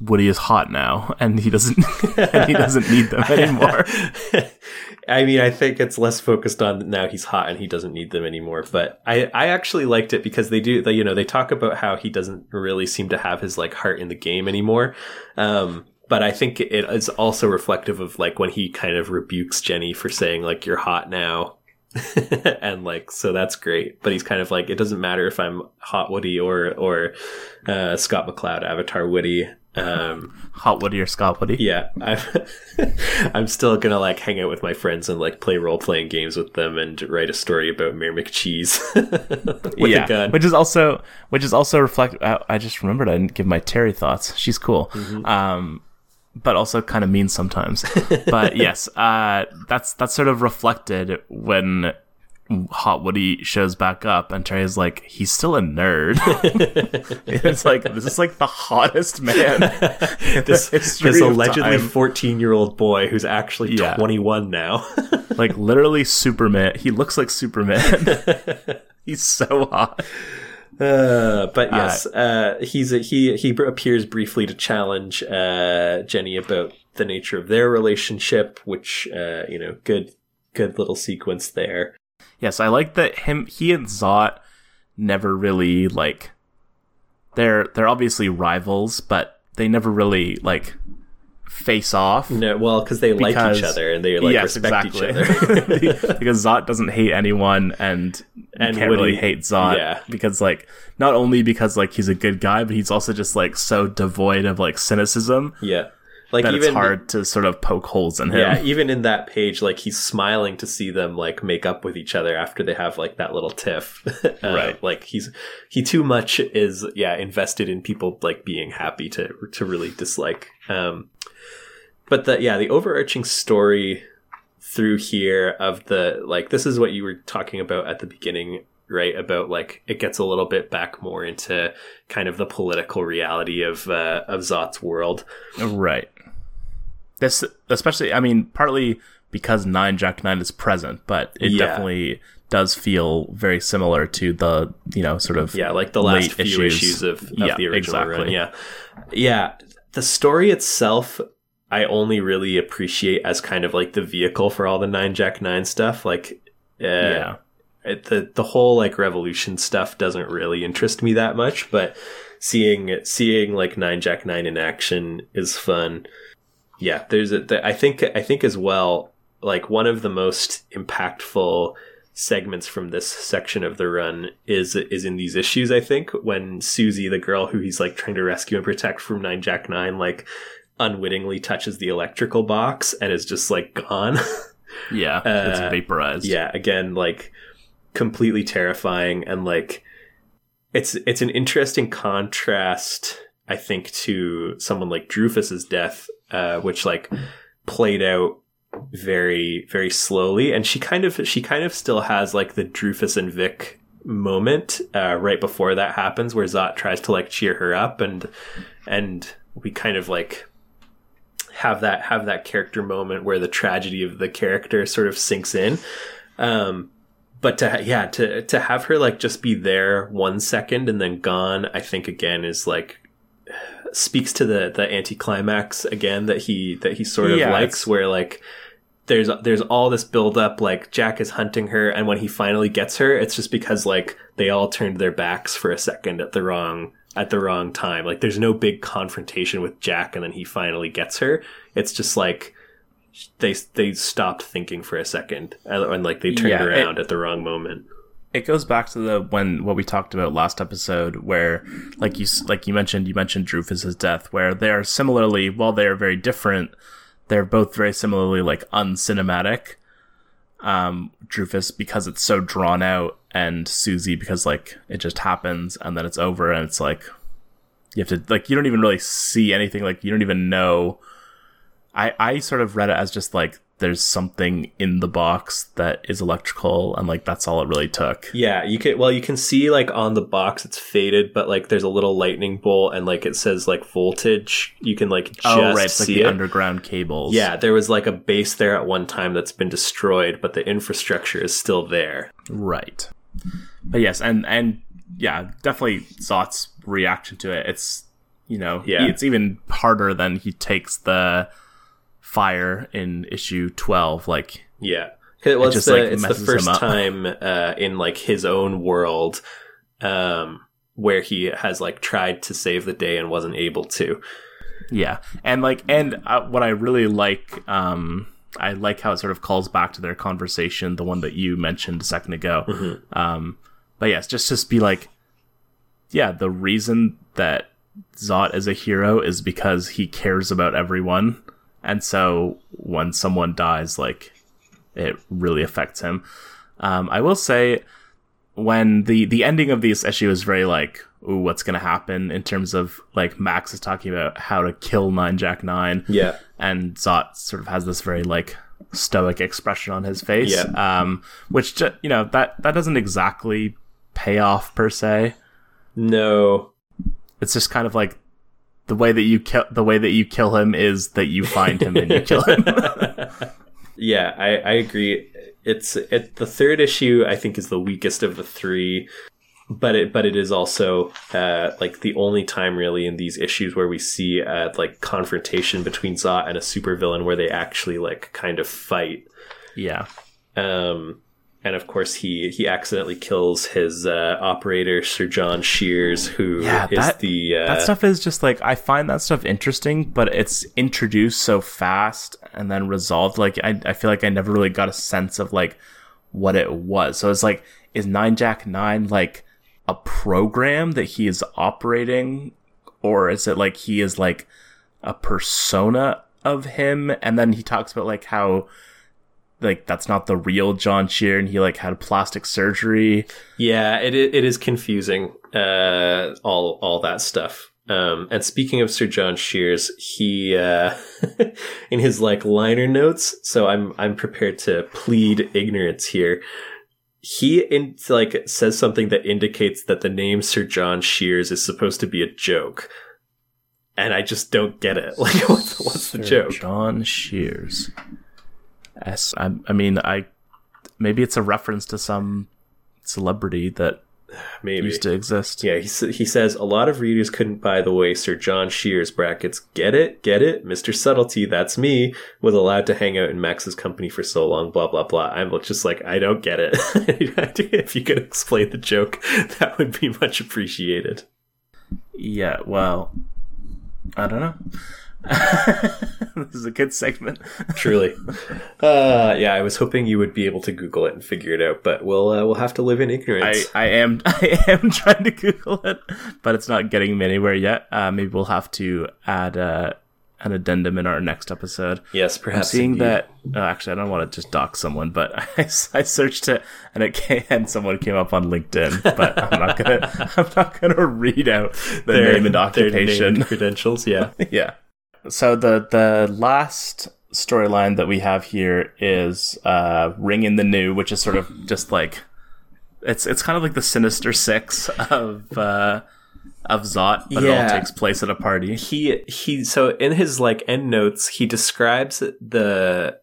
Woody is hot now, and he doesn't [LAUGHS] and he doesn't need them [LAUGHS] anymore. [LAUGHS] I mean, I think it's less focused on now he's hot and he doesn't need them anymore. But I, I actually liked it because they do, they, you know, they talk about how he doesn't really seem to have his like heart in the game anymore. Um, but I think it is also reflective of like when he kind of rebukes Jenny for saying like you're hot now [LAUGHS] and like so that's great but he's kind of like it doesn't matter if i'm hot woody or or uh, scott mccloud avatar woody um, hot woody or scott woody yeah i'm [LAUGHS] i'm still gonna like hang out with my friends and like play role-playing games with them and write a story about mayor mccheese [LAUGHS] with yeah, a gun which is also which is also reflect i just remembered i didn't give my terry thoughts she's cool mm-hmm. um but also kind of mean sometimes. but [LAUGHS] yes, uh, that's that's sort of reflected when Hot Woody shows back up, and Terry's like, he's still a nerd. [LAUGHS] it's like this is like the hottest man. this, this allegedly fourteen-year-old boy who's actually yeah. twenty-one now. [LAUGHS] like literally Superman. He looks like Superman. [LAUGHS] he's so hot. Uh, but yes, uh, he's a, he he appears briefly to challenge uh, Jenny about the nature of their relationship, which uh, you know, good good little sequence there. Yes, I like that him he and Zot never really like they're they're obviously rivals, but they never really like face off. No, well, because they like each other and they like yes, respect exactly. each other. [LAUGHS] [LAUGHS] because Zot doesn't hate anyone, and and can't really hate Zot. Yeah. because like not only because like he's a good guy, but he's also just like so devoid of like cynicism. Yeah. Like even, it's hard to sort of poke holes in him. Yeah, even in that page, like he's smiling to see them like make up with each other after they have like that little tiff. [LAUGHS] uh, right. Like he's he too much is yeah invested in people like being happy to to really dislike. Um, but the yeah the overarching story through here of the like this is what you were talking about at the beginning right about like it gets a little bit back more into kind of the political reality of uh, of Zot's world right this especially i mean partly because 9 jack 9 is present but it yeah. definitely does feel very similar to the you know sort of yeah like the last few issues, issues of, of yeah, the original exactly. run yeah yeah the story itself I only really appreciate as kind of like the vehicle for all the Nine Jack Nine stuff. Like, uh, yeah, it, the the whole like revolution stuff doesn't really interest me that much. But seeing seeing like Nine Jack Nine in action is fun. Yeah, there's a. I think I think as well. Like one of the most impactful segments from this section of the run is is in these issues. I think when Susie, the girl who he's like trying to rescue and protect from Nine Jack Nine, like unwittingly touches the electrical box and is just like gone. [LAUGHS] Yeah, Uh, it's vaporized. yeah again like completely terrifying and like it's it's an interesting contrast i think to someone like drufus's death uh which like played out very very slowly. And she kind of she kind of still has like the drufus and vic moment uh right before that happens where zot tries to like cheer her up and and we kind of like have that have that character moment where the tragedy of the character sort of sinks in. Um but to yeah to to have her like just be there one second and then gone i think again is like speaks to the the anticlimax again that he that he sort of Yeah, likes it's- where like there's there's all this build up like Jack is hunting her and when he finally gets her it's just because like they all turned their backs for a second at the wrong at the wrong time. Like there's no big confrontation with Jack and then he finally gets her. It's just like they they stopped thinking for a second and, like they turned Yeah, it- around at the wrong moment it goes back to the when what we talked about last episode where like you like you mentioned you mentioned Drufus's death where they are similarly while they are very different they're both very similarly like uncinematic. Um Drufus because it's so drawn out and Susie because like it just happens and then it's over and it's like you have to like you don't even really see anything like you don't even know. I I sort of read it as just like there's something in the box that is electrical and like that's all it really took. Yeah, you can. Well, you can see like on the box it's faded, but like there's a little lightning bolt, and like it says like voltage. You can like oh, just oh right, it's like see the it. underground cables. yeah, there was like a base there at one time that's been destroyed, but the infrastructure is still there. right. But yes, and and yeah, definitely Zot's reaction to it. It's you know, Yeah. it's even harder than he takes the fire in issue twelve. Like Yeah. Well, it's, just, the, like, it's the first [LAUGHS] time uh, in like his own world um, where he has like tried to save the day and wasn't able to. Yeah, and like, and uh, what I really like, um, I like how it sort of calls back to their conversation, the one that you mentioned a second ago. Um, but yes, just just be like, yeah, the reason that Zot is a hero is because he cares about everyone, and so when someone dies, like, it really affects him. Um, I will say when the the ending of this issue is very like ooh what's gonna happen in terms of like max is talking about how to kill nine jack nine Yeah. and zot sort of has this very like stoic expression on his face Yeah. um which ju- you know that that doesn't exactly pay off per se No. it's just kind of like the way that you kill the way that you kill him is that you find him and you kill him [LAUGHS] [LAUGHS] Yeah, I, I agree. It's it the third issue I think is the weakest of the three, but it but it is also uh, like the only time really in these issues where we see uh, like confrontation between Zot and a supervillain where they actually like kind of fight. yeah Um, and of course he he accidentally kills his uh, operator Sir John Shears, who is Yeah, that- the uh, that stuff is just like I find that stuff interesting, but it's introduced so fast and then resolved. Like I, I feel like I never really got a sense of like what it was. So it's like, is Nine Jack Nine like a program that he is operating, or is it like he is like a persona of him? And then he talks about like how like that's not the real John Shear, and he like had plastic surgery. Yeah, it it is confusing. Uh, all all that stuff. Um, and speaking of Sir John Shears, he uh, [LAUGHS] in his like liner notes. So I'm I'm prepared to plead ignorance here. He in like says something that indicates that the name Sir John Shears is supposed to be a joke, and I just don't get it. [LAUGHS] Like, what's what's the Sir joke? John Shears. S. I, I mean, I maybe it's a reference to some celebrity that [SIGHS] Maybe used to exist. Yeah, he, he says a lot of readers couldn't buy the way Sir John Shears brackets get it, get it, Mr. Subtlety, that's me, was allowed to hang out in Max's company for so long, blah blah blah. I'm just like, I don't get it. [LAUGHS] if you could explain the joke, [LAUGHS] that would be much appreciated. Yeah. Well, I don't know. [LAUGHS] this is a good segment. Truly. [LAUGHS] Uh, yeah, I was hoping you would be able to Google it and figure it out, but we'll uh, we'll have to live in ignorance. I am [LAUGHS] I am trying to Google it, but it's not getting me anywhere yet. Uh, maybe we'll have to add uh, an addendum in our next episode. Yes, perhaps. I'm seeing indeed. that. Oh, actually, I don't want to just dock someone, but I, I searched it and it came, and someone came up on LinkedIn. But I'm not gonna I'm not gonna read out the Their- name and occupation. credentials. Yeah. yeah. So the the last storyline that we have here is uh, Ring in the New, which is sort of just like it's it's kind of like the Sinister Six of uh, of Zot, but it all takes place at a party. he he so in his like end notes he describes the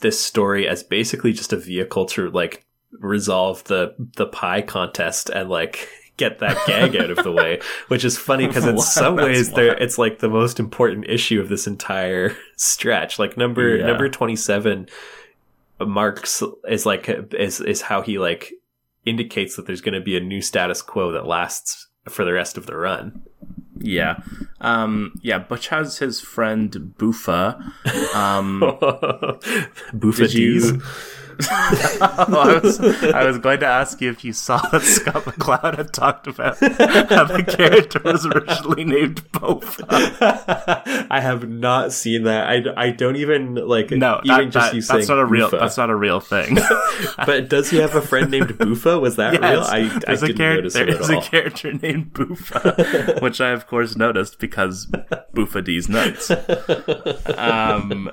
this story as basically just a vehicle to like resolve the the pie contest and like get that gag out of the way which is funny [LAUGHS] because in Wow, some ways there it's like the most important issue of this entire stretch like number Yeah. number 27 marks is like is is how he like indicates that there's going to be a new status quo that lasts for the rest of the run Yeah, um, yeah. Butch has his friend Boofa. [LAUGHS] Um, Did you- D's. [LAUGHS] I was I was going to ask you if you saw that Scott McCloud had talked about how the character was originally named Bofa. [LAUGHS] I have not seen that. I, I don't even like No, even that, just that- you that's saying not a real. Boofa. That's not a real thing. [LAUGHS] but does he have a friend named Boofa? Was that real? Yes, I, I there's a didn't character. notice it There's at a all. character named Boofa, which I of course noticed because Boofa D's nuts. Um,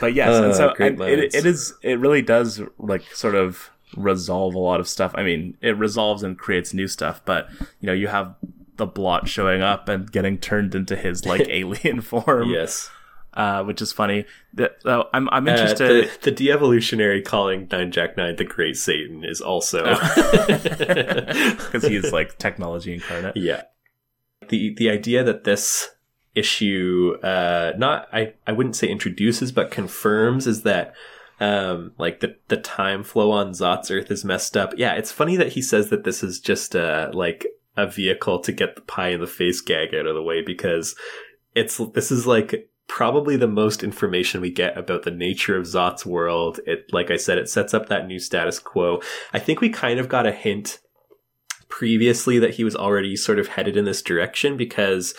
but yes, and Uh, so and it, it is. It really does like sort of resolve a lot of stuff. I mean, it resolves and creates new stuff, but you know, you have the blot showing up and getting turned into his like [LAUGHS] alien form, yes. uh, which is funny. That so I'm I'm Uh, interested. the, the de-evolutionary calling Nine Jack Nine the Great Satan is also [LAUGHS] [LAUGHS] because he's like technology incarnate. Yeah. The the idea that this issue uh not I, I wouldn't say introduces but confirms is that um like the the time flow on Zot's Earth is messed up. Yeah, it's funny that he says that this is just uh like a vehicle to get the pie in the face gag out of the way because it's this is like probably the most information we get about the nature of Zot's world. It like I said, it sets up that new status quo. I think we kind of got a hint previously that he was already sort of headed in this direction because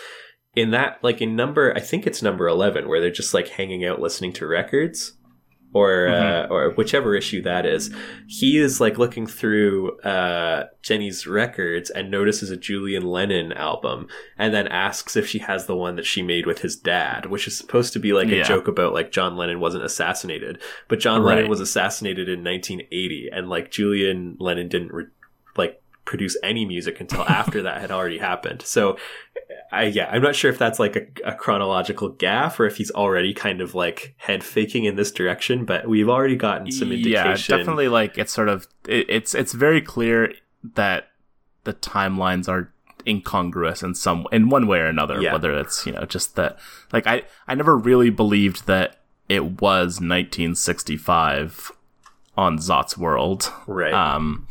in that like in number I think it's number 11 where they're just like hanging out listening to records or uh, or whichever issue that is he is like looking through uh Jenny's records and notices a Julian Lennon album and then asks if she has the one that she made with his dad which is supposed to be like a Yeah. joke about like John Lennon wasn't assassinated but John Right. Lennon was assassinated in 1980 and like Julian Lennon didn't re- like produce any music until [LAUGHS] after that had already happened. So I yeah, I'm not sure if that's like a, a chronological gaffe or if he's already kind of like head faking in this direction, but we've already gotten some indication. Yeah, definitely. Like it's sort of it, it's it's very clear that the timelines are incongruous in some in one way or another. Yeah. Whether it's you know just that like I I never really believed that it was 1965 on Zot's world. Right. Um,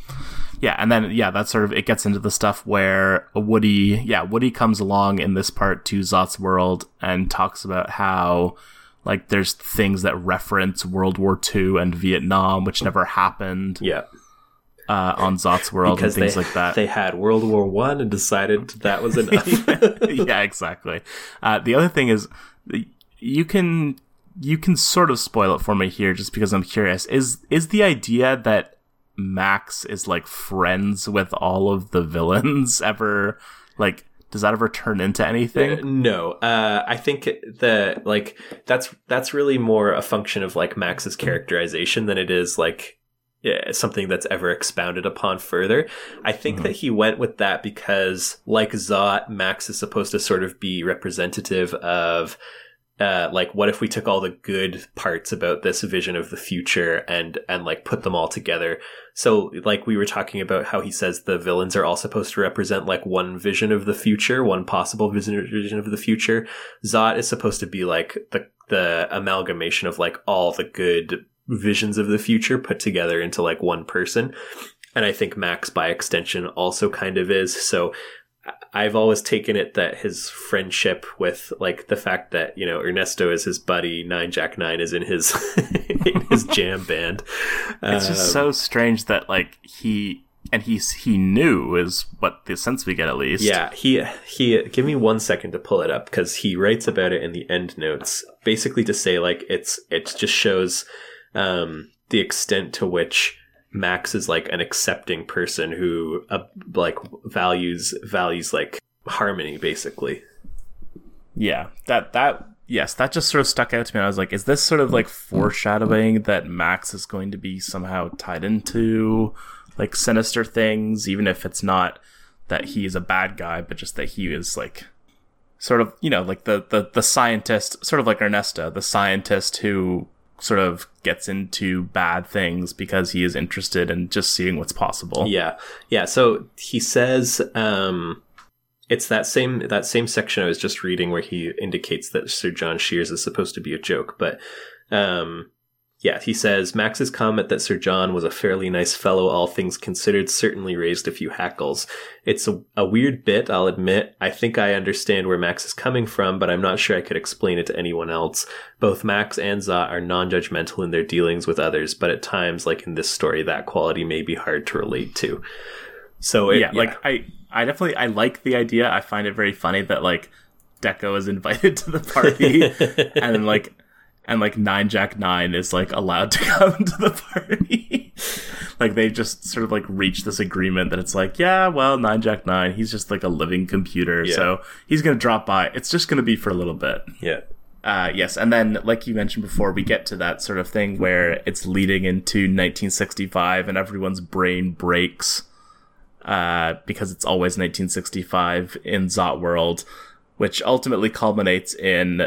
yeah, and then yeah, that sort of it gets into the stuff where Woody, yeah, Woody comes along in this part to Zot's world and talks about how like there's things that reference World War II and Vietnam, which never happened yeah. uh, on Zot's world Because and things they, like that. they had World War One and decided that was [LAUGHS] enough. [LAUGHS] yeah, exactly. Uh, the other thing is, you can you can sort of spoil it for me here, just because I'm curious. Is is the idea that Max is like friends with all of the villains [LAUGHS] ever like? Does that ever turn into anything? Uh, no, uh, I think that like that's that's really more a function of like Max's characterization than it is like yeah, something that's ever expounded upon further. I think Mhm. that he went with that because, like Zot, Max is supposed to sort of be representative of. Uh, like what if we took all the good parts about this vision of the future and and like put them all together so like we were talking about how he says the villains are all supposed to represent like one vision of the future one possible vision of the future. Zot is supposed to be like the the amalgamation of like all the good visions of the future put together into like one person. And i think max by extension also kind of is. So I've always taken it that his friendship with like the fact that you know Ernesto is his buddy, Nine Jack Nine is in his [LAUGHS] in his jam band. It's just Um, so strange that like he and he's he knew is what the sense we get at least. Yeah, he he. Give me one second to pull it up because he writes about it in the end notes, basically to say like it's it just shows um, the extent to which Max is like an accepting person who uh, like values values like harmony, basically. Yeah, that that yes, that just sort of stuck out to me. I was like, is this sort of like foreshadowing that Max is going to be somehow tied into like sinister things, even if it's not that he is a bad guy, but just that he is like sort of you know like the the the scientist, sort of like Ernesto, the scientist who sort of gets into bad things because he is interested in just seeing what's possible. Yeah, yeah. So he says. um it's that same that same section I was just reading where he indicates that Sir John Shears is supposed to be a joke, but um, yeah, he says Max's comment that Sir John was a fairly nice fellow, all things considered, certainly raised a few hackles. It's a, a weird bit, I'll admit. I think I understand where Max is coming from, but I'm not sure I could explain it to anyone else. Both Max and Zot are non-judgmental in their dealings with others, but at times, like in this story, that quality may be hard to relate to. So it, yeah, yeah, like I, I definitely I like the idea. I find it very funny that like Dekko is invited [LAUGHS] to the party, [LAUGHS] and like and like Nine Jack Nine is like allowed to [LAUGHS] come to the party. like they just sort of like reach this agreement that it's like, yeah, well, Nine Jack Nine, he's just like a living computer, yeah. so he's gonna drop by. It's just gonna be for a little bit. Yeah. Uh, yes, and then like you mentioned before, we get to that sort of thing where it's leading into 1965, and everyone's brain breaks uh, because it's always 1965 in Zot World, which ultimately culminates in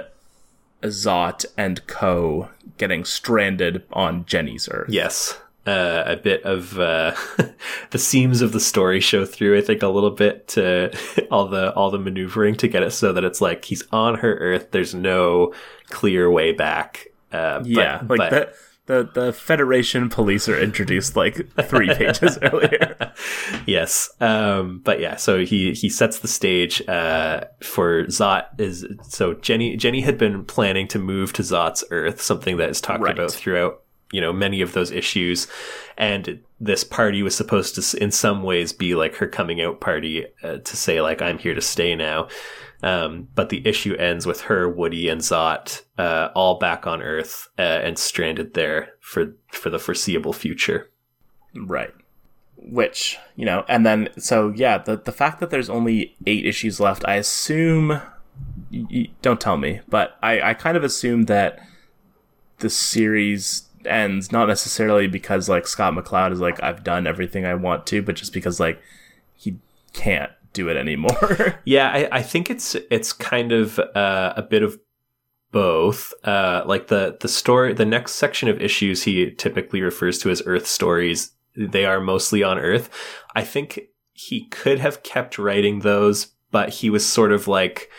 Zot and Co. getting stranded on Jenny's Earth. Yes. Uh, a bit of uh, [LAUGHS] the seams of the story show through. I think a little bit to [LAUGHS] all the all the maneuvering to get it so that it's like he's on her Earth. There's no clear way back. Uh, yeah, but, like but, the the the Federation police are introduced like three [LAUGHS] pages earlier. Yes, um, but yeah, so he he sets the stage uh, for Zot. Is so Jenny Jenny had been planning to move to Zot's Earth, something that is talked right. about throughout you know many of those issues, and this party was supposed to in some ways be like her coming out party uh, to say like I'm here to stay now. Um, but the issue ends with her, Woody, and Zot uh, all back on Earth uh, and stranded there for for the foreseeable future. Right. Which you know, and then so yeah, the the fact that there's only eight issues left, I assume. Y- don't tell me, but I I kind of assume that the series ends not necessarily because like Scott McCloud is like I've done everything I want to, but just because like he can't do it anymore. [LAUGHS] yeah, I, I, think it's it's kind of uh, a bit of both. Uh, like the the story, the next section of issues he typically refers to as Earth stories. They are mostly on Earth. I think he could have kept writing those, but he was sort of like,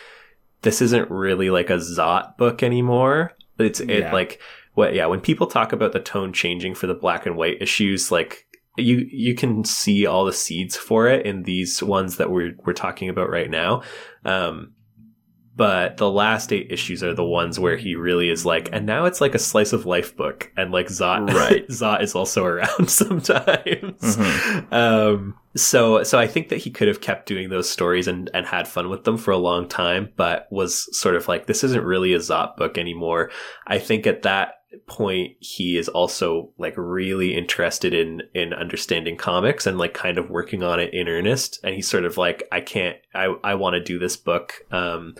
this isn't really like a Zot book anymore. It's it yeah. like what yeah when people talk about the tone changing for the black and white issues like you you can see all the seeds for it in these ones that we're we're talking about right now. Um, but the last eight issues are the ones where he really is like, and now it's like a slice of life book, and like Zot, right? [LAUGHS] Zot is also around [LAUGHS] sometimes. Mm-hmm. Um, so so I think that he could have kept doing those stories and and had fun with them for a long time, but was sort of like, this isn't really a Zot book anymore. I think at that point he is also like really interested in in understanding comics and like kind of working on it in earnest and he's sort of like i can't i i want to do this book um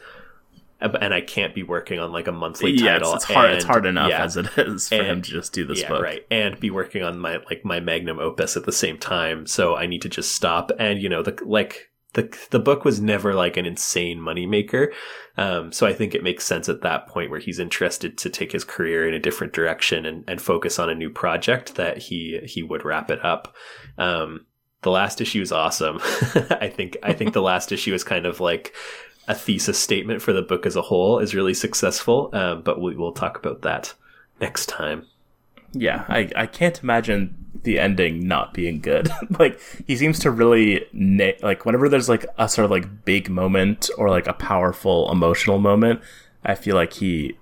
and I can't be working on like a monthly title. It's, it's hard. And, it's hard enough yeah. as it is for and, him to just do this yeah, book, right? And be working on my like my magnum opus at the same time. So I need to just stop. And you know, the like the the book was never like an insane moneymaker. Um, so I think it makes sense at that point where he's interested to take his career in a different direction and, and focus on a new project that he he would wrap it up. Um, the last issue is awesome. [LAUGHS] I think I think the last issue is kind of like a thesis statement for the book as a whole is really successful. Um, but we will talk about that next time. Yeah, I, I can't imagine the ending not being good. [LAUGHS] like he seems to really na- like whenever there's like a sort of like big moment or like a powerful emotional moment, I feel like he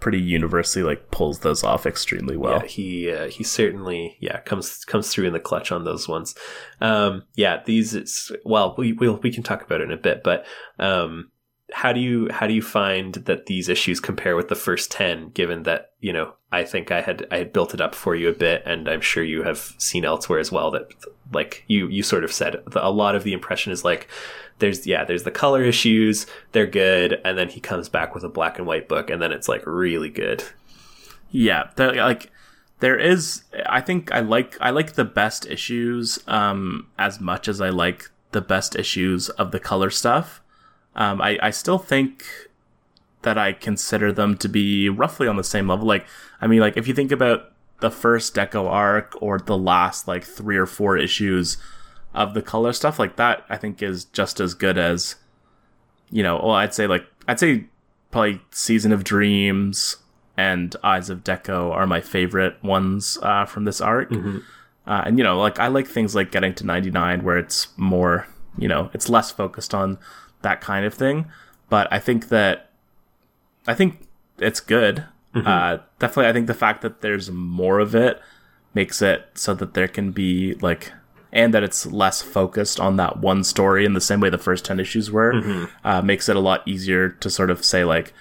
pretty universally like pulls those off extremely well. Yeah, he uh, he certainly yeah comes comes through in the clutch on those ones. Um, yeah, these it's, well we we'll, we can talk about it in a bit, but um, how do you how do you find that these issues compare with the first 10 given that you know i think i had i had built it up for you a bit and i'm sure you have seen elsewhere as well that like you you sort of said a lot of the impression is like there's yeah there's the color issues they're good and then he comes back with a black and white book and then it's like really good. Yeah like there is i think i like i like the best issues um as much as i like the best issues of the color stuff um, I, I still think that I consider them to be roughly on the same level. Like, I mean, like if you think about the first Dekko arc or the last like three or four issues of the color stuff, like that, I think is just as good as, you know, well, I'd say like I'd say probably Season of Dreams and Eyes of Dekko are my favorite ones uh, from this arc. Mm-hmm. Uh, and you know, like I like things like getting to ninety nine where it's more, you know, it's less focused on that kind of thing. But I think that I think it's good. Mm-hmm. Uh, definitely, I think the fact that there's more of it makes it so that there can be like, and that it's less focused on that one story in the same way the first ten issues were, mm-hmm. uh, makes it a lot easier to sort of say like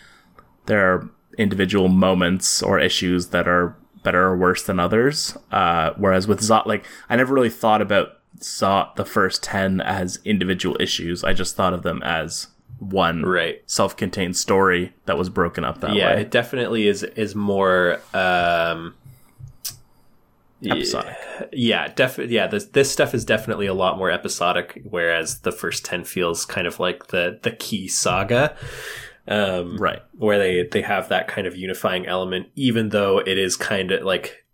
there are individual moments or issues that are better or worse than others. Uh, whereas with Zot, like I never really thought about saw the first 10 as individual issues. I just thought of them as one right self-contained story that was broken up that yeah, way. it definitely is is more um episodic. Yeah, definitely. Yeah, this this stuff is definitely a lot more episodic, whereas the first ten feels kind of like the the key saga, um, right? Where they they have that kind of unifying element, even though it is kind of like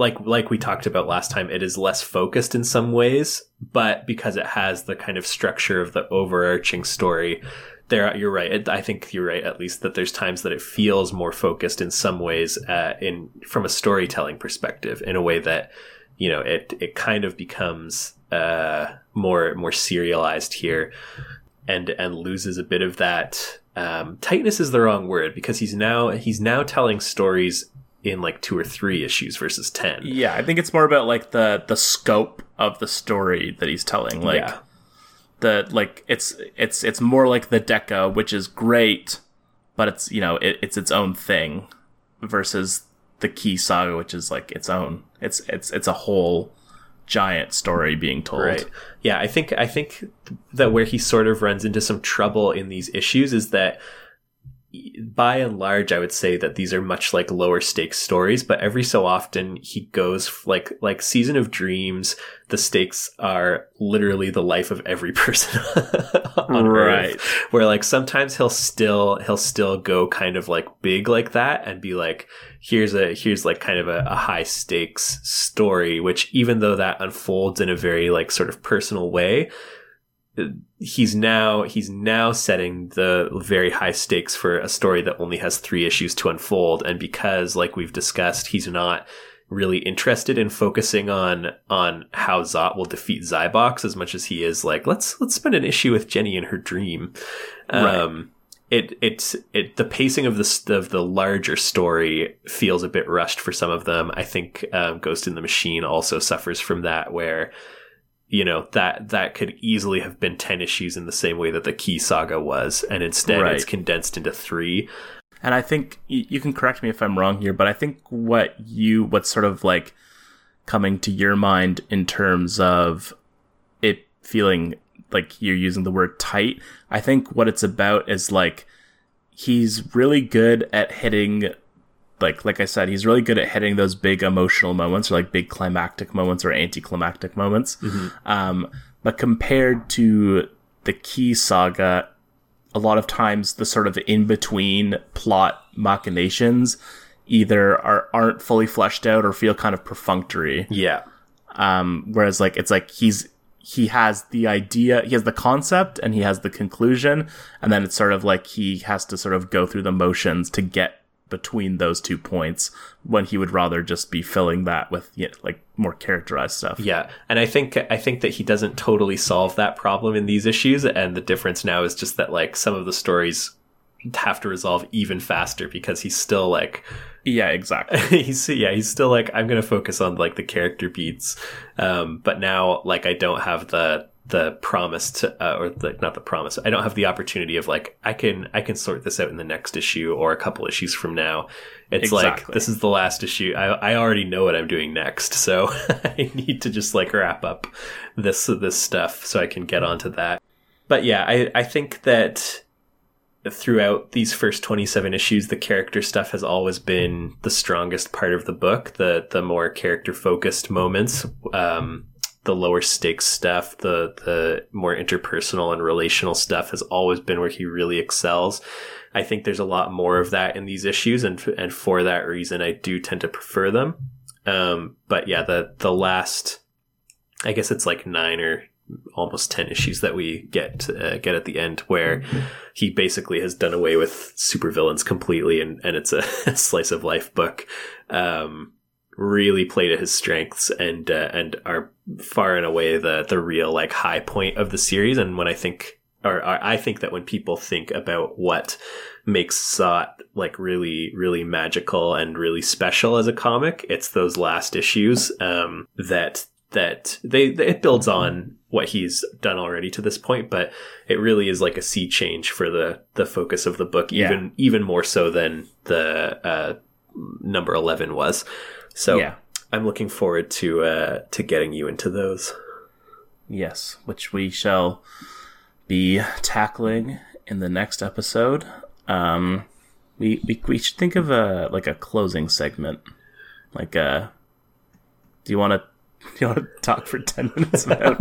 like like we talked about last time, it is less focused in some ways, but because it has the kind of structure of the overarching story, there you're right. It, I think you're right at least that there's times that it feels more focused in some ways uh, in from a storytelling perspective in a way that you know it it kind of becomes uh, more more serialized here and and loses a bit of that um, tightness is the wrong word because he's now he's now telling stories in like two or three issues versus 10 yeah i think it's more about like the the scope of the story that he's telling like yeah. the like it's it's it's more like the Dekko which is great but it's you know it, it's its own thing versus the key saga which is like its own. It's it's it's a whole giant story being told. Right. Yeah i think i think that where he sort of runs into some trouble in these issues is that by and large, I would say that these are much like lower stakes stories, but every so often he goes like, like Season of Dreams, the stakes are literally the life of every [LAUGHS] person on right. Earth. Where like sometimes he'll still, he'll still go kind of like big like that and be like, here's a, here's like kind of a, a high stakes story, which even though that unfolds in a very like sort of personal way, he's now he's now setting the very high stakes for a story that only has three issues to unfold. And because like we've discussed he's not really interested in focusing on on how Zot will defeat Zybox as much as he is like let's let's spend an issue with Jenny and her dream. Right. um it it's it the pacing of the of the larger story feels a bit rushed for some of them. I think um, ghost in the machine also suffers from that where you know that that could easily have been 10 issues in the same way that the key saga was and instead right. it's condensed into 3 and i think you can correct me if i'm wrong here but i think what you what's sort of like coming to your mind in terms of it feeling like you're using the word tight i think what it's about is like he's really good at hitting like like I said, he's really good at hitting those big emotional moments or like big climactic moments or anticlimactic moments. Mm-hmm. Um, but compared to the Key Saga, a lot of times the sort of in between plot machinations either are aren't fully fleshed out or feel kind of perfunctory. Yeah. Um, whereas like it's like he's he has the idea, he has the concept, and he has the conclusion, and then it's sort of like he has to sort of go through the motions to get between those two points when he would rather just be filling that with you know, like more characterized stuff. Yeah, and I think I think that he doesn't totally solve that problem in these issues, and the difference now is just that like some of the stories have to resolve even faster because he's still like yeah exactly [LAUGHS] he's yeah he's still like i'm gonna focus on like the character beats um but now like i don't have the the promise to uh, or the, not the promise i don't have the opportunity of like i can i can sort this out in the next issue or a couple issues from now. It's like this is the last issue. I i already know what i'm doing next. So [LAUGHS] i need to just like wrap up this this stuff so i can get onto that. But yeah i i think that throughout these first 27 issues the character stuff has always been the strongest part of the book the the more character focused moments. Um the lower stakes stuff the the more interpersonal and relational stuff has always been where he really excels. I think there's a lot more of that in these issues and and for that reason i do tend to prefer them. Um but yeah the the last i guess it's like 9 or almost 10 issues that we get uh, get at the end where he basically has done away with supervillains completely and, and it's a [LAUGHS] slice of life book. Um, really play to his strengths and uh, and are far and away the the real like high point of the series. And when I think or, or I think that when people think about what makes Zot like really really magical and really special as a comic it's those last issues um, that that they it builds on what he's done already to this point but it really is like a sea change for the the focus of the book Yeah. even even more so than the uh number 11 was. So yeah i'm looking forward to uh to getting you into those. Yes which we shall be tackling in the next episode. Um we we, we should think of a like a closing segment. Like uh do you want to [LAUGHS] do you want to talk for 10 minutes about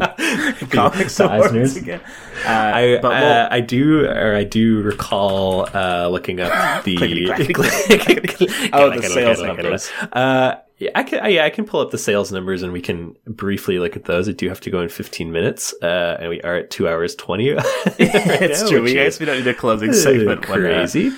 comics [LAUGHS] The awards Eisners? again? Uh, I but we'll- uh, I do or I do recall uh, looking up [LAUGHS] the Oh, the sales numbers. Uh, yeah, I can. Yeah, I can pull up the sales numbers and we can briefly look at those. I do have to go in 15 minutes, uh, and we are at two hours 20. right [LAUGHS] [LAUGHS] it's now, true. We is we don't need a closing segment. uh, Crazy.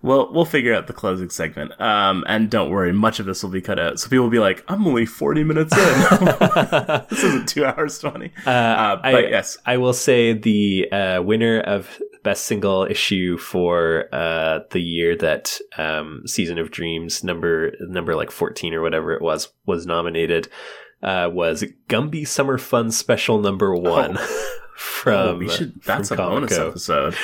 We'll we'll figure out the closing segment. Um, and don't worry, much of this will be cut out. So people will be like, "I'm only 40 minutes in. [LAUGHS] this isn't two hours 20." Uh, but I, yes, I will say the uh, winner of best single issue for uh, the year that um, Season of Dreams number number like fourteen or whatever it was was nominated uh, was Gumby Summer Fun Special Number One [LAUGHS] from. oh, we should. That's a from bonus Comico. episode.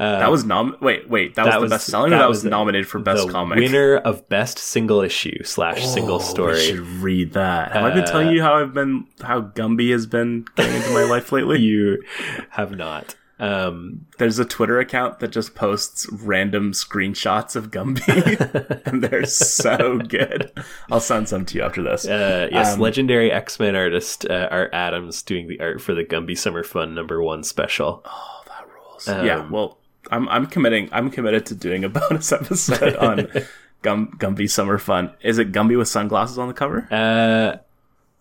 Uh, That was nom. Wait, wait. That, was the best selling, or that was nominated for best comic. Winner of best single issue slash Oh, single We story. should read that. Have I been Uh, telling you how I've been how Gumby has been getting into my life lately? [LAUGHS] You have not. Um, There's a Twitter account that just posts random screenshots of Gumby, [LAUGHS] and they're so good. I'll send some to you after this. Uh, yes, Um, legendary X Men artist uh, Art Adams doing the art for the Gumby Summer Fun number one special. Oh, that rules. Um, yeah, well, I'm I'm committing. I'm committed to doing a [LAUGHS] bonus episode on [LAUGHS] Gum Gumby Summer Fun. Is it Gumby with sunglasses on the cover? Uh,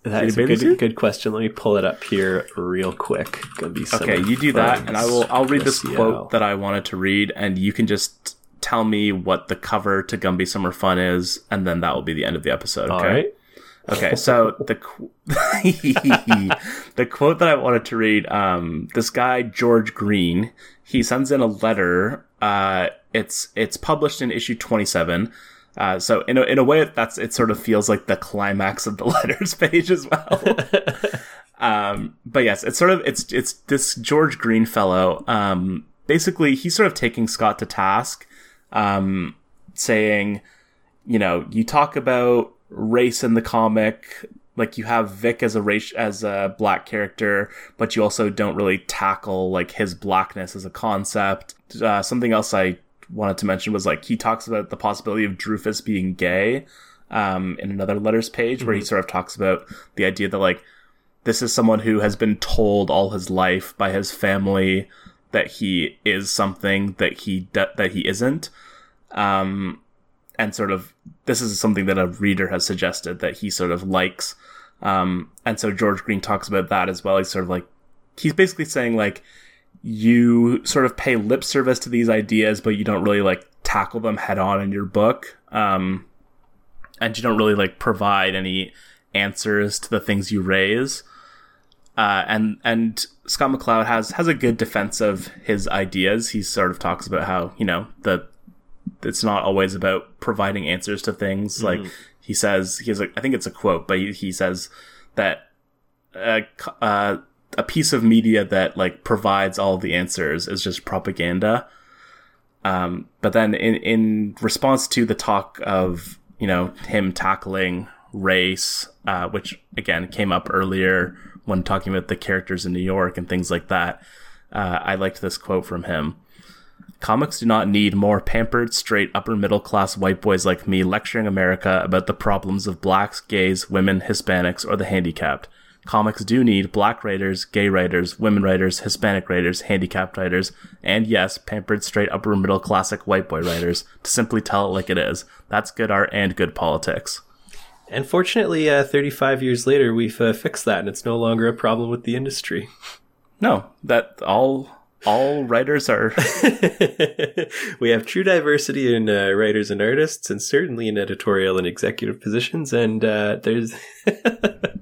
that Is is it a good, good question. Let me pull it up here real quick. Okay, you do that, and I will. I'll read this SEO. quote that I wanted to read, and you can just tell me what the cover to Gumby Summer Fun is, and then that will be the end of the episode. Okay. right. Okay, so the qu- [LAUGHS] the quote that I wanted to read, um, this guy George Green, he sends in a letter. Uh, it's it's published in issue twenty seven. Uh, so in a, in a way, that's it. Sort of feels like the climax of the [LAUGHS] letters page as well. [LAUGHS] um, but yes, it's sort of it's it's this George Green fellow. Um, basically, he's sort of taking Scott to task, um, saying, you know, you talk about race in the comic, like you have Vic as a race as a black character, but you also don't really tackle like his blackness as a concept. Uh, something else I wanted to mention was like he talks about the possibility of Drufus being gay um, in another letters page where he sort of talks about the idea that like this is someone who has been told all his life by his family that he is something that he that that he isn't. Um and sort of this is something that a reader has suggested that he sort of likes. Um and so George Green talks about that as well. He's sort of like he's basically saying like you sort of pay lip service to these ideas but you don't really like tackle them head on in your book um and you don't really like provide any answers to the things you raise Uh, and and Scott McCloud has has a good defense of his ideas. He sort of talks about how you know the it's not always about providing answers to things. Like he says, he has a, I think it's a quote, but he, he says that a, uh, a piece of media that like provides all the answers is just propaganda. Um, but then in in response to the talk of you know him tackling race, uh, which again came up earlier when talking about the characters in New York and things like that, uh, I liked this quote from him. Comics do not need more pampered, straight, upper middle class white boys like me lecturing America about the problems of blacks, gays, women, Hispanics, or the handicapped. Comics do need black writers, gay writers, women writers, Hispanic writers, handicapped writers, and yes, pampered, straight, upper middle classic white boy writers to simply tell it like it is. That's good art and good politics. And fortunately, uh, 35 years later, we've uh, fixed that, and it's no longer a problem with the industry. No, that all all writers are [LAUGHS] we have true diversity in uh, writers and artists, and certainly in editorial and executive positions. And uh, there's [LAUGHS]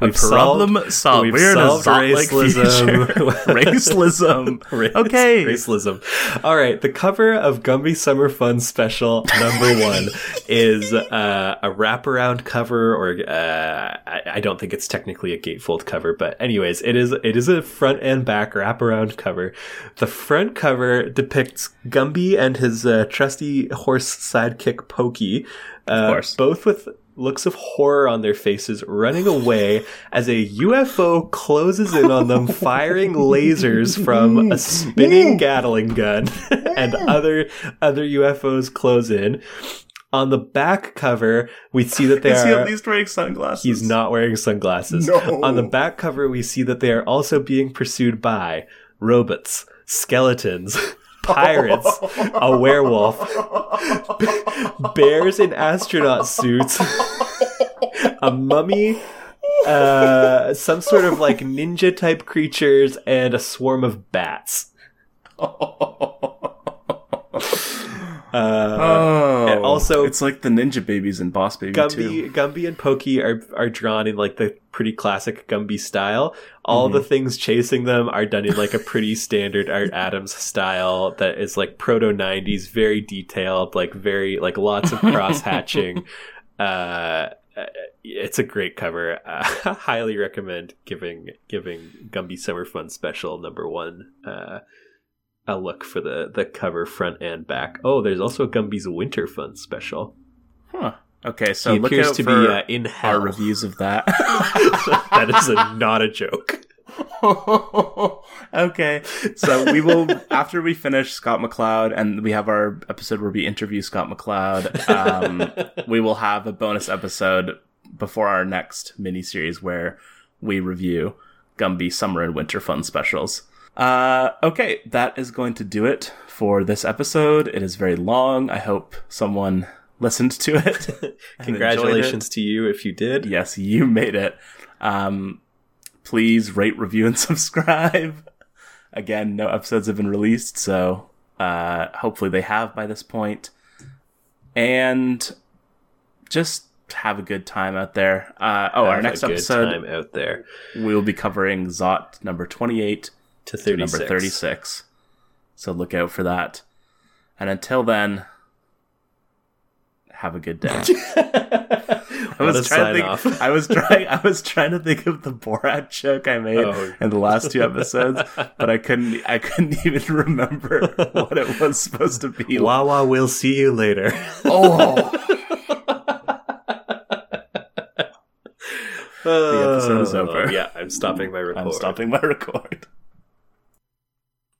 we've problem solved. solved. We've We're solved racism. [LAUGHS] racism. [LAUGHS] Race- Okay. racism. All right, the cover of Gumby Summer Fun Special number [LAUGHS] one is uh, a wraparound cover, or uh, I, I don't think it's technically a gatefold cover, but anyways, it is it is a front and back wraparound cover. The front cover depicts Gumby and his uh, trusty horse sidekick Pokey, uh, both with looks of horror on their faces, running away as a UFO closes in on them, firing lasers from a spinning Gatling gun, [LAUGHS] and other other UFOs close in. On the back cover, we see that they Is he are. at least wearing sunglasses? He's not wearing sunglasses. No. On the back cover, we see that they are also being pursued by robots, skeletons, [LAUGHS] pirates, a werewolf, [LAUGHS] bears in astronaut suits, a mummy, uh, some sort of like ninja type creatures, and a swarm of bats. [LAUGHS] Uh, Oh, and also- it's like the Ninja Babies and Boss Baby too. Gumby, Gumby and Pokey are are drawn in like the pretty classic Gumby style. All Mm-hmm. the things chasing them are done in like a pretty standard Art [LAUGHS] Adams style that is like proto '90s, very detailed, like very like lots of cross [LAUGHS] hatching. uh, it's a great cover. Uh, [LAUGHS] highly recommend giving giving Gumby Summer Fun Special number one. Uh, a look for the the cover front and back. Oh, there's also a Gumby's Winter Fun Special. Huh. Okay, so he appears to be uh, in our reviews of that. [LAUGHS] [LAUGHS] that is a, not a joke. [LAUGHS] okay, so we will after we finish Scott McCloud and we have our episode where we interview Scott McCloud. Um, we will have a bonus episode before our next mini series where we review Gumby Summer and Winter Fun specials. Uh, okay, that is going to do it for this episode. It is very long. I hope someone listened to it. [LAUGHS] enjoyed it. Congratulations to you if you did. Yes, you made it. Um, please rate, review, and [LAUGHS] subscribe. Again, no episodes have been released, so uh, hopefully they have by this point. And just have a good time out there. Uh, oh, our next episode, out there we will be covering Zot number 28 to to 36. number 36. So look out for that. And until then, have a good day. [LAUGHS] I was trying to think. off. I was trying. I was trying to think of the Borat joke I made Oh. in the last two episodes, but I couldn't. I couldn't [LAUGHS] even remember what it was supposed to be. Wawa, we'll see you later. Oh, [LAUGHS] the episode is over. Yeah, I'm stopping my record. I'm stopping my record.